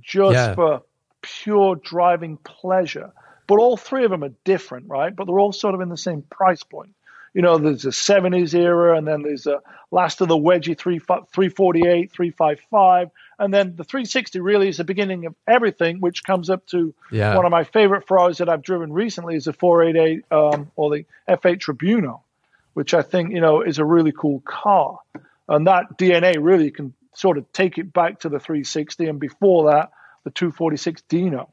just yeah. for pure driving pleasure. But all three of them are different, right? But they're all sort of in the same price point you know, there's a 70s era, and then there's a last of the wedgie 3, 348, 355, and then the 360 really is the beginning of everything, which comes up to yeah. one of my favorite Ferraris that I've driven recently is the 488 um, or the F8 Tributo, which I think, you know, is a really cool car. And that DNA really can sort of take it back to the 360, and before that, the 246 Dino.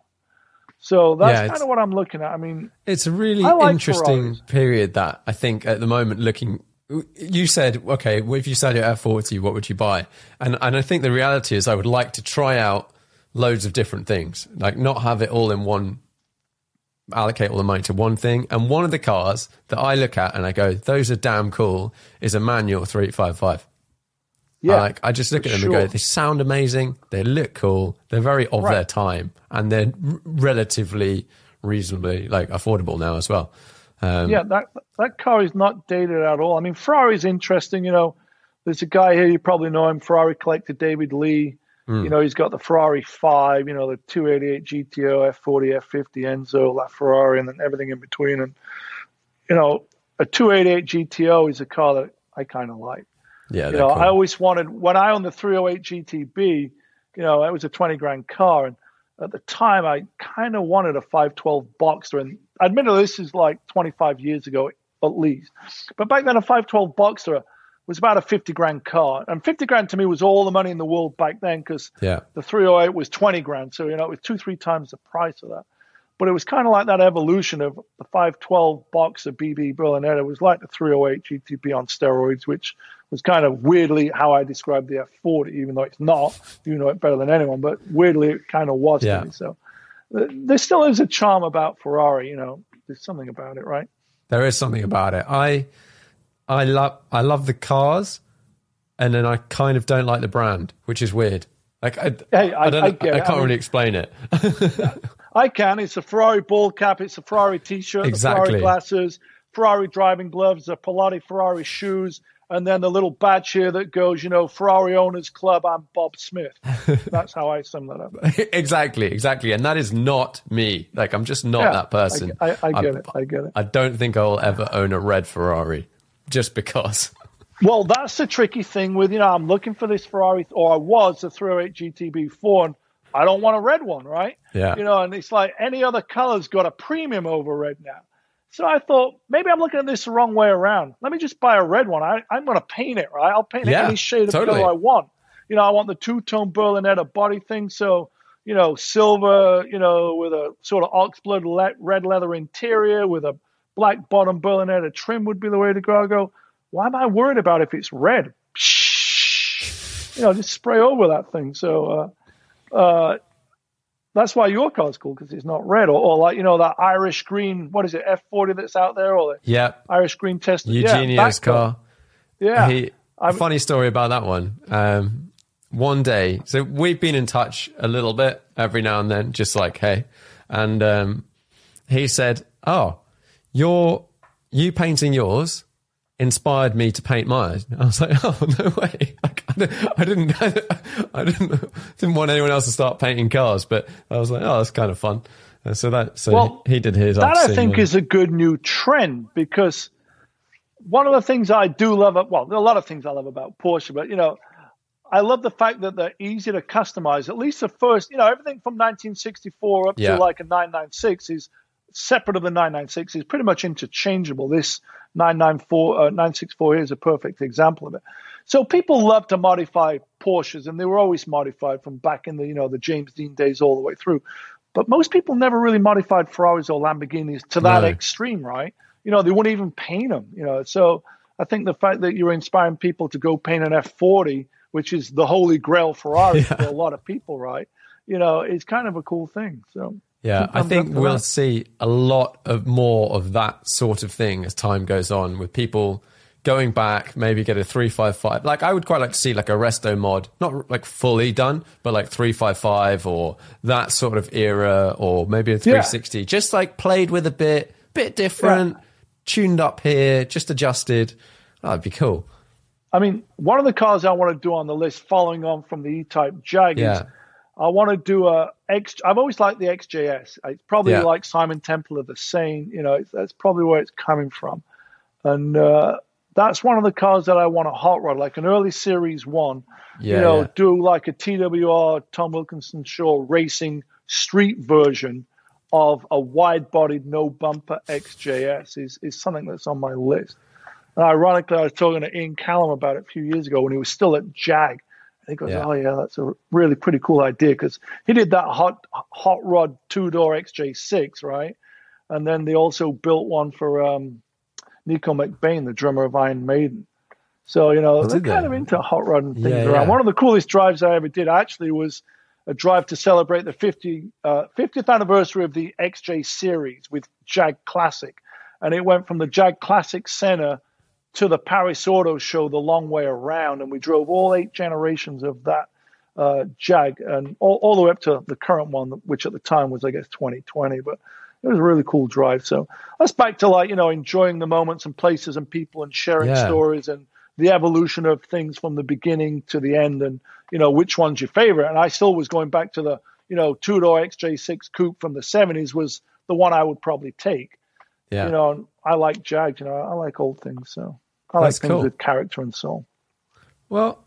So that's yeah, kind of what I'm looking at. I mean, it's a really like interesting Ferraris. period that I think at the moment looking. You said, okay, well, if you sell your F40, what would you buy? And and I think the reality is, I would like to try out loads of different things, like not have it all in one. Allocate all the money to one thing, and one of the cars that I look at and I go, "Those are damn cool," is a manual three five five. Yeah, I like I just look at them sure. and go, they sound amazing, they look cool, they're very of right. their time, and they're r- relatively reasonably like affordable now as well. Um, yeah, that that car is not dated at all. I mean, Ferrari's interesting. You know, there's a guy here you probably know him, Ferrari collector David Lee. Mm. You know, he's got the Ferrari five. You know, the 288 GTO, F40, F50, Enzo, La Ferrari, and then everything in between. And you know, a 288 GTO is a car that I kind of like. Yeah, you know, cool. I always wanted when I owned the 308 GTB, you know, it was a 20 grand car, and at the time I kind of wanted a 512 Boxer, and admittedly this is like 25 years ago at least, but back then a 512 Boxer was about a 50 grand car, and 50 grand to me was all the money in the world back then because yeah. the 308 was 20 grand, so you know it was two three times the price of that. But it was kind of like that evolution of the 512 Boxer BB Berlinetta. It was like the 308 GTB on steroids, which was kind of weirdly how I described the F40, even though it's not. You know it better than anyone, but weirdly it kind of was yeah. to me. So there still is a charm about Ferrari. You know, there's something about it, right? There is something about it. I I love I love the cars, and then I kind of don't like the brand, which is weird. Like I, hey, I, I, don't, I, I can't I mean, really explain it. [LAUGHS] I can. It's a Ferrari ball cap. It's a Ferrari T-shirt. Exactly. Ferrari glasses. Ferrari driving gloves. A Piloti Ferrari shoes and then the little badge here that goes, you know, Ferrari Owners Club. I'm Bob Smith. [LAUGHS] That's how I sum that up. [LAUGHS] exactly, exactly, and that is not me. Like I'm just not yeah, that person. I, I, I get I, it. I get it. I don't think I'll ever own a red Ferrari, just because. [LAUGHS] well, that's the tricky thing with you know I'm looking for this Ferrari, or I was the 308 GTB4, and I don't want a red one, right? Yeah. You know, and it's like any other color's got a premium over red now. So I thought maybe I'm looking at this the wrong way around. Let me just buy a red one. I, am going to paint it, right? I'll paint yeah, any shade of totally. color I want. You know, I want the two tone Berlinetta body thing. So, you know, silver, you know, with a sort of oxblood le- red leather interior with a black bottom Berlinetta trim would be the way to go. I go, why am I worried about if it's red? You know, just spray over that thing. So, uh, uh, that's why your car's cool because it's not red or, or, like you know that Irish green. What is it? F forty that's out there or the yeah Irish green test. Eugenio's yeah, car. Yeah. He, funny story about that one. Um, one day, so we've been in touch a little bit every now and then, just like hey, and um, he said, "Oh, you're you painting yours." inspired me to paint mine. [LAUGHS] I was like, oh no way! [LAUGHS] Like, I, [LAUGHS] didn't, I didn't, I didn't, didn't want anyone else to start painting cars, but I was like, oh, that's kind of fun. And so that, so well, he, he did his. That I think is a good new trend because one of the things I do love, well, there are a lot of things I love about Porsche, but you know, I love the fact that they're easy to customize. At least the first, you know, everything from 1964 up yeah. to like a 996 is separate of the 996 is pretty much interchangeable. This 994, uh, 964 here is a perfect example of it. So people love to modify Porsches, and they were always modified from back in the you know the James Dean days all the way through. But most people never really modified Ferraris or Lamborghinis to that no. extreme, right? You know, they wouldn't even paint them. You know, so I think the fact that you're inspiring people to go paint an F40, which is the holy grail Ferrari yeah. for a lot of people, right? You know, is kind of a cool thing. So yeah, I think we'll see a lot of more of that sort of thing as time goes on with people going back, maybe get a 355. Like I would quite like to see like a resto mod, not like fully done, but like 355 or that sort of era or maybe a 360, yeah. just like played with a bit, bit different, yeah. tuned up here, just adjusted. That'd be cool. I mean, one of the cars I want to do on the list following on from the E-Type Jag yeah. I want to do a X. I've always liked the XJS. It's probably yeah. like Simon Templar of the Saint. You know, that's probably where it's coming from, and uh, that's one of the cars that I want to hot rod, like an early Series One. Yeah, you know, yeah. do like a TWR Tom Walkinshaw racing street version of a wide-bodied, no bumper XJS is is something that's on my list. And ironically, I was talking to Ian Callum about it a few years ago when he was still at Jag he goes, yeah. "Oh yeah, that's a really pretty cool idea." Because he did that hot hot rod two door XJ6, right? And then they also built one for um, Nicko McBain, the drummer of Iron Maiden. So you know they're kind of into hot rod and things yeah, around. Yeah. One of the coolest drives I ever did actually was a drive to celebrate the 50, uh, 50th anniversary of the XJ series with Jag Classic, and it went from the Jag Classic Center to the Paris Auto Show the long way around, and we drove all eight generations of that uh, Jag, and all, all the way up to the current one, which at the time was, I guess, 2020. But it was a really cool drive. So that's back to like you know enjoying the moments and places and people and sharing yeah. stories and the evolution of things from the beginning to the end, and you know which one's your favorite. And I still was going back to the you know two door XJ6 coupe from the 70s was the one I would probably take. Yeah. You know, I like Jag. You know, I like old things. So I like things cool. with character and soul. Well,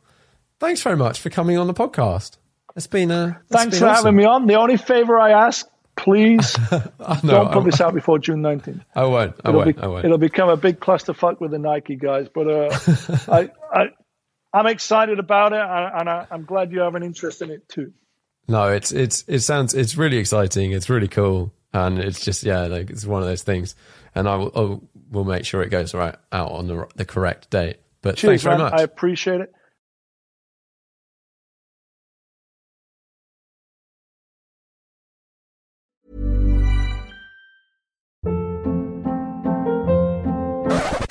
thanks very much for coming on the podcast. It's been a. Thanks been for awesome. having me on. The only favor I ask, please, [LAUGHS] no, don't put this out before June 19th. I won't. I it'll won't. Be, I won't. It'll become a big clusterfuck with the Nike guys, but uh, [LAUGHS] I, I, I'm excited about it, and I, I'm glad you have an interest in it too. No, it's it's it sounds it's really exciting. It's really cool, and it's just yeah, like it's one of those things. And I will, I will make sure it goes right out on the the correct date. But Cheers, thanks very man. much. I appreciate it.